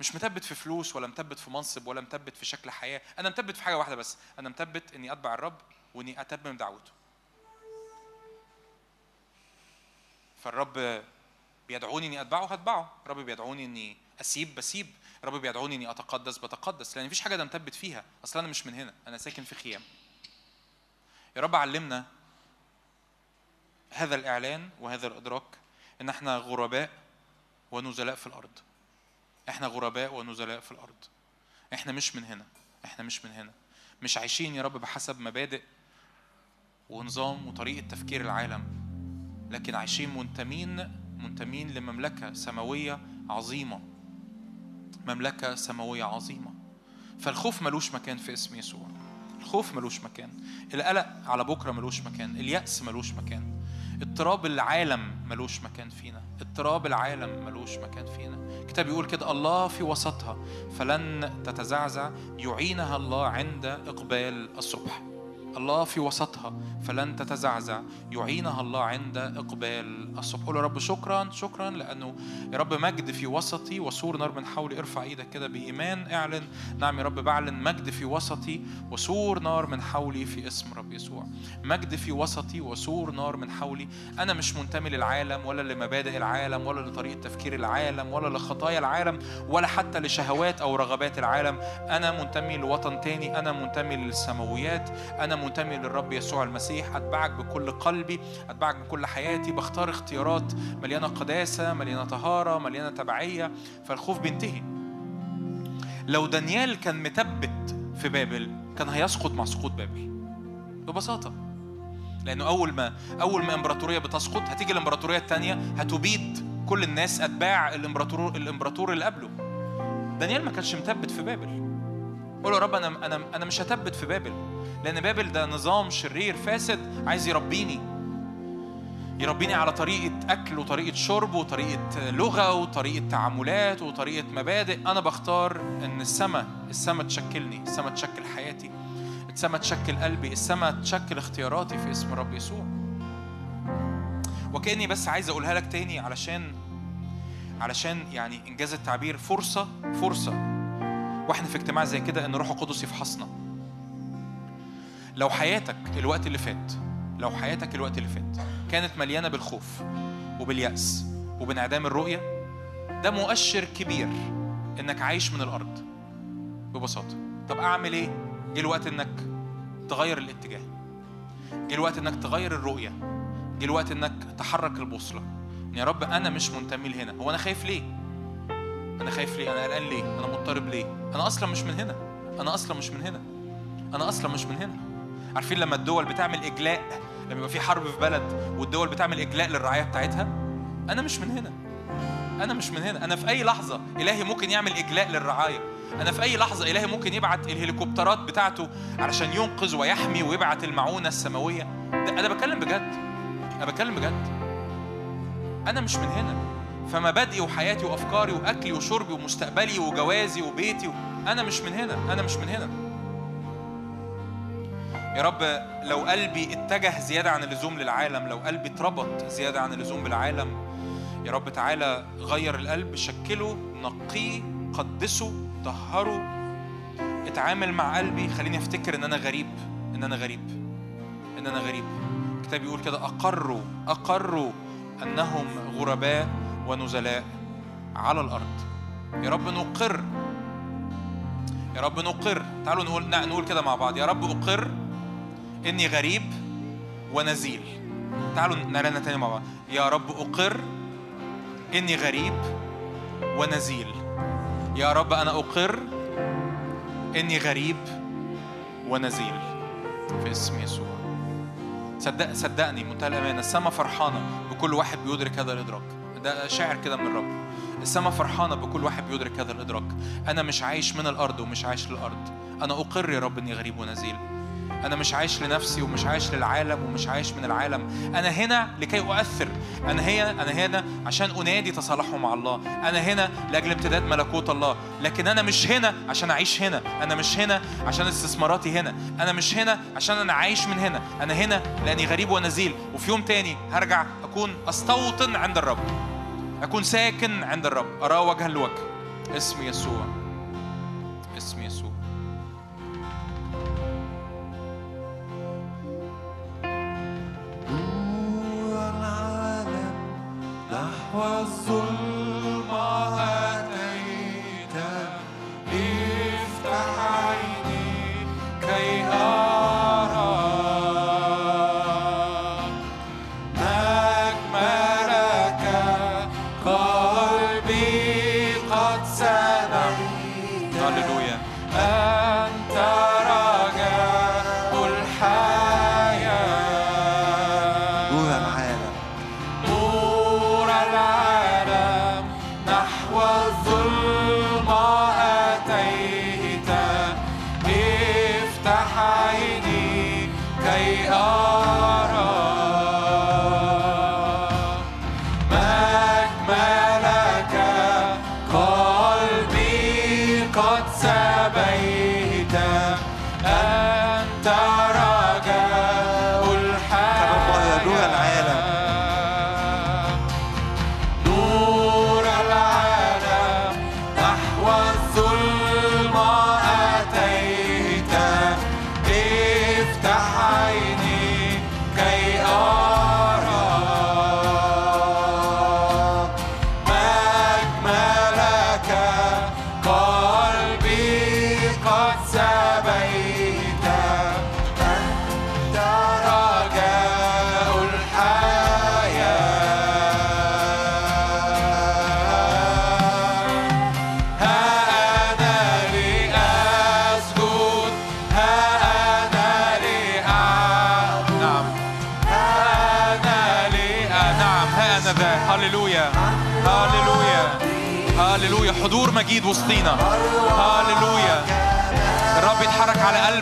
Speaker 4: مش متبت في فلوس ولا متبت في منصب ولا متبت في شكل حياة. أنا متبت في حاجة واحدة بس. أنا متبت إني أتبع الرب وإني أتمم دعوته. فالرب بيدعوني إني أتبعه هتبعه. الرب بيدعوني إني أسيب بسيب. الرب بيدعوني إني أتقدس بتقدس. لأن مفيش حاجة أنا مثبت فيها. أصل أنا مش من هنا. أنا ساكن في خيام. يا رب علمنا هذا الإعلان وهذا الإدراك إن إحنا غرباء ونزلاء في الأرض. إحنا غرباء ونزلاء في الأرض. إحنا مش من هنا. إحنا مش من هنا. مش عايشين يا رب بحسب مبادئ ونظام وطريقة تفكير العالم. لكن عايشين منتمين منتمين لمملكة سماوية عظيمة. مملكة سماوية عظيمة. فالخوف ملوش مكان في اسم يسوع. الخوف ملوش مكان. القلق على بكرة ملوش مكان. اليأس ملوش مكان. اضطراب العالم ملوش مكان فينا. اضطراب العالم ملوش مكان فينا. الكتاب بيقول كده الله في وسطها فلن تتزعزع يعينها الله عند إقبال الصبح. الله في وسطها فلن تتزعزع. يعينها الله عند إقبال الصبح. قول يا رب شكرا شكرا لأنه يا رب مجد في وسطي وسور نار من حولي ارفع إيدك كده بإيمان اعلن. نعم يا رب بعلن مجد في وسطي وسور نار من حولي في اسم رب يسوع. مجد في وسطي وسور نار من حولي. أنا مش منتمي للعالم ولا لمبادئ العالم ولا لطريقة تفكير العالم ولا لخطايا العالم ولا حتى لشهوات أو رغبات العالم. أنا منتمي لوطن تاني. أنا منتمي للسماويات. أنا منتمي للرب يسوع المسيح أتبعك بكل قلبي أتبعك بكل حياتي بختار اختيارات مليانة قداسة مليانة طهارة مليانة تبعية فالخوف بينتهي. لو دانيال كان متبت في بابل كان هيسقط مع سقوط بابل. ببساطة. لأنه أول ما أول ما إمبراطورية بتسقط هتيجي الإمبراطورية التانية هتبيد كل الناس أتباع الإمبراطور الإمبراطور اللي قبله. دانيال ما كانش متبت في بابل. قول يا رب أنا أنا أنا مش هتبت في بابل لأن بابل ده نظام شرير فاسد عايز يربيني. يربيني على طريقة أكل وطريقة شرب وطريقة لغة وطريقة تعاملات وطريقة مبادئ. أنا بختار إن السماء السماء تشكلني السماء تشكل حياتي السماء تشكل قلبي السماء تشكل اختياراتي في اسم الرب يسوع. وكأني بس عايز أقولها لك تاني علشان علشان يعني إنجاز التعبير فرصة فرصة. وإحنا في اجتماع زي كده إن روح القدس يفحصنا. لو حياتك الوقت اللي فات لو حياتك الوقت اللي فات كانت مليانة بالخوف وباليأس وبانعدام الرؤية ده مؤشر كبير إنك عايش من الأرض ببساطة. طب أعمل إيه؟ جه الوقت إنك تغير الاتجاه. جه الوقت إنك تغير الرؤية. جه الوقت إنك تحرك البوصلة. يا رب أنا مش منتمي لهنا. هو أنا خايف ليه؟ أنا خايف ليه؟ أنا قلقان ليه؟ أنا مضطرب ليه؟ أنا أصلا مش من هنا. أنا أصلا مش من هنا. أنا أصلا مش من هنا. عارفين لما الدول بتعمل إجلاء لما يبقى في حرب في بلد والدول بتعمل إجلاء للرعاية بتاعتها؟ أنا مش من هنا. أنا مش من هنا. أنا في أي لحظة إلهي ممكن يعمل إجلاء للرعاية. أنا في أي لحظة إلهي ممكن يبعت الهليكوبترات بتاعته علشان ينقذ ويحمي ويبعت المعونة السماوية. ده أنا بتكلم بجد. أنا بتكلم بجد. أنا مش من هنا. فمبادئي وحياتي وأفكاري وأكلي وشربي ومستقبلي وجوازي وبيتي و... أنا مش من هنا أنا مش من هنا. يا رب لو قلبي اتجه زيادة عن اللزوم للعالم لو قلبي اتربط زيادة عن اللزوم بالعالم يا رب تعالى غير القلب شكله نقيه قدسه طهره اتعامل مع قلبي. خليني أفتكر إن أنا غريب إن أنا غريب إن أنا غريب. الكتاب يقول كده أقروا أقروا أنهم غرباء ونزلاء على الأرض. يا رب نقر. يا رب نقر. تعالوا نقول نقول كده مع بعض. يا رب أقر. إني غريب ونزيل. تعالوا نرنها تاني مع بعض. يا رب أقر. إني غريب ونزيل. يا رب أنا أقر. إني غريب ونزيل. في اسم يسوع. صدق صدقني منتهى الأمانة السما فرحانة بكل واحد بيدرك هذا الإدراك. ده شاعر كده من الرب السما فرحانة بكل واحد بيدرك هذا الإدراك. أنا مش عايش من الأرض ومش عايش للأرض. أنا أقر يا رب إني غريب ونزيل. أنا مش عايش لنفسي ومش عايش للعالم ومش عايش من العالم. أنا هنا لكي أؤثر. أنا هنا أنا هنا عشان أنادي تصالحه مع الله. أنا هنا لأجل امتداد ملكوت الله. لكن أنا مش هنا عشان أعيش هنا. أنا مش هنا عشان استثماراتي هنا. أنا مش هنا عشان أنا عايش من هنا. أنا هنا لأني غريب ونزيل. وفي يوم تاني هرجع أكون أستوطن عند الرب. أكون ساكن عند الرب. أراه وجها لوجه اسم يسوع.
Speaker 3: نحو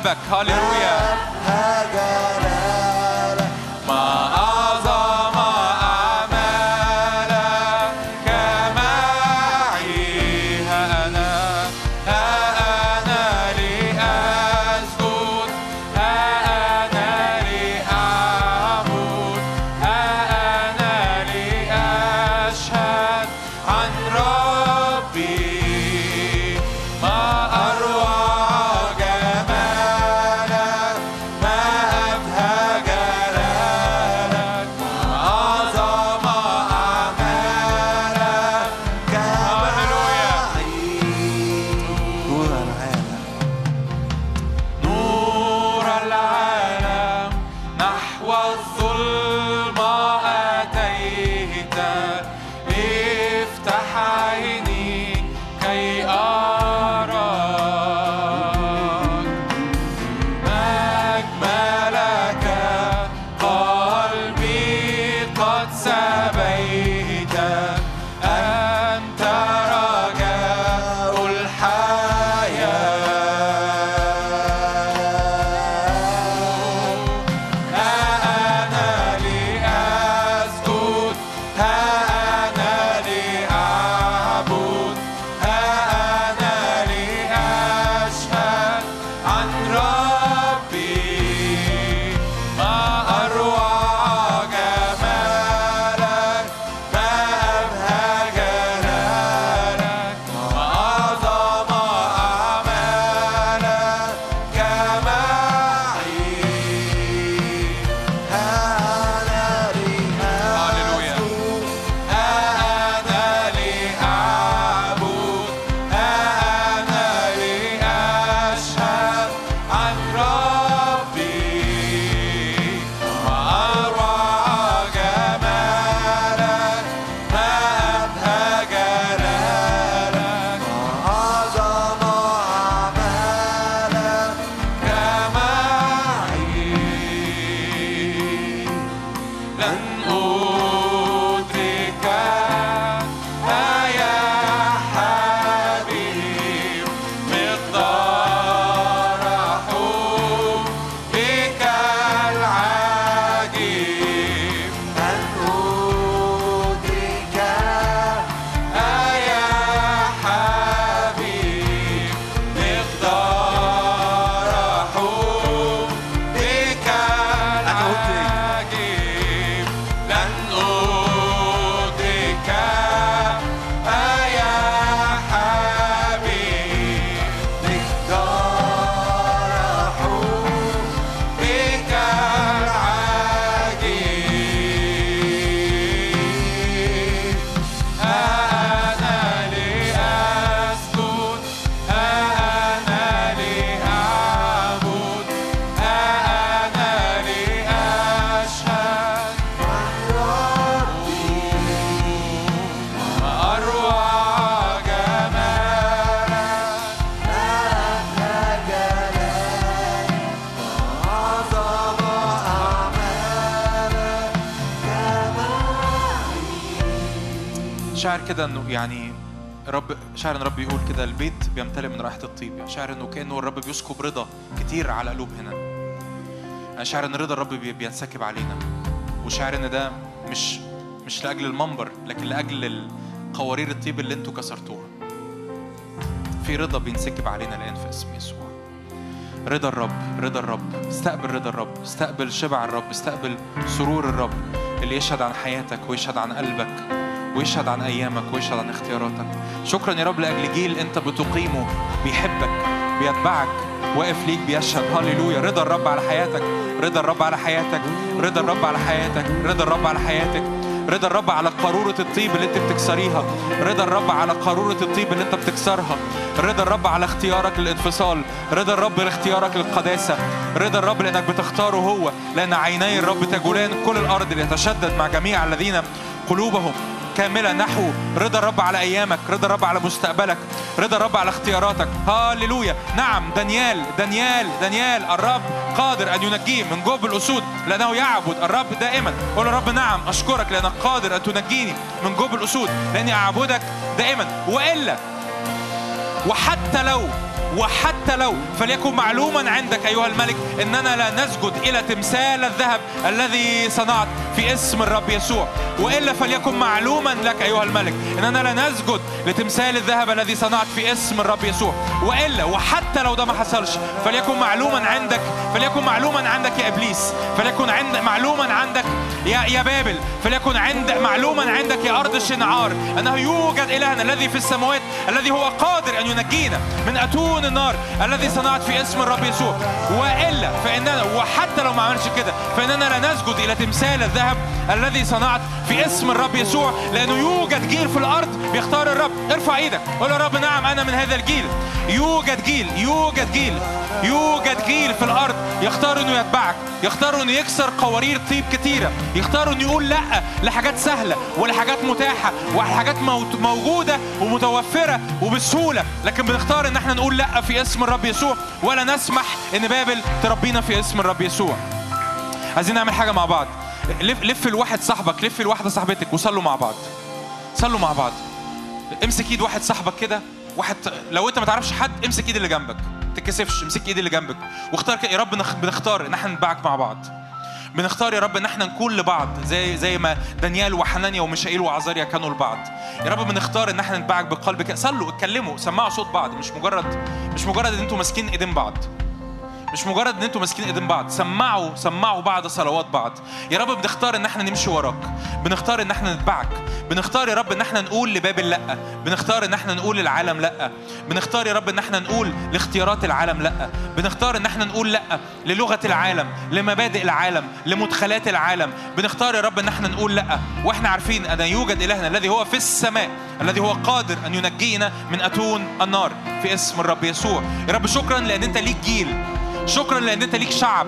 Speaker 4: على قلبك كده إنه يعني رب شاعر إن رب يقول كده البيت بيمتلئ من رائحة الطيب. يعني شاعر إنه كأنه الرب بيسكب رضا كتير على قلوب هنا. أنا شاعر إن رضا الرب بي- بينسكب علينا. وشاعر إن ده مش مش لأجل المنبر لكن لأجل قوارير الطيب اللي أنتوا كسرتوها. في رضا بينسكب علينا الآن في اسم يسوع. رضا الرب رضا الرب استقبل رضا الرب استقبل شبع الرب استقبل سرور الرب اللي يشهد عن حياتك ويشهد عن قلبك. ويشهد عن أيامك ويشهد عن اختياراتك. شكرا يا رب لأجل جيل أنت بتقيمه بيحبك بيتبعك واقف ليك بيشهد. هللويا رضا الرب على حياتك. رضا الرب على حياتك. رضا الرب على حياتك. رضا الرب على حياتك. رضا الرب على قارورة الطيب اللي أنت بتكسريها. رضا الرب على قارورة الطيب اللي أنت بتكسرها. رضا الرب على اختيارك للانفصال. رضا الرب لاختيارك للقداسة. رضا الرب لأنك بتختاره هو. لأن عيني الرب تجولان كل الأرض ليتشدد مع جميع الذين قلوبهم. كاملة نحو رضا الرب على أيامك رضا الرب على مستقبلك رضا الرب على اختياراتك. هاليلويا نعم دانيال دانيال دانيال الرب قادر أن ينجيه من جوب الأسود لأنه يعبد الرب دائما. قول رب نعم أشكرك لأنك قادر أن تنجيني من جوب الأسود لأني أعبدك دائما. وإلا وحتى لو وحتى لو فليكن معلوما عندك أيها الملك إننا لا نسجد إلى تمثال الذهب الذي صنعت في اسم الرب يسوع. وإلا فليكن معلوما لك أيها الملك إننا لا نسجد لتمثال الذهب الذي صنعت في اسم الرب يسوع. وإلا وحتى لو ده ما حصلش فليكن معلوما عندك فليكن معلوما عندك يا إبليس فليكن عند معلوما عندك يا يا بابل فليكن عند معلوما عندك يا أرض الشنعار أنه يوجد إلهنا الذي في السماوات الذي هو قادر أن ينجينا من أتون النار الذي صنعت في اسم الرب يسوع. وإلا فإننا وحتى لو ما عملش كده فإننا لا نسجد إلى تمثال الذهب الذي صنعت في اسم الرب يسوع لأنه يوجد جيل في الأرض بيختار الرب. ارفع إيدك قول يا رب نعم أنا من هذا الجيل. يوجد جيل يوجد جيل يوجد جيل في الأرض يختار إنه يتبعك يختار إنه يكسر قوارير طيب كتيرة يختار انه يقول لأ لحاجات سهلة ولحاجات متاحة وحاجات موت- موجودة ومتوفرة وبسهولة لكن بنختار إن إحنا نقول لأ في اسم الرب يسوع ولا نسمح إن بابل تربينا في اسم الرب يسوع. عايزين نعمل حاجة مع بعض. لف لف لواحد صاحبك لف لواحدة صاحبتك وصلوا مع بعض. صلوا مع بعض. امسك إيد واحد صاحبك كده واحد لو أنت ما تعرفش حد امسك إيد اللي جنبك. تتكسفش امسك إيد اللي جنبك. واختار يا رب نخ- بنختار إن إحنا نتبعك مع بعض. بنختار يا رب إن إحنا نكون لبعض زي زي ما دانيال وحنانيا وميشائيل وعزاريا كانوا لبعض. يا رب بنختار إن إحنا نتبعك بقلب صلوا اتكلموا سمعوا صوت بعض. مش مجرد مش مجرد إن أنتوا ماسكين إيدين بعض. مش مجرد إن أنتوا ماسكين إيدين بعض سمعوا سمعوا بعض صلوات بعض. يا رب بنختار إن إحنا نمشي وراك بنختار إن إحنا نتبعك بنختار يا رب إن إحنا نقول لبابل لا بنختار إن إحنا نقول للعالم لأ بنختار يا رب إن إحنا نقول لاختيارات العالم لأ بنختار إن إحنا نقول لأ للغة العالم لمبادئ العالم لمدخلات العالم بنختار يا رب إن إحنا نقول لأ. وإحنا عارفين أن يوجد إلهنا الذي هو في السماء الذي هو قادر أن ينجينا من أتون النار في اسم الرب يسوع. يا رب شكرا لأن أنت ليك جيل. شكرا لأن أنت ليك شعب.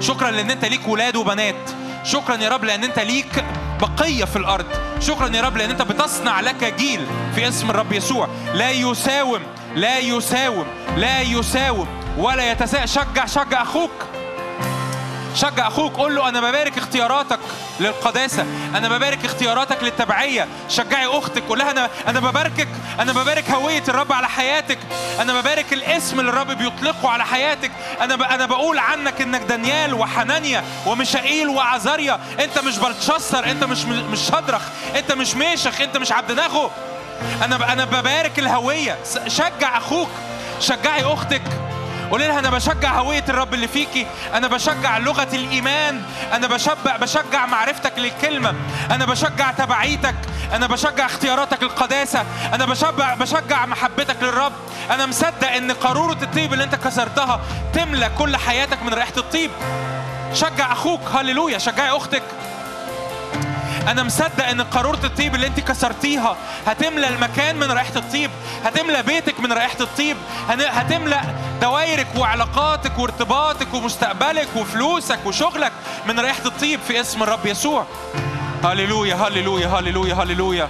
Speaker 4: شكرا لأن أنت ليك ولاد وبنات. شكرا يا رب لأن أنت ليك بقية في الأرض. شكرا يا رب لأن أنت بتصنع لك جيل في اسم الرب يسوع. لا يساوم لا يساوم لا يساوم ولا يتساءل. شجع شجع أخوك. شجع أخوك قول له أنا ببارك اختياراتك للقداسة أنا ببارك اختياراتك للتبعية. شجعي أختك قول لها أنا أنا بباركك أنا ببارك هوية الرب على حياتك. أنا ببارك الاسم اللي الرب بيطلقه على حياتك. أنا ب... أنا بقول عنك إنك دانيال وحنانيا وميشائيل وعزاريا. أنت مش بلتشسر أنت مش مش شدرخ أنت مش ميشخ أنت مش عبد ناغو أنا ب... أنا ببارك الهوية. شجع أخوك شجعي أختك. قولي لها أنا بشجع هوية الرب اللي فيكي. أنا بشجع لغة الإيمان. أنا بشبع بشجع معرفتك للكلمة. أنا بشجع تبعيتك. أنا بشجع اختياراتك القداسة. أنا بشجع بشجع محبتك للرب. أنا مصدق إن قارورة الطيب اللي أنت كسرتها تملى كل حياتك من ريحة الطيب. شجع أخوك. هللويا. شجعي أختك. أنا مصدق إن قارورة الطيب اللي أنت كسرتيها هتملى المكان من ريحه الطيب هتملى بيتك من ريحه الطيب هتملى دوائرك وعلاقاتك وارتباطك ومستقبلك وفلوسك وشغلك من ريحه الطيب في اسم الرب يسوع. هللويا هللويا هللويا هللويا.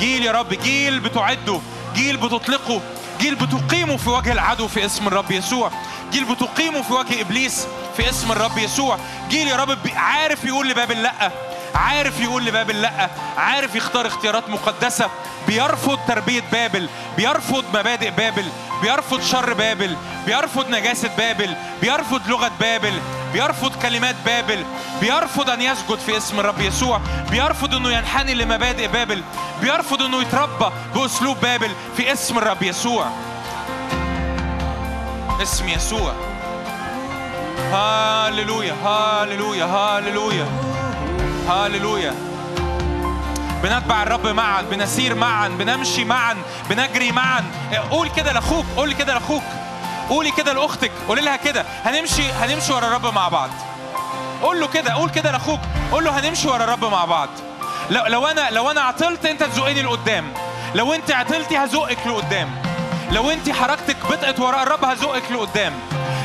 Speaker 4: جيل يا رب جيل بتعده جيل بتطلقه جيل بتقيمه في وجه العدو في اسم الرب يسوع. جيل بتقيمه في وجه إبليس في اسم الرب يسوع. جيل يا رب عارف يقول لبابل لا عارف يقول لبابل لأ عارف يختار اختيارات مقدسة بيرفض تربية بابل بيرفض مبادئ بابل بيرفض شر بابل بيرفض نجاسة بابل بيرفض لغة بابل بيرفض كلمات بابل بيرفض أن يسجد في اسم الرب يسوع بيرفض أنه ينحني لمبادئ بابل بيرفض أنه يتربى بأسلوب بابل في اسم الرب يسوع. اسم يسوع. هاللويا هاللويا هاللويا. هاللويا. بنتبع الرب معا بنسير معا بنمشي معا بنجري معا. قول كده لأخوك قول كده لأخوك. قولي كده لأختك قولي لها كده. هنمشي هنمشي ورا الرب مع بعض. قول له كده قول كده لأخوك. قول له هنمشي ورا الرب مع بعض. لو لو أنا لو أنا عطلت أنت تزقني لقدام. لو أنت عطلتي هزقك لقدام. لو أنت حركتك بطئت وراء الرب هزقك لقدام.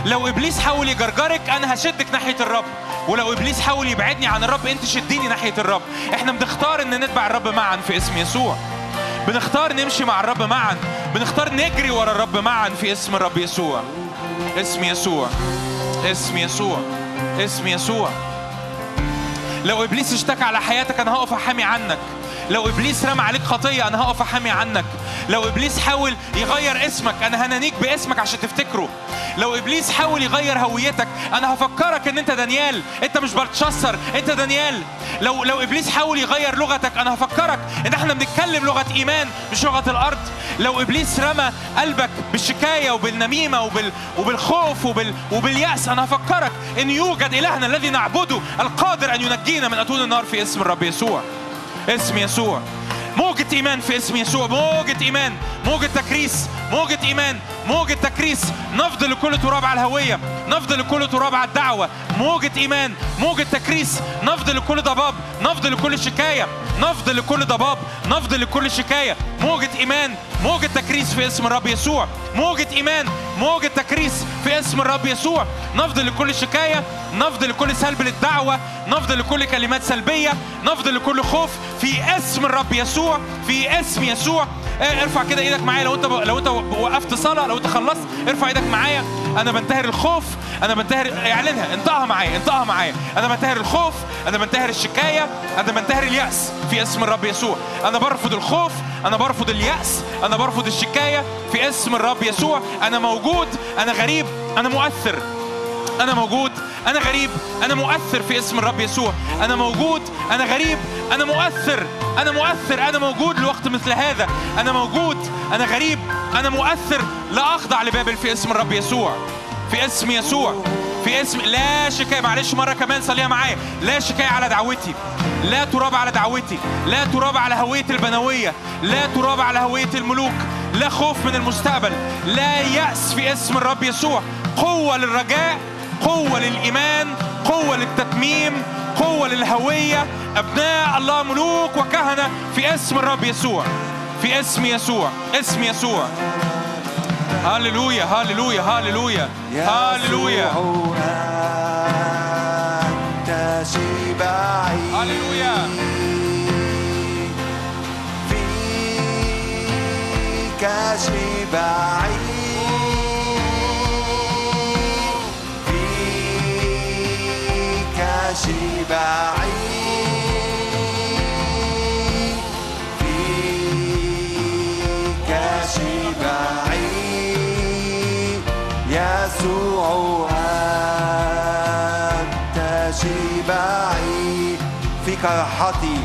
Speaker 4: لو إبليس حاول يجرجرك أنا هشدك ناحية الرب. ولو إبليس حاول يبعدني عن الرب أنت شديني ناحية الرب. إحنا بنختار إن نتبع الرب معا في اسم يسوع. بنختار نمشي مع الرب معا. بنختار نجري ورا الرب معا في اسم الرب يسوع. اسم يسوع. اسم يسوع. اسم يسوع. لو إبليس اشتكى على حياتك أنا هقف أحامي عنك. لو إبليس رمى عليك خطية أنا هقف أحامي عنك. لو إبليس حاول يغير اسمك أنا هنانيك باسمك عشان تفتكره. لو إبليس حاول يغير هويتك أنا هفكرك إن أنت دانيال. أنت مش بلتشسر أنت دانيال. لو لو إبليس حاول يغير لغتك أنا هفكرك إن إحنا بنتكلم لغة إيمان مش لغة الأرض. لو إبليس رمى قلبك بالشكاية وبالنميمة وبال وبالخوف وبال وباليأس أنا هفكرك إن يوجد إلهنا الذي نعبده القادر أن ينجينا من أتون النار في اسم الرب يسوع. اسم يسوع موجة إيمان في اسم يسوع موجة إيمان موجة تكريس موجة إيمان موجة تكريس نفض لكل تراب على الهوية نفض لكل تراب على الدعوة موجة إيمان موجة تكريس نفض لكل ضباب نفض لكل شكاية نفض لكل ضباب نفض لكل شكاية موجة إيمان موجة تكريس في اسم الرب يسوع موجة إيمان موجة تكريس في اسم الرب يسوع نفض لكل شكاية نفض لكل سلب للدعوة نفض لكل كلمات سلبية نفض لكل خوف في اسم الرب يسوع في اسم يسوع. آه، ارفع كده إيدك معايا. لو انت لو انت وقفت صلاة لو انت خلصت ارفع إيدك معايا. أنا بنتهر الخوف أنا بنتهر اعلنها. انطقها معايا انطقها معايا. أنا بنتهر الخوف أنا بنتهر الشكاية أنا بنتهر اليأس في اسم الرب يسوع. أنا برفض الخوف أنا برفض اليأس أنا برفض الشكاية في اسم الرب يسوع. أنا موجود أنا غريب أنا مؤثر. أنا موجود أنا غريب أنا مؤثر في اسم الرب يسوع. أنا موجود أنا غريب أنا مؤثر أنا مؤثر أنا موجود لوقت مثل هذا. أنا موجود أنا غريب أنا مؤثر. لا أخضع لبابل في اسم الرب يسوع في اسم يسوع في اسم لا شكاية. معلش مرة كمان صليها معايا. لا شكاية على دعوتي لا تراب على دعوتي لا تراب على هوية البنوية لا تراب على هوية الملوك لا خوف من المستقبل لا يأس في اسم الرب يسوع. قوة للرجاء قوة للإيمان قوة للتتميم قوة للهوية. أبناء الله ملوك وكهنة في اسم الرب يسوع في اسم يسوع اسم يسوع. هللويا هللويا هللويا هللويا. هللويا.
Speaker 1: فيك شبعي. شبعي فيك شبعي يسوع أنت شبعي فيك راحتي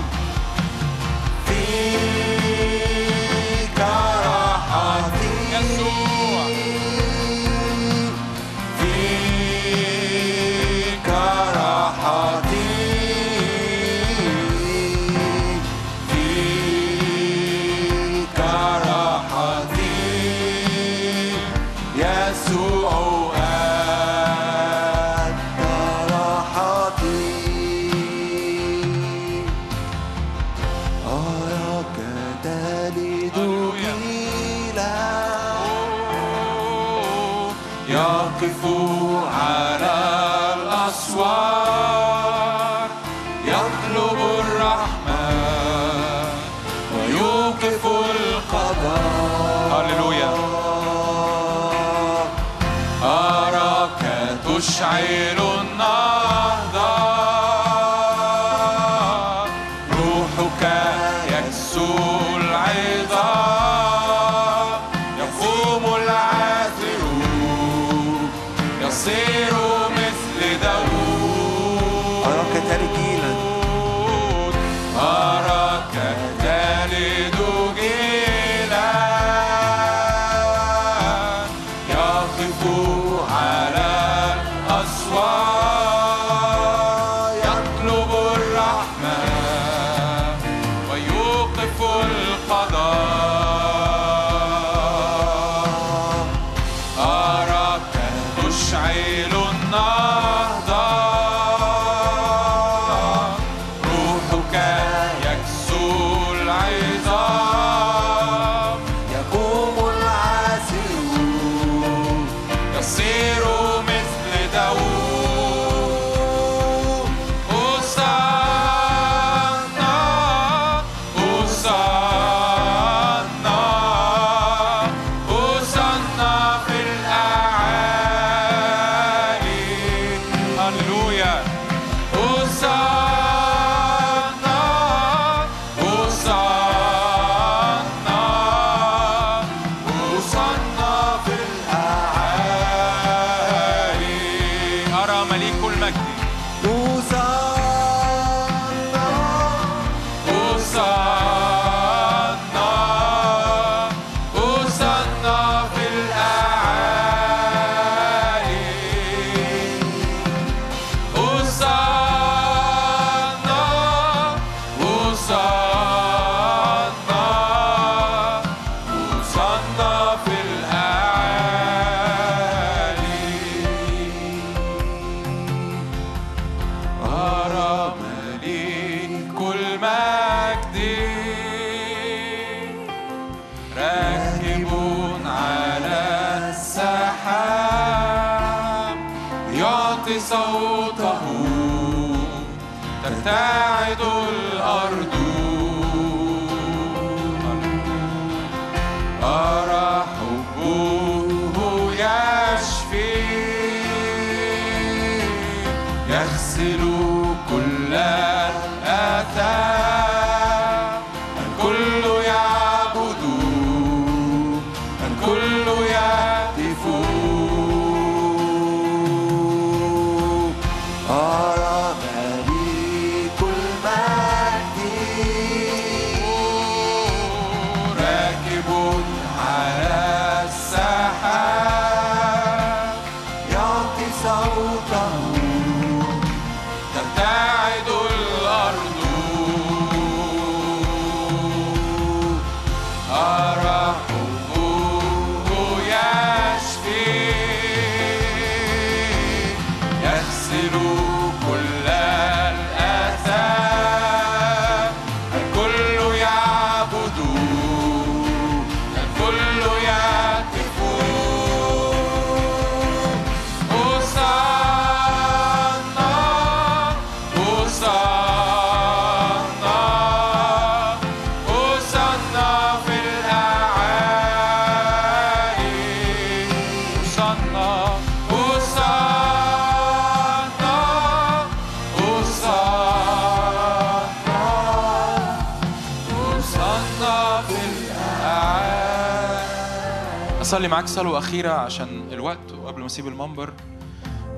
Speaker 4: أصلي معاك صلوة أخيرة عشان الوقت وقبل ما أسيب المنبر.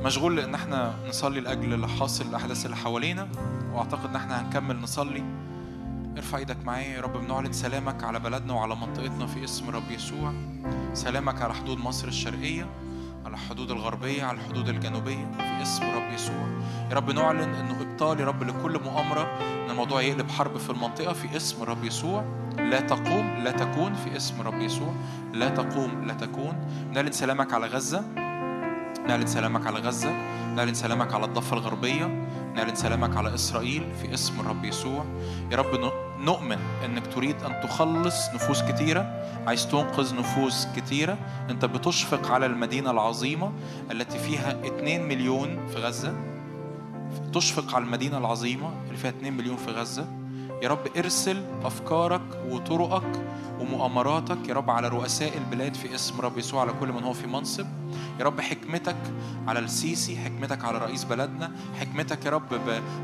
Speaker 4: مشغول لأن إحنا نصلي لأجل اللي حاصل الأحداث اللي حوالينا وأعتقد إن إحنا هنكمل نصلي. ارفع إيدك معايا يا رب بنعلن سلامك على بلدنا وعلى منطقتنا في اسم رب يسوع. سلامك على حدود مصر الشرقية على الحدود الغربية على الحدود الجنوبية في اسم رب يسوع. يا رب نعلن إنه إبطال يا رب لكل مؤامرة إن الموضوع يقلب حرب في المنطقة في اسم رب يسوع. لا تقوم لا تكون في اسم رب يسوع. لا تقوم لا تكون. نعلن سلامك على غزة. نعلن سلامك على غزة. نعلن سلامك على الضفة الغربية. نعلن سلامك على إسرائيل في اسم الرب يسوع. يا رب نؤمن أنك تريد أن تخلص نفوس كتيرة. عايز تنقذ نفوس كتيرة. أنت بتشفق على المدينة العظيمة التي فيها 2 مليون في غزة. تشفق على المدينة العظيمة اللي فيها 2 مليون في غزة. يا رب ارسل أفكارك وطرقك ومؤامراتك يا رب على رؤساء البلاد في اسم رب يسوع على كل من هو في منصب. يا رب حكمتك على السيسي حكمتك على رئيس بلدنا حكمتك يا رب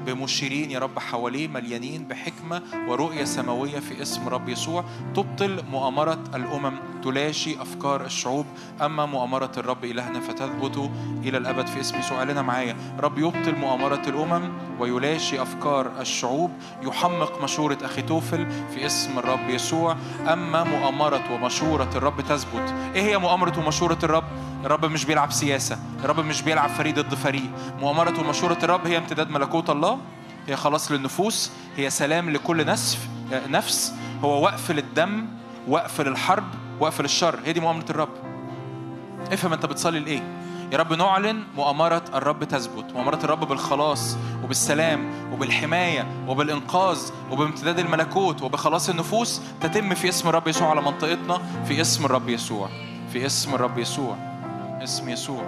Speaker 4: بمشيرين يا رب حواليه مليانين بحكمة ورؤية سماوية في اسم رب يسوع. تبطل مؤامرة الأمم تلاشي أفكار الشعوب. أما مؤامرة الرب إلهنا فتثبت إلى الأبد في اسم يسوع. لنا معايا رب يبطل مؤامرة الأمم ويلاشي أفكار الشعوب. يحمق مشورة أخيتوفل في اسم الرب يسوع. أما مؤامرة ومشورة الرب تثبت. إيه هي مؤامرة ومشورة الرب؟ الرب مش بيلعب سياسة الرب مش بيلعب فريق ضد فريق. مؤامرة ومشورة الرب هي امتداد ملكوت الله هي خلاص للنفوس هي سلام لكل نسف نفس. هو وقف للدم وقف للحرب وقف للشر. هي دي مؤامرة الرب. افهم انت بتصلي لإيه. يا رب نعلن مؤامرة الرب تثبت. مؤامرة الرب بالخلاص وبالسلام وبالحماية وبالإنقاذ وبامتداد الملكوت وبخلاص النفوس تتم في اسم الرب يسوع على منطقتنا في اسم الرب يسوع في اسم الرب يسوع. اسم يسوع.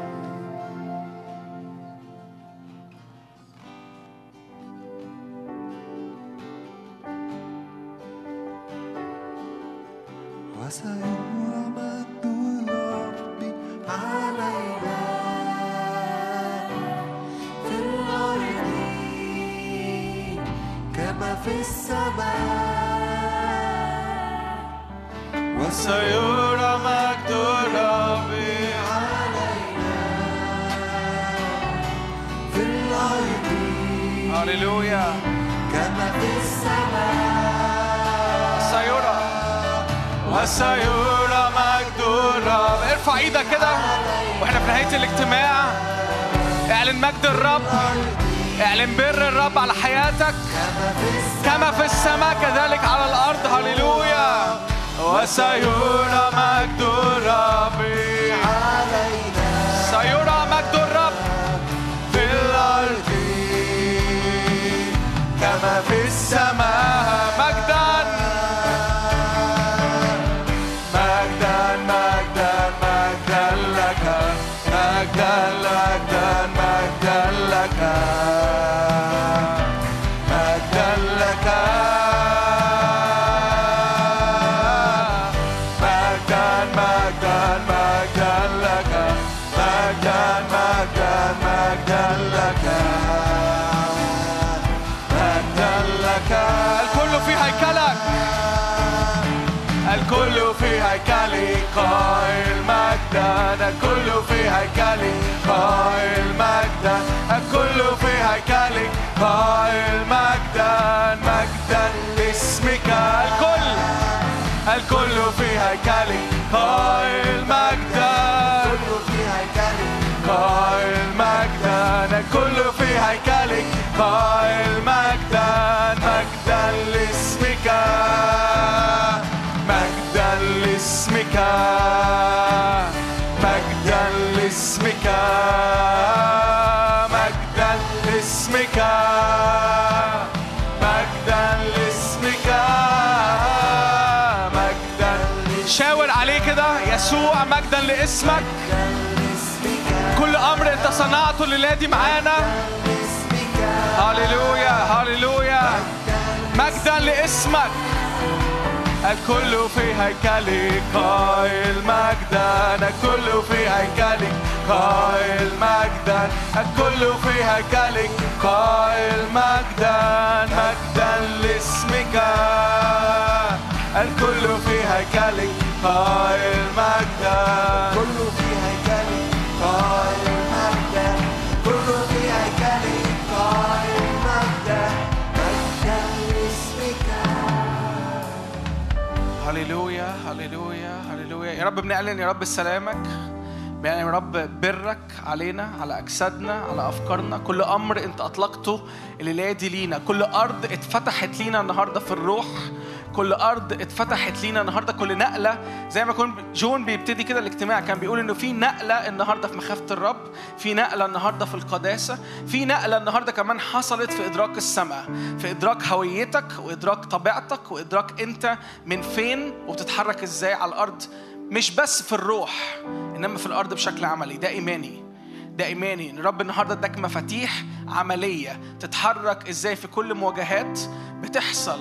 Speaker 1: وسيرى مجد الرب علينا
Speaker 5: في الأرض كما في السماء
Speaker 6: وسيرى وسيرى مجد الرب ارفع إيدك كده. وإحنا في نهاية الاجتماع. اعلن مجد الرب. اعلن بر الرب على حياتك. كما في السماء كذلك على الأرض. هللويا. وسيرى مجد الرب. سيرى مجد الرب. في الأرض. كما في السماء مجدا. مجدا الكل في هيكلي قائل مجدا الكل في هيكلي قائل مجدا مجدا لاسمك الكل الكل في هيكلي قائل مجدا قائل مجدا الكل في هيكلك قائل مجدا يسوع مجدا لاسمك. كل أمر أنت صنعته الليلة دي معانا. هللويا هللويا. مجدا لاسمك. الكل في هيكلي قائل مجدا الكل في هيكلي قائل مجدا الكل في هيكلي قائل مجدا مجدا لاسمك. الكل في هيكلي رب بنعلن يا رب سلامك. بنعلن يا رب برك علينا على أجسادنا على أفكارنا. كل أمر أنت أطلقته الليلة دي لينا. كل أرض اتفتحت لينا النهارده في الروح. كل أرض اتفتحت لينا النهارده كل نقلة. زي ما كان جون بيبتدي كده الاجتماع كان بيقول إنه في نقلة النهارده في مخافة الرب في نقلة النهارده في القداسة في نقلة النهارده كمان حصلت في إدراك السماء في إدراك هويتك وإدراك طبيعتك وإدراك أنت من فين وبتتحرك إزاي على الأرض. مش بس في الروح إنما في الأرض بشكل عملي ده إيماني. ده إيماني إن الرب النهارده اداك مفاتيح عملية تتحرك إزاي في كل مواجهات بتحصل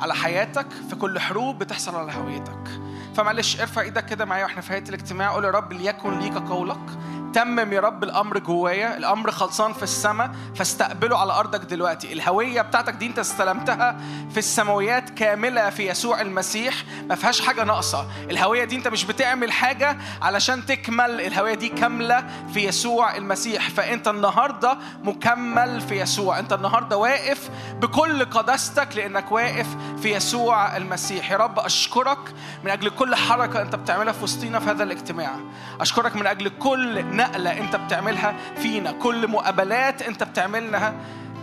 Speaker 6: على حياتك في كل حروب بتحصل على هويتك. فمعلش ارفع إيدك كده معايا وإحنا في نهايه الاجتماع قول يا رب ليكن ليك قولك تمم يا رب الأمر جوايا الأمر خلصان في السماء فاستقبله على أرضك دلوقتي. الهوية بتاعتك دي انت استلمتها في السماويات كاملة في يسوع المسيح ما فيهاش حاجة ناقصة. الهوية دي انت مش بتعمل حاجة علشان تكمل. الهوية دي كاملة في يسوع المسيح. فانت النهارده مكمل في يسوع. انت النهارده واقف بكل قداستك لأنك واقف في يسوع المسيح. يا رب أشكرك من أجل كل حركة انت بتعملها في وسطينا في هذا الاجتماع. أشكرك من أجل كل نقلة أنت بتعملها فينا كل مقابلات أنت بتعملها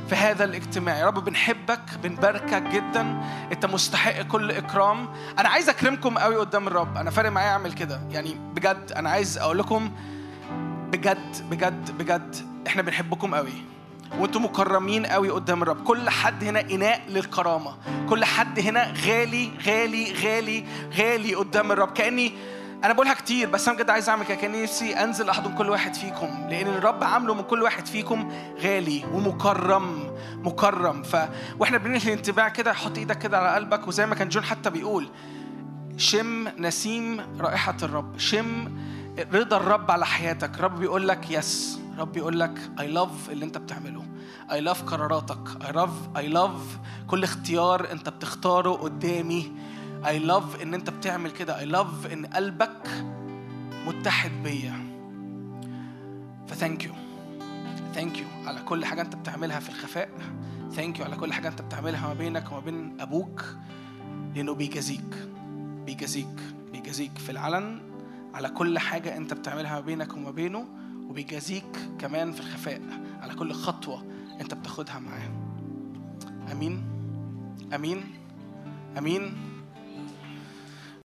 Speaker 6: في هذا الاجتماع. يا رب بنحبك بنباركك جدا. أنت مستحق كل إكرام. أنا عايز أكرمكم قوي قدام الرب. أنا فارق معايا أعمل كده. يعني بجد أنا عايز أقول لكم بجد بجد بجد إحنا بنحبكم قوي. وأنتم مكرمين قوي قدام الرب. كل حد هنا إناء للكرامة. كل حد هنا غالي غالي غالي غالي قدام الرب. كأني أنا بقولها كتير بس أنا بجد عايز أعمل كده. كان نفسي أنزل احضن كل واحد فيكم لأن الرب عامله من كل واحد فيكم غالي ومكرم مكرم. ف وإحنا بننهي الانتباع كده حط إيدك كده على قلبك وزي ما كان جون حتى بيقول شم نسيم رائحة الرب شم رضا الرب على حياتك. رب بيقول لك yes رب بيقول لك I love اللي أنت بتعمله. I love قراراتك. I love I love كل اختيار أنت بتختاره قدامي. I love إن أنت بتعمل كده. I love إن قلبك متحد بيا. ف thank you. thank you على كل حاجة أنت بتعملها في الخفاء. thank you على كل حاجة أنت بتعملها ما بينك وما بين أبوك. لأنه بيجازيك. بيجازيك. بيجازيك في العلن على كل حاجة أنت بتعملها ما بينك وما بينه. وبيجازيك كمان في الخفاء على كل خطوة أنت بتاخدها معاه. أمين. أمين. أمين.